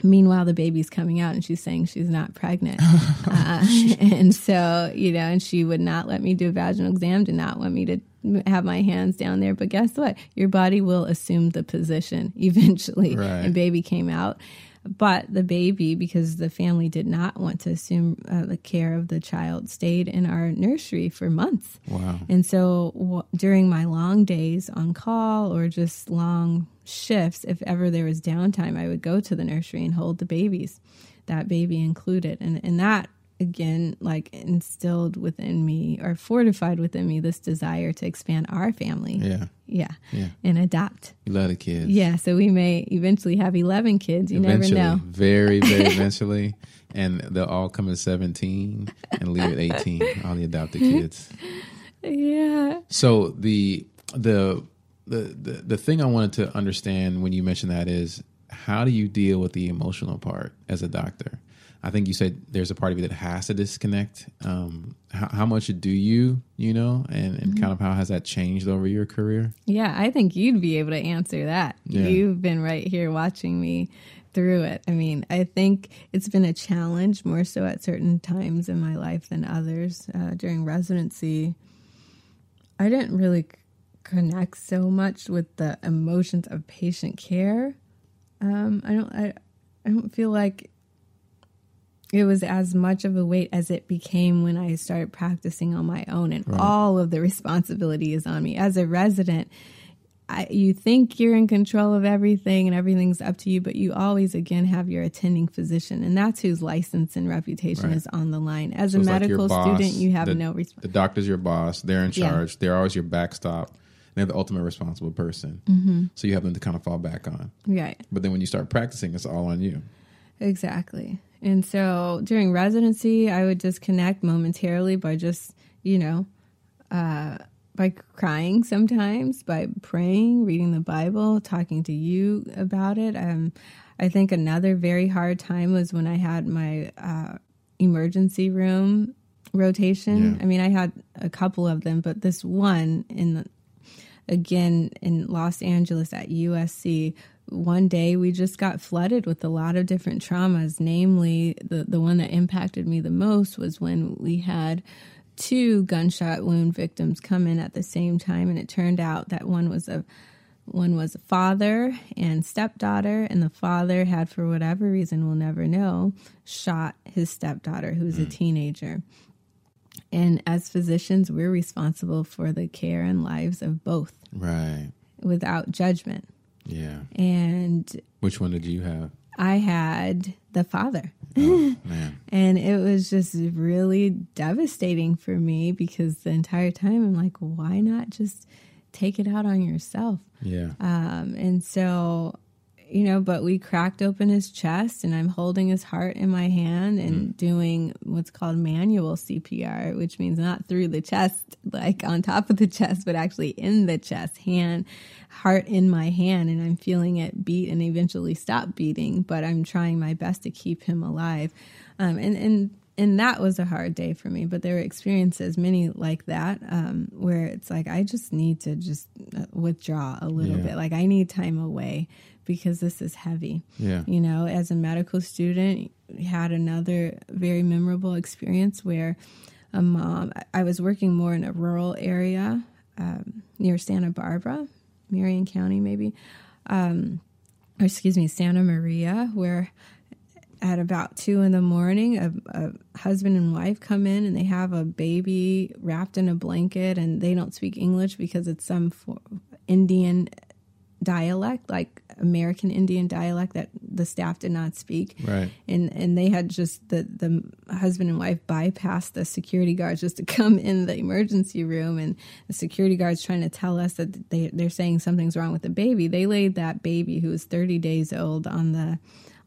Meanwhile, the baby's coming out and she's saying she's not pregnant. uh, and so, you know, and she would not let me do a vaginal exam, did not want me to have my hands down there. But guess what? Your body will assume the position eventually. Right. And baby came out. But the baby, because the family did not want to assume uh, the care of the child, stayed in our nursery for months. Wow. And so w- during my long days on call or just long shifts, if ever there was downtime, I would go to the nursery and hold the babies, that baby included. And, and that again, like instilled within me or fortified within me this desire to expand our family. Yeah. Yeah. Yeah. And adopt. You love the kids. Yeah. So we may eventually have 11 kids. You eventually, never know. very, very eventually, and they'll all come at seventeen and leave at eighteen. All the adopted kids. Yeah. So the the the the, the thing I wanted to understand when you mentioned that is how do you deal with the emotional part as a doctor? I think you said there's a part of you that has to disconnect. Um, how, how much do you, you know, and, and kind of how has that changed over your career? Yeah, I think you'd be able to answer that. Yeah. You've been right here watching me through it. I mean, I think it's been a challenge more so at certain times in my life than others. Uh, during residency, I didn't really connect so much with the emotions of patient care. Um, I don't. I, I don't feel like it was as much of a weight as it became when I started practicing on my own, and all of the responsibility is on me as a resident. I, you think you're in control of everything and everything's up to you, but you always again have your attending physician, and that's whose license and reputation Right. is on the line. As So a it's like medical boss, student, you have the, no responsibility. The doctor's your boss. They're in Yeah. charge. They're always your backstop. They're the ultimate responsible person. Mm-hmm. So you have them to kind of fall back on. Right. But then when you start practicing, it's all on you. Exactly. And so during residency, I would disconnect momentarily by just, you know, uh, by crying sometimes, by praying, reading the Bible, talking to you about it. Um, I think another very hard time was when I had my uh, emergency room rotation. Yeah. I mean, I had a couple of them, but this one in the, again in Los Angeles at USC. One day we just got flooded with a lot of different traumas. Namely, the, the one that impacted me the most was when we had two gunshot wound victims come in at the same time, and it turned out that one was a one was a father and stepdaughter, and the father had, for whatever reason we'll never know, shot his stepdaughter, who was a hmm. teenager. And as physicians, we're responsible for the care and lives of both Right. without judgment. Yeah. And Which one did you have? I had the father. Oh, man. And it was just really devastating for me because the entire time I'm like, why not just take it out on yourself? Yeah. Um, and so, you know, but we cracked open his chest and I'm holding his heart in my hand and mm. doing what's called manual CPR, which means not through the chest, like on top of the chest, but actually in the chest, hand, heart in my hand. And I'm feeling it beat and eventually stop beating, but I'm trying my best to keep him alive. Um, and, and, and that was a hard day for me but there were experiences many like that um, where it's like i just need to just uh, withdraw a little yeah. bit like i need time away because this is heavy. Yeah. You know, as a medical student, had another very memorable experience where a mom, I was working more in a rural area um, near Santa Barbara, Marion County, maybe, um, or excuse me, Santa Maria, where at about two in the morning, a, a, husband and wife come in and they have a baby wrapped in a blanket, and they don't speak English because it's some Indian dialect, like American Indian dialect that the staff did not speak. Right. And and they had just the the husband and wife bypassed the security guards just to come in the emergency room and the security guards trying to tell us that they they're saying something's wrong with the baby. They laid that baby who was 30 days old on the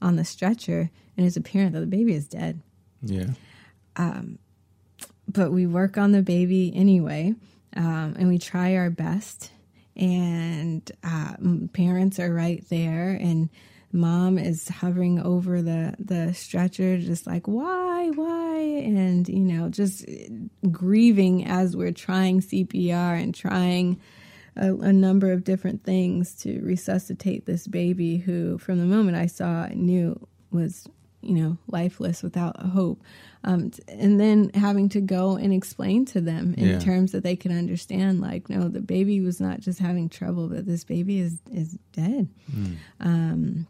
on the stretcher and it's apparent that the baby is dead. Yeah. Um but we work on the baby anyway. Um, and we try our best and uh, parents are right there and mom is hovering over the the stretcher just like why why and you know just grieving as we're trying CPR and trying a, a, number of different things to resuscitate this baby who from the moment I saw knew was you know, lifeless without hope. Um, and then having to go and explain to them in yeah. terms that they can understand, like, no, the baby was not just having trouble, but this baby is is dead. Mm. Um,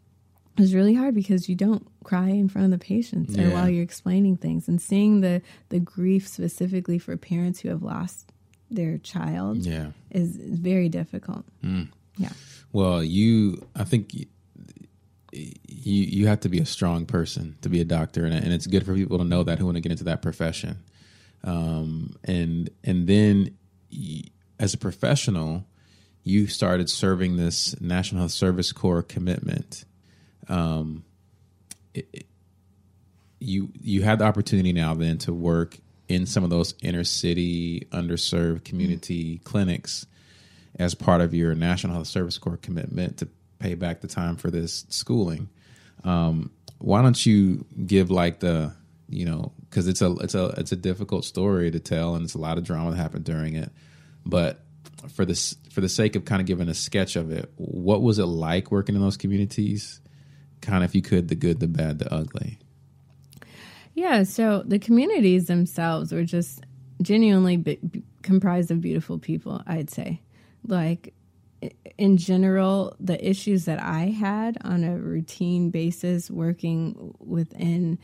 it was really hard because you don't cry in front of the patients yeah. or while you're explaining things and seeing the the grief specifically for parents who have lost their child yeah. is, is very difficult. Mm. Yeah. Well, you, I think you you have to be a strong person to be a doctor, and, and it's good for people to know that who want to get into that profession. Um, and and then as a professional, you started serving this National Health Service Corps commitment. Um, it, you you had the opportunity now then to work in some of those inner city underserved community mm-hmm. clinics as part of your National Health Service Corps commitment to pay back the time for this schooling. Um, why don't you give like the you know because it's a it's a it's a difficult story to tell and it's a lot of drama that happened during it, but for this for the sake of kind of giving a sketch of it, what was it like working in those communities? Kind of, if you could, the good, the bad, the ugly. Yeah, so the communities themselves were just genuinely comprised of beautiful people. I'd say, like in general, the issues that I had on a routine basis working within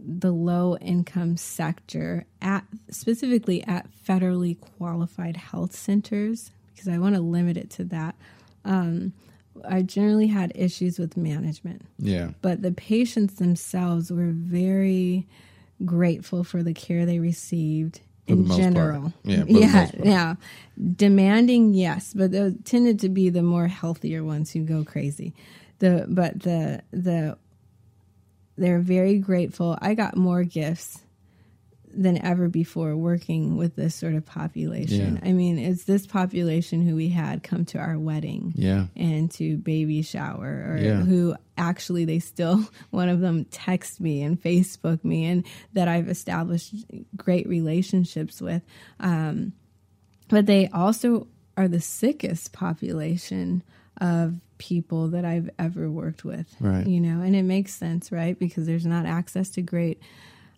the low income sector at specifically at federally qualified health centers because I want to limit it to that. Um, I generally had issues with management. Yeah. But the patients themselves were very grateful for the care they received in general. Yeah, yeah, yeah. Demanding, yes, but those tended to be the more healthier ones who go crazy. The but the the they're very grateful. I got more gifts than ever before working with this sort of population. Yeah. I mean, it's this population who we had come to our wedding yeah. and to baby shower or yeah. who actually they still one of them text me and Facebook me and that I've established great relationships with. Um, but they also are the sickest population of people that I've ever worked with. Right. You know, and it makes sense, right? Because there's not access to great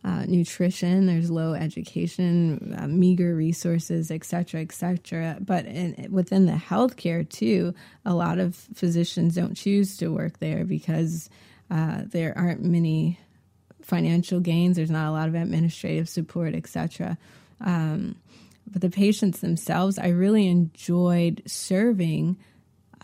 uh, nutrition, there's low education, uh, meager resources, et cetera, et cetera. But in, within the healthcare, too, a lot of physicians don't choose to work there because uh, there aren't many financial gains, there's not a lot of administrative support, et cetera. Um, but the patients themselves, I really enjoyed serving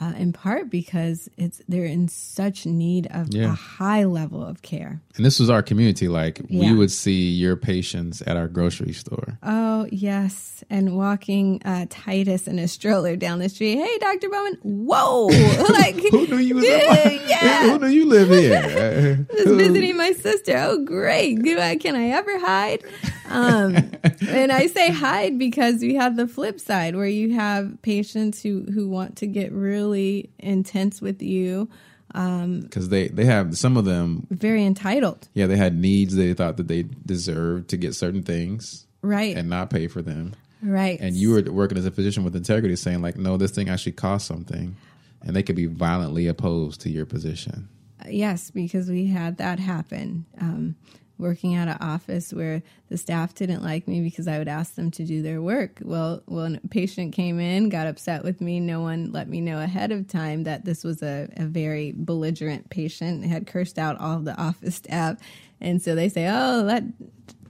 uh, in part because it's they're in such need of Yeah. a high level of care. And this was our community. Like we would see your patients at our grocery store. Oh yes, and walking uh, Titus in a stroller down the street. Hey, Doctor Bonman. Whoa! like Who knew you was yeah, yeah. Who knew you live here? Just visiting my sister. Oh, great! Can I ever hide? Um, and I say hide because we have the flip side where you have patients who who want to get really intense with you, Because they they have some of them. very entitled, Yeah, they had needs. They thought that they deserved to get certain things right? and not pay for them. right. And you were working as a physician with integrity, saying like, no, this thing actually costs something, and they could be violently opposed to your position. Yes, because we had that happen. Um, working at an office where the staff didn't like me because I would ask them to do their work. Well, when a patient came in, got upset with me, no one let me know ahead of time that this was a, a very belligerent patient, had cursed out all the office staff. And so they say, oh, let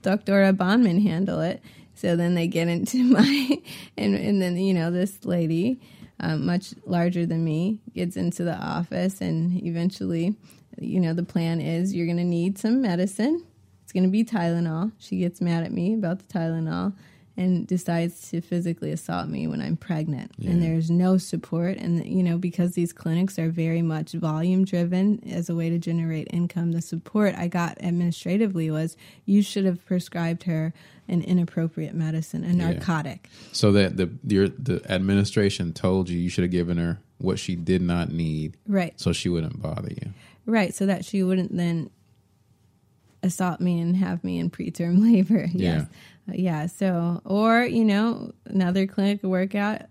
Dr. Bonman handle it. So then they get into my, and, and then, you know, this lady, um, much larger than me, gets into the office and eventually, you know, the plan is you're going to need some medicine. Going to be Tylenol. She gets mad at me about the Tylenol and decides to physically assault me when I'm pregnant. And there's no support. And, you know, because these clinics are very much volume driven as a way to generate income, the support I got administratively was you should have prescribed her an inappropriate medicine, a narcotic. So that the your the administration told you you should have given her what she did not need, Right. so she wouldn't bother you. Right. So that she wouldn't then assault me and have me in preterm labor. Yes. Uh, Yeah. So, or, you know, another clinic workout,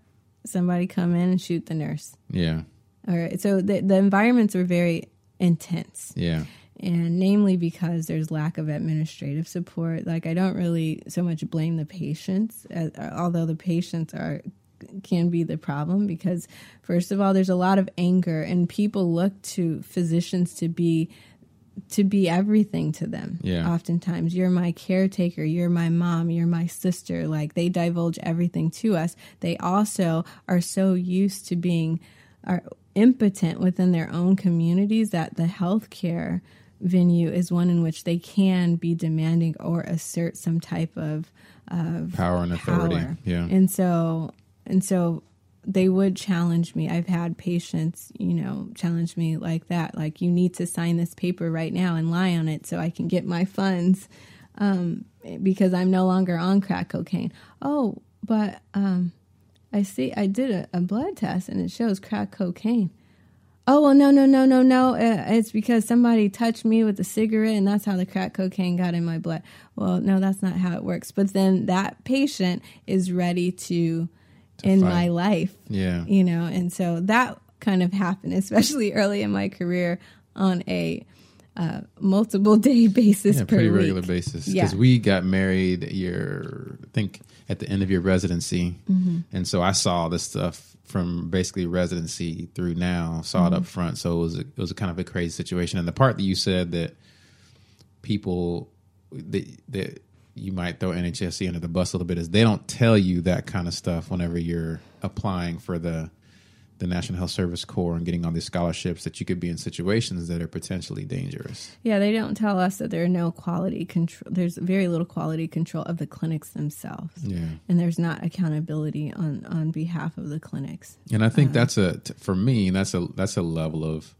somebody come in and shoot the nurse. Yeah, All right. So the, the environments were very intense. yeah, and namely because there's lack of administrative support like i don't really so much blame the patients uh, although the patients are can be the problem because first of all there's a lot of anger and people look to physicians to be to be everything to them Yeah. oftentimes you're my caretaker you're my mom you're my sister like they divulge everything to us they also are so used to being are impotent within their own communities that the healthcare venue is one in which they can be demanding or assert some type of of power and authority. power. Yeah, And so and so they would challenge me. I've had patients, you know, challenge me like that. Like you need to sign this paper right now and lie on it so I can get my funds um, because I'm no longer on crack cocaine. Oh, but um, I see I did a, a blood test and it shows crack cocaine. Oh well, no, no, no, no, no. Uh, it's because somebody touched me with a cigarette, and that's how the crack cocaine got in my blood. Well, no, that's not how it works. But then that patient is ready to, end fight. my life, yeah. you know, and so that kind of happened, especially early in my career, on a uh, multiple day basis Yeah, per pretty week. regular basis. Yeah. Because we got married your, I think, at the end of your residency, Mm-hmm. and so I saw this stuff from basically residency through now. Saw it up Mm-hmm. front, so it was a, it was a kind of a crazy situation. And the part that you said that people that that you might throw NHSC under the bus a little bit is they don't tell you that kind of stuff whenever you're applying for the the National Health Service Corps and getting all these scholarships that you could be in situations that are potentially dangerous. Yeah, they don't tell us that there are no quality control. There's very little quality control of the clinics themselves. Yeah. and there's not accountability on on behalf of the clinics. And I think um, that's a for me that's a that's a level of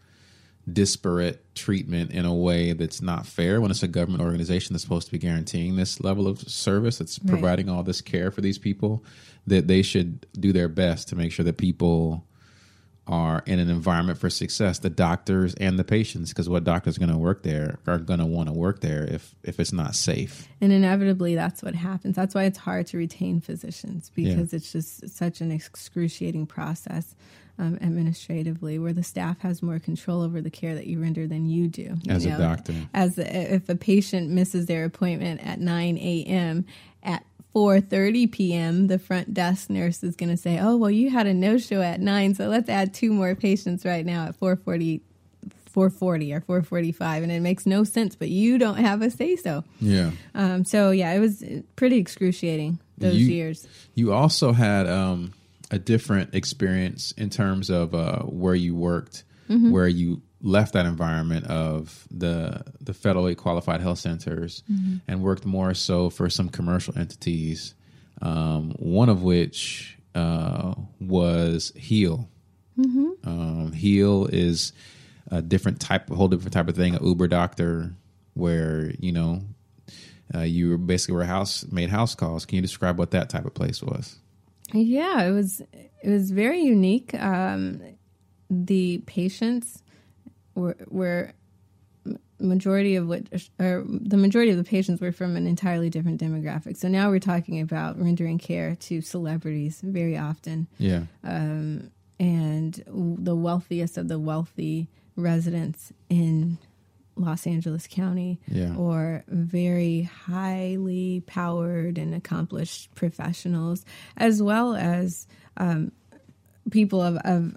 disparate treatment in a way that's not fair when it's a government organization that's supposed to be guaranteeing this level of service that's Right. providing all this care for these people that they should do their best to make sure that people are in an environment for success the doctors and the patients because what doctors going to work there are going to want to work there if if it's not safe And inevitably, that's what happens. That's why it's hard to retain physicians because it's just such an excruciating process um, administratively, where the staff has more control over the care that you render than you do. you As a doctor. as a, if a patient misses their appointment at nine a.m. at 4:30 p.m. the front desk nurse is going to say, "Oh, well you had a no-show at 9, so let's add two more patients right now at 4:40 440 or 445 and it makes no sense but you don't have a say so yeah um, so yeah it was pretty excruciating those You- years You also had, um, a different experience in terms of uh, where you worked, where you left that environment of the the federally qualified health centers and worked more so for some commercial entities. Um, one of which uh, was Heal. Um, Heal is a different type, a whole different type of thing. A Uber doctor, where you know uh, you were basically were house made house calls. Can you describe what that type of place was? Yeah, it was it was very unique. Um, the patients were were majority of which or the majority of the patients were from an entirely different demographic. So now we're talking about rendering care to celebrities very often, Yeah, and the wealthiest of the wealthy residents in Los Angeles County, Yeah. or very highly powered and accomplished professionals, as well as um, people of of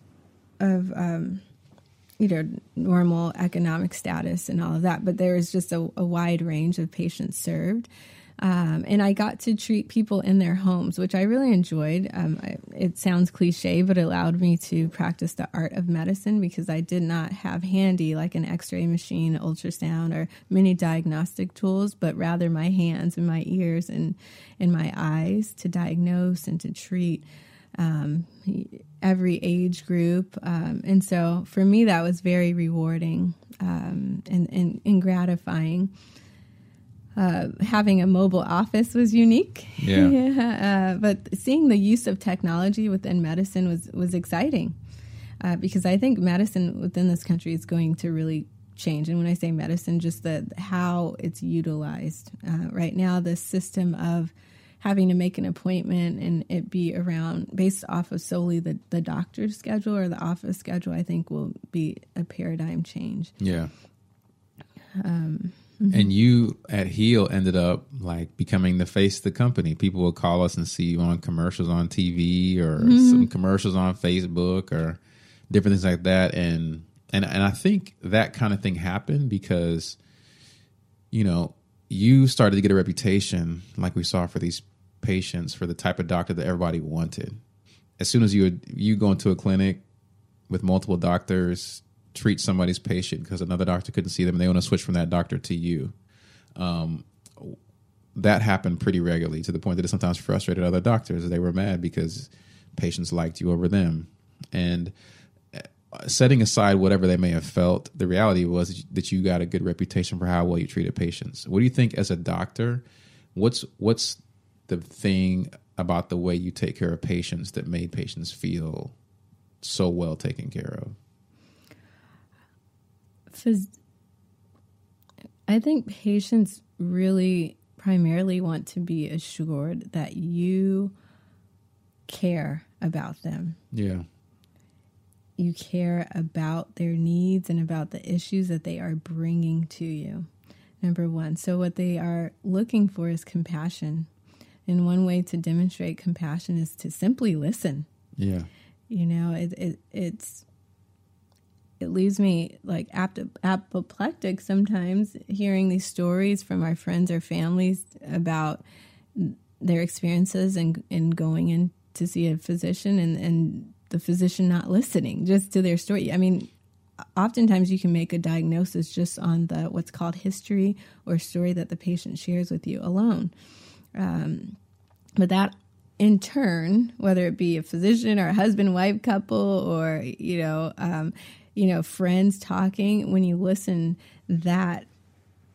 of um, you know normal economic status and all of that. But there is just a, a wide range of patients served. Um, and I got to treat people in their homes, which I really enjoyed. Um, I, it sounds cliche, but it allowed me to practice the art of medicine because I did not have handy like an x ray machine, ultrasound, or many diagnostic tools, but rather my hands and my ears and, and my eyes to diagnose and to treat um, every age group. Um, and so for me, that was very rewarding um, and, and, and gratifying uh, having a mobile office was unique. Yeah. uh, but seeing the use of technology within medicine was was exciting uh, because I think medicine within this country is going to really change. And when I say medicine, just the how it's utilized uh, right now, the system of having to make an appointment and it be around based off of solely the, the doctor's schedule or the office schedule, I think will be a paradigm change. yeah. Mm-hmm. And you at Heal ended up like becoming the face of the company. People will call us and see you on commercials on TV or mm-hmm. some commercials on Facebook or different things like that. And and and I think that kind of thing happened because you know you started to get a reputation like we saw for these patients for the type of doctor that everybody wanted. As soon as you would, you go into a clinic with multiple doctors, treat somebody's patient because another doctor couldn't see them, and they want to switch from that doctor to you. Um, that happened pretty regularly to the point that it sometimes frustrated other doctors. They were mad because patients liked you over them, and uh, setting aside whatever they may have felt, the reality was that you got a good reputation for how well you treated patients. What do you think as a doctor? What's what's the thing about the way you take care of patients that made patients feel so well taken care of? Phys- I think patients really primarily want to be assured that you care about them. Yeah. You care about their needs and about the issues that they are bringing to you. Number one. So, what they are looking for is compassion. And one way to demonstrate compassion is to simply listen. Yeah. You know, it, it it's it leaves me like apoplectic sometimes hearing these stories from our friends or families about their experiences and and going in to see a physician and and the physician not listening just to their story. I mean, oftentimes you can make a diagnosis just on the what's called history or story that the patient shares with you alone. Um, but that in turn, whether it be a physician or a husband wife couple or you know, um, you know, friends talking, when you listen, that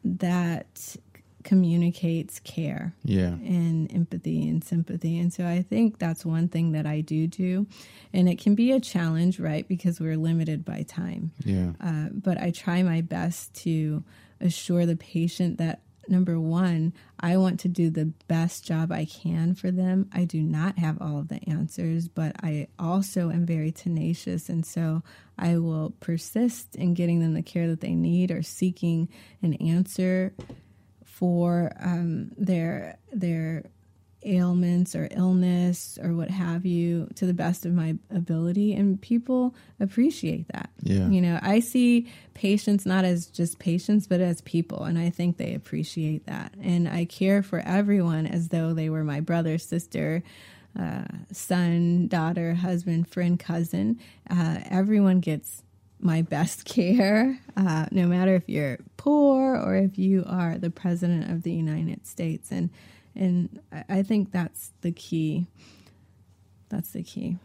that communicates care Yeah. and empathy and sympathy. And so I think that's one thing that I do do. And it can be a challenge, right? Because we're limited by time. Yeah. Uh, but I try my best to assure the patient that number one, I want to do the best job I can for them. I do not have all of the answers, but I also am very tenacious. And so I will persist in getting them the care that they need or seeking an answer for um, their their ailments or illness or what have you to the best of my ability and people appreciate that Yeah. you know i see patients not as just patients but as people and i think they appreciate that and i care for everyone as though they were my brother sister uh, son, daughter, husband, friend, cousin. Uh, everyone gets my best care, uh, no matter if you're poor or if you are the president of the United States. And and I think that's the key. That's the key.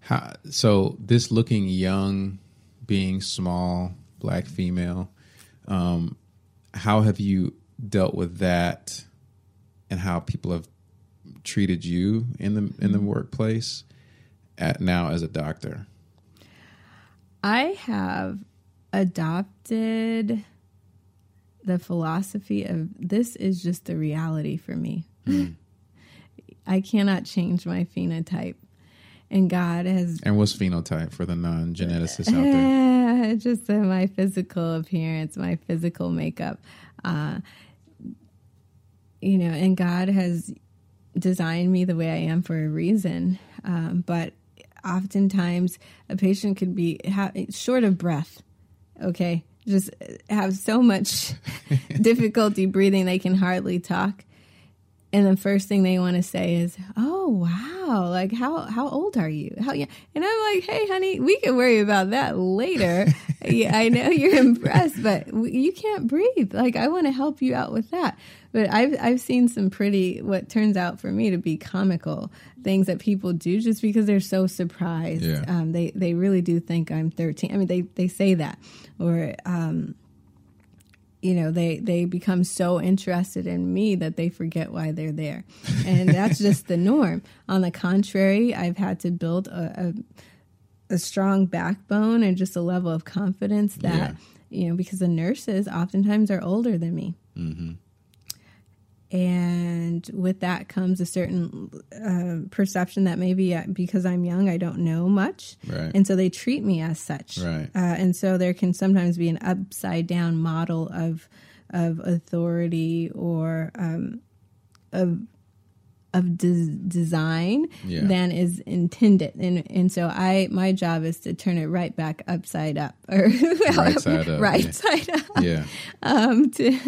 How, so this looking young, being small, black female, um, how have you dealt with that, and how people have treated you in the in the workplace at now as a doctor? I have adopted the philosophy of this is just the reality for me. Mm. I cannot change my phenotype. And God has. And what's phenotype for the non geneticists out there? Yeah, just uh, my physical appearance, my physical makeup. Uh, you know, and God has designed me the way I am for a reason. Um, but oftentimes, a patient could be ha- short of breath. Okay, just have so much difficulty breathing they can hardly talk and the first thing they want to say is, "Oh wow, like how how old are you? How young?" And I'm like, "Hey, honey, we can worry about that later. yeah, I know you're impressed, but you can't breathe. Like I want to help you out with that." But I've I've seen some pretty what turns out for me to be comical things that people do just because they're so surprised. Yeah. Um, they they really do think I'm 13. I mean, they they say that or. Um, you know they they become so interested in me that they forget why they're there. And that's just the norm. On the contrary i've had to build a, a, a strong backbone and just a level of confidence that yeah. you know because the nurses oftentimes are older than me. Mm-hmm and with that comes a certain uh, perception that maybe uh, because I'm young, I don't know much, right. and so they treat me as such. Right. Uh, and so there can sometimes be an upside down model of of authority or um, of of de- design yeah. than is intended and and so i my job is to turn it right back upside up or right side up right yeah. side up yeah um to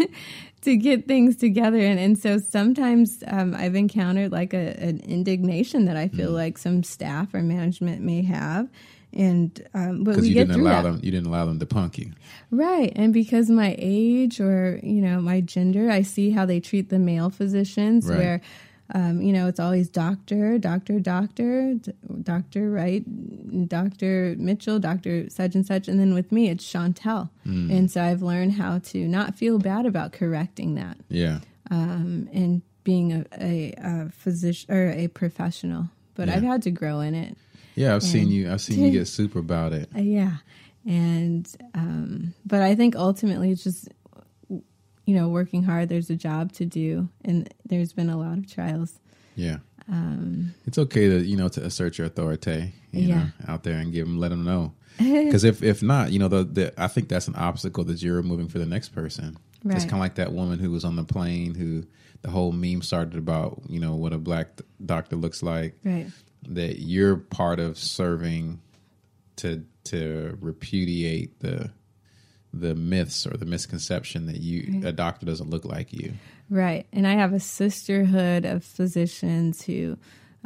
to get things together. And, and so sometimes um, I've encountered like a, an indignation that I feel mm. like some staff or management may have. And um, but we you get didn't allow that. them, you didn't allow them to punk you, right? And because my age or you know my gender, I see how they treat the male physicians, right. where um, you know, it's always doctor, doctor, doctor, doctor, right? Dr. Mitchell, Dr. such and such. And then with me, it's Shauntelle. Mm. And so I've learned how to not feel bad about correcting that. Yeah. Um, and being a, a, a, physician or a professional. But yeah. I've had to grow in it. Yeah, I've and, seen you. I've seen you get super about it. Uh, yeah. And, um, but I think ultimately it's just you know, working hard. There's a job to do, and there's been a lot of trials. Yeah. Um, it's okay to you know to assert your authority, you yeah. know, out there and give them, let them know. Because if if not, you know, the, the I think that's an obstacle that you're removing for the next person. Right. It's kind of like that woman who was on the plane who the whole meme started about, you know, what a black doctor looks like. Right. That you're part of serving to to repudiate the the myths or the misconception that you right. a doctor doesn't look like you. Right. And I have a sisterhood of physicians who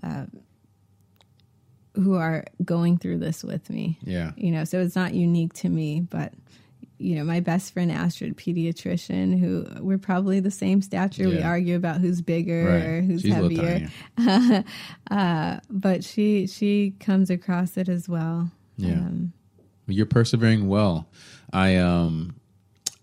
uh, who are going through this with me. Yeah. You know, so it's not unique to me, but you know, my best friend Astrid, pediatrician, who we're probably the same stature. Yeah. We argue about who's bigger right. or who's She's heavier. uh, but she she comes across it as well. Yeah. Um, You're persevering well. I um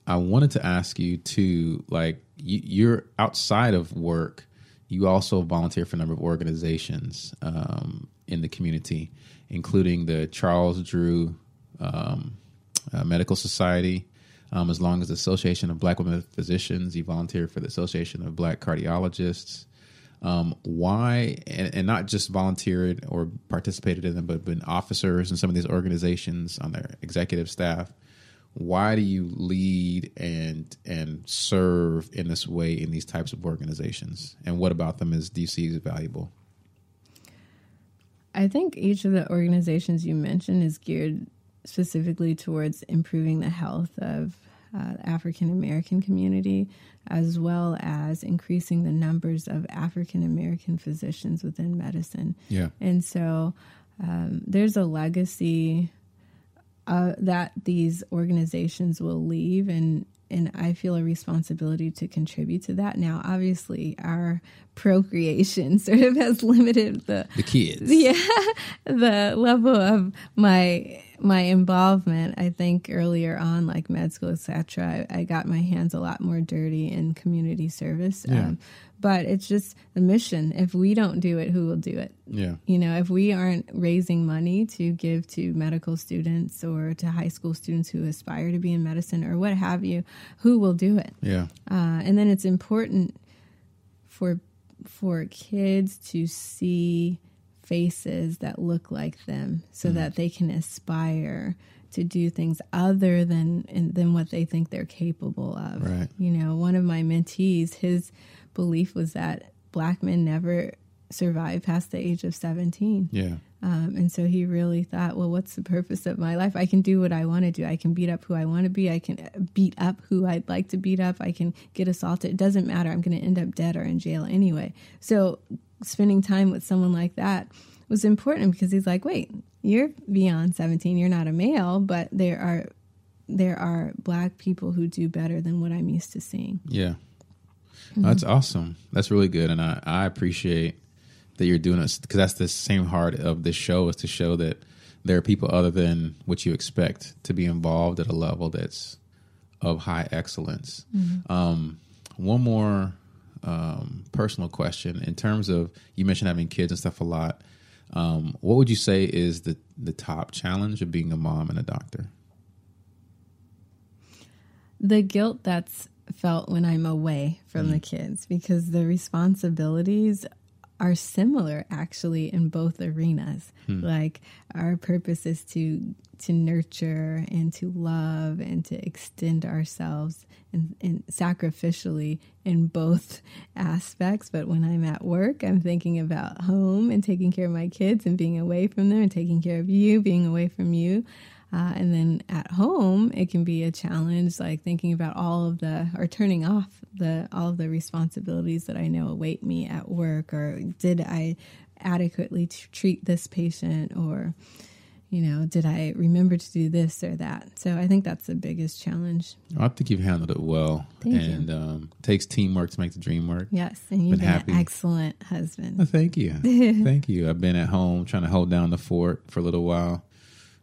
I wanted to ask you too, like you, you're outside of work, you also volunteer for a number of organizations um, in the community, including the Charles Drew um, uh, Medical Society, um, as long as the Association of Black Women Physicians. You volunteer for the Association of Black Cardiologists. Um, why, and, and, not just volunteered or participated in them, but been officers in some of these organizations on their executive staff why do you lead and and serve in this way in these types of organizations and what about them is do you see as valuable i think each of the organizations you mentioned is geared specifically towards improving the health of uh, African American community, as well as increasing the numbers of African American physicians within medicine. Yeah. And so um, there's a legacy uh, that these organizations will leave, and and I feel a responsibility to contribute to that. Now, obviously, our procreation sort of has limited the The kids. yeah the level of my my involvement i think earlier on like med school etc I, I got my hands a lot more dirty in community service Yeah. um, but it's just the mission if we don't do it who will do it Yeah. you know if we aren't raising money to give to medical students or to high school students who aspire to be in medicine or what have you who will do it Yeah. uh, and then it's important for for kids to see faces that look like them so Mm-hmm. that they can aspire to do things other than than what they think they're capable of Right. you know one of my mentees his belief was that black men never survive past the age of 17 Yeah. Um, and so he really thought, well, what's the purpose of my life? I can do what I want to do. I can beat up who I want to be. I can uh, beat up who I'd like to beat up. I can get assaulted. It doesn't matter. I'm going to end up dead or in jail anyway. So spending time with someone like that was important because he's like, wait, you're beyond 17. You're not a male, but there are there are black people who do better than what I'm used to seeing. Yeah. That's awesome. That's really good. And I, I appreciate that you're doing this because that's the same heart of this show is to show that there are people other than what you expect to be involved at a level that's of high excellence. Um, one more um, personal question in terms of you mentioned having kids and stuff a lot. Um, what would you say is the, the top challenge of being a mom and a doctor? the guilt that's felt when I'm away from the kids because the responsibilities are similar actually in both arenas. Hmm. Like our purpose is to to nurture and to love and to extend ourselves and, and sacrificially in both aspects. But when I'm at work, I'm thinking about home and taking care of my kids and being away from them and taking care of you, being away from you. Uh, and then at home, it can be a challenge, like thinking about all of the or turning off the all of the responsibilities that I know await me at work, or did I adequately t- treat this patient, or you know, did I remember to do this or that? So I think that's the biggest challenge. I think you've handled it well, Thank you. and um, takes teamwork to make the dream work. Yes, and you've Been been, happy. an excellent husband. Well, thank you. thank you. I've been at home trying to hold down the fort for a little while.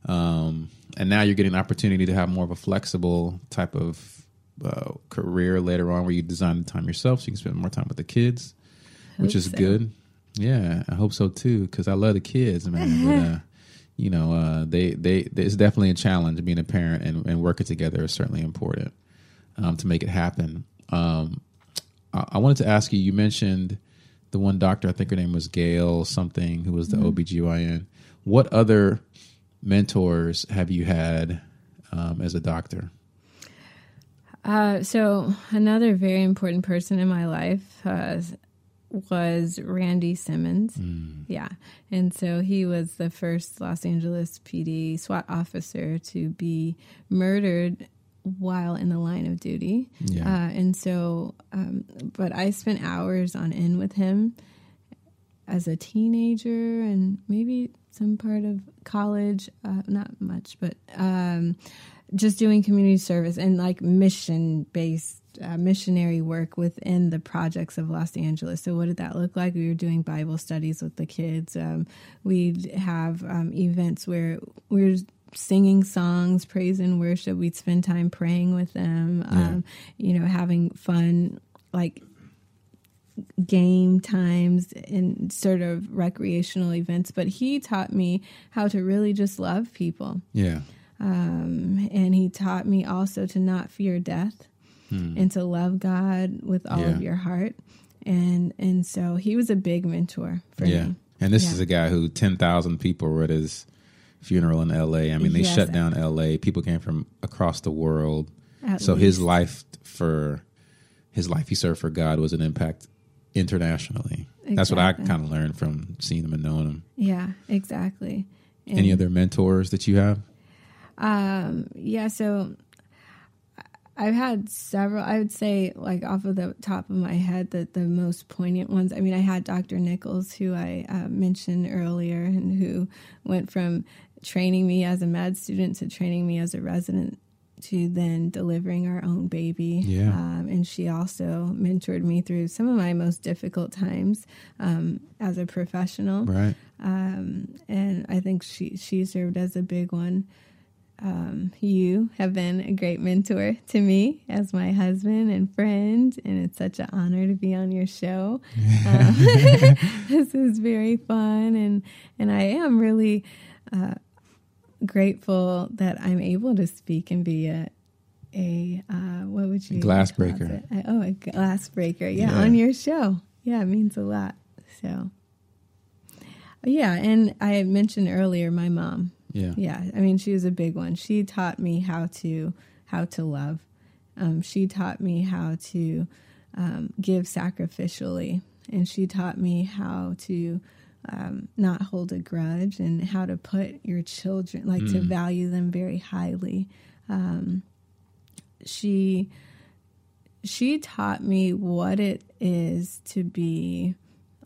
Um, and now you're getting an opportunity to have more of a flexible type of uh, career later on where you design the time yourself so you can spend more time with the kids, which is so. good. Yeah, I hope so too because I love the kids, man. but, uh, you know, uh, they, they, it's definitely a challenge being a parent and, and working together is certainly important um, to make it happen. Um, I, I wanted to ask you, you mentioned the one doctor, I think her name was Gail something, who was the OBGYN. What other mentors have you had um, as a doctor? Uh, so another very important person in my life uh, was Randy Simmons. Yeah, and so he was the first Los Angeles PD SWAT officer to be murdered while in the line of duty. Yeah. Uh, and so, um, but I spent hours on end with him as a teenager and maybe some part of college, uh, not much, but um, just doing community service and like mission based uh, missionary work within the projects of Los Angeles. So, what did that look like? We were doing Bible studies with the kids. Um, we'd have um, events where we're singing songs, praise and worship. We'd spend time praying with them, um, you know, having fun, like game times and sort of recreational events. But he taught me how to really just love people. Yeah. Um, and he taught me also to not fear death and to love God with all Yeah. of your heart. And and so he was a big mentor for yeah. me. And this Yeah. is a guy who 10,000 people were at his funeral in LA. I mean, they Yes. shut down LA. People came from across the world. At so his life for his life he served for God was an impact internationally. That's what I kind of learned from seeing them and knowing them. Yeah, exactly. And, Any other mentors that you have? Um, yeah, so I've had several. I would say, like off of the top of my head, that the most poignant ones. I mean, I had Dr. Nichols, who I uh, mentioned earlier, and who went from training me as a med student to training me as a resident to then delivering our own baby. Yeah. Um, and she also mentored me through some of my most difficult times um, as a professional. Right. Um, and I think she she served as a big one. Um, you have been a great mentor to me as my husband and friend, and it's such an honor to be on your show. Um, this is very fun, and and I am really uh, grateful that I'm able to speak and be a a uh, what would you Glass breaker. it? Oh, a glass breaker. Yeah, Yeah. on your show. Yeah, it means a lot. So. Yeah, and I mentioned earlier my mom. Yeah. Yeah, I mean she was a big one. She taught me how to how to love. Um, she taught me how to um, give sacrificially, and she taught me how to um, not hold a grudge and how to put your children like to value them very highly. Um, she she taught me what it is to be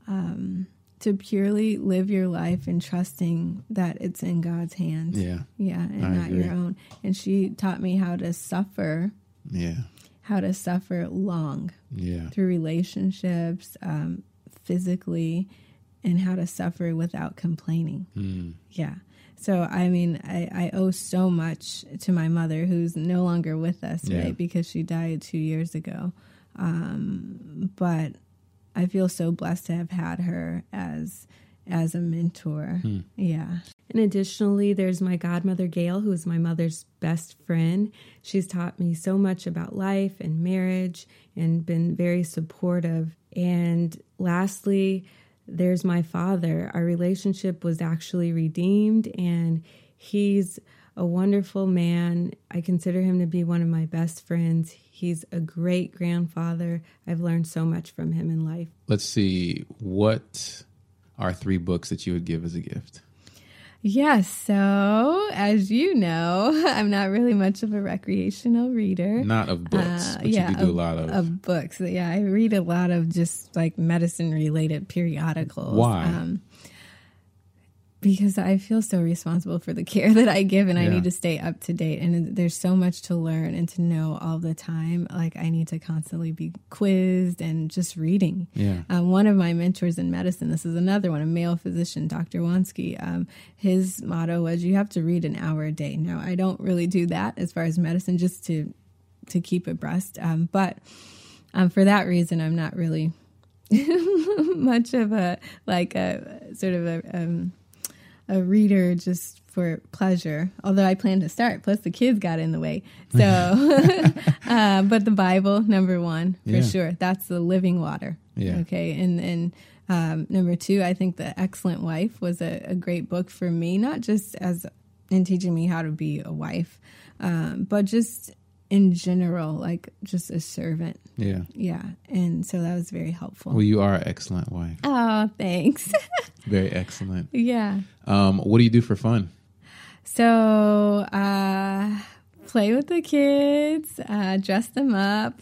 um, to purely live your life and trusting that it's in God's hands. Yeah. Yeah, and I not your own. And she taught me how to suffer, Yeah. how to suffer long Yeah. through relationships, um, physically, and how to suffer without complaining. Mm. Yeah. So, I mean, I, I owe so much to my mother, who's no longer with us, Yeah. right? Because she died two years ago. Um, but I feel so blessed to have had her as as a mentor. Yeah. And additionally, there's my godmother Gail, who is my mother's best friend. She's taught me so much about life and marriage and been very supportive. And lastly, there's my father. Our relationship was actually redeemed, and he's a wonderful man. I consider him to be one of my best friends. He's a great grandfather. I've learned so much from him in life. Let's see. What are three books that you would give as a gift? Yes, so as you know, I'm not really much of a recreational reader. Not of books, Uh, but you do do a lot of. of books. Yeah, I read a lot of just like medicine related periodicals. Why? Um, because I feel so responsible for the care that I give, and I need to stay up to date. And there's so much to learn and to know all the time. Like I need to constantly be quizzed and just reading. Yeah. Um, one of my mentors in medicine, this is another one, a male physician, Dr. Wansky. Um, his motto was, "You have to read an hour a day." Now, I don't really do that as far as medicine, just to to keep abreast. Um, but um, for that reason, I'm not really much of a like a sort of a um, a reader just for pleasure. Although I plan to start, plus the kids got in the way. So, uh, but the Bible, number one for Yeah. sure. That's the living water. Yeah. Okay, and and um, number two, I think the Excellent Wife was a, a great book for me, not just as in teaching me how to be a wife, um, but just in general, like just a servant. Yeah. Yeah, and so that was very helpful. Well, you are an excellent wife. oh, thanks. Very excellent. yeah. Um, what do you do for fun? So, uh, play with the kids, uh, dress them up,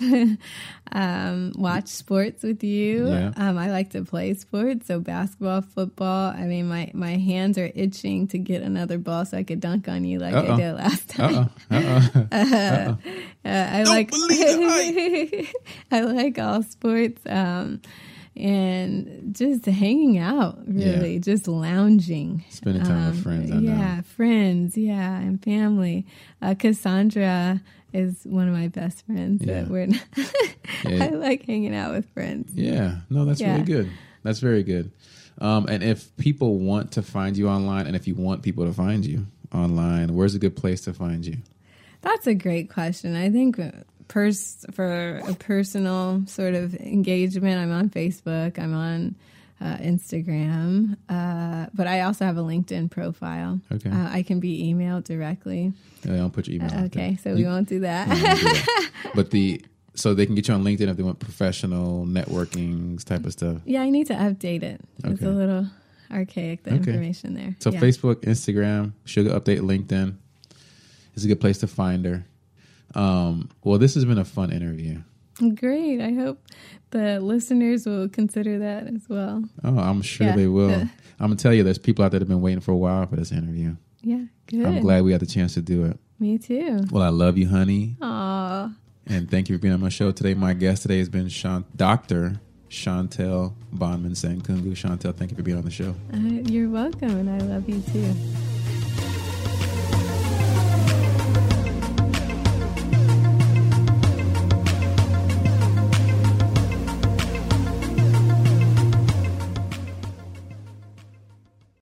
um, watch sports with you. Yeah. Um, I like to play sports, so basketball, football. I mean, my, my hands are itching to get another ball so I could dunk on you like Uh-oh. I did last time. Uh-oh. Uh-oh. Uh, I like I like all sports um, and just hanging out. Really, Yeah. just lounging, Spending time with friends, I know. yeah, friends, yeah, and family. Uh, Cassandra is one of my best friends. Yeah. That we're Yeah. I like hanging out with friends. Yeah, no, that's really good. That's very good. Um, and if people want to find you online, and if you want people to find you online, where's a good place to find you? That's a great question. I think pers- for a personal sort of engagement, I'm on Facebook, I'm on uh, Instagram, uh, but I also have a LinkedIn profile. Okay. Uh, I can be emailed directly. Yeah, I'll put your email. out Okay, so You- we won't do that. you don't do that. but the so they can get you on LinkedIn if they want professional networking type of stuff. yeah, I need to update it. It's a little archaic, the Okay. information there. So Yeah. Facebook, Instagram, Sugar Update, LinkedIn is a good place to find her. Um, well, this has been a fun interview. Great. I hope the listeners will consider that as well. Oh, I'm sure Yeah. they will. I'm gonna tell you, there's people out there that have been waiting for a while for this interview. Yeah, good. I'm glad we had the chance to do it. Me too. Well, I love you, honey, Aw. and thank you for being on my show today. My guest today has been Shan- Doctor Shauntelle Bonman Senkungu. Shauntelle, thank you for being on the show. Uh, you're welcome, and I love you too.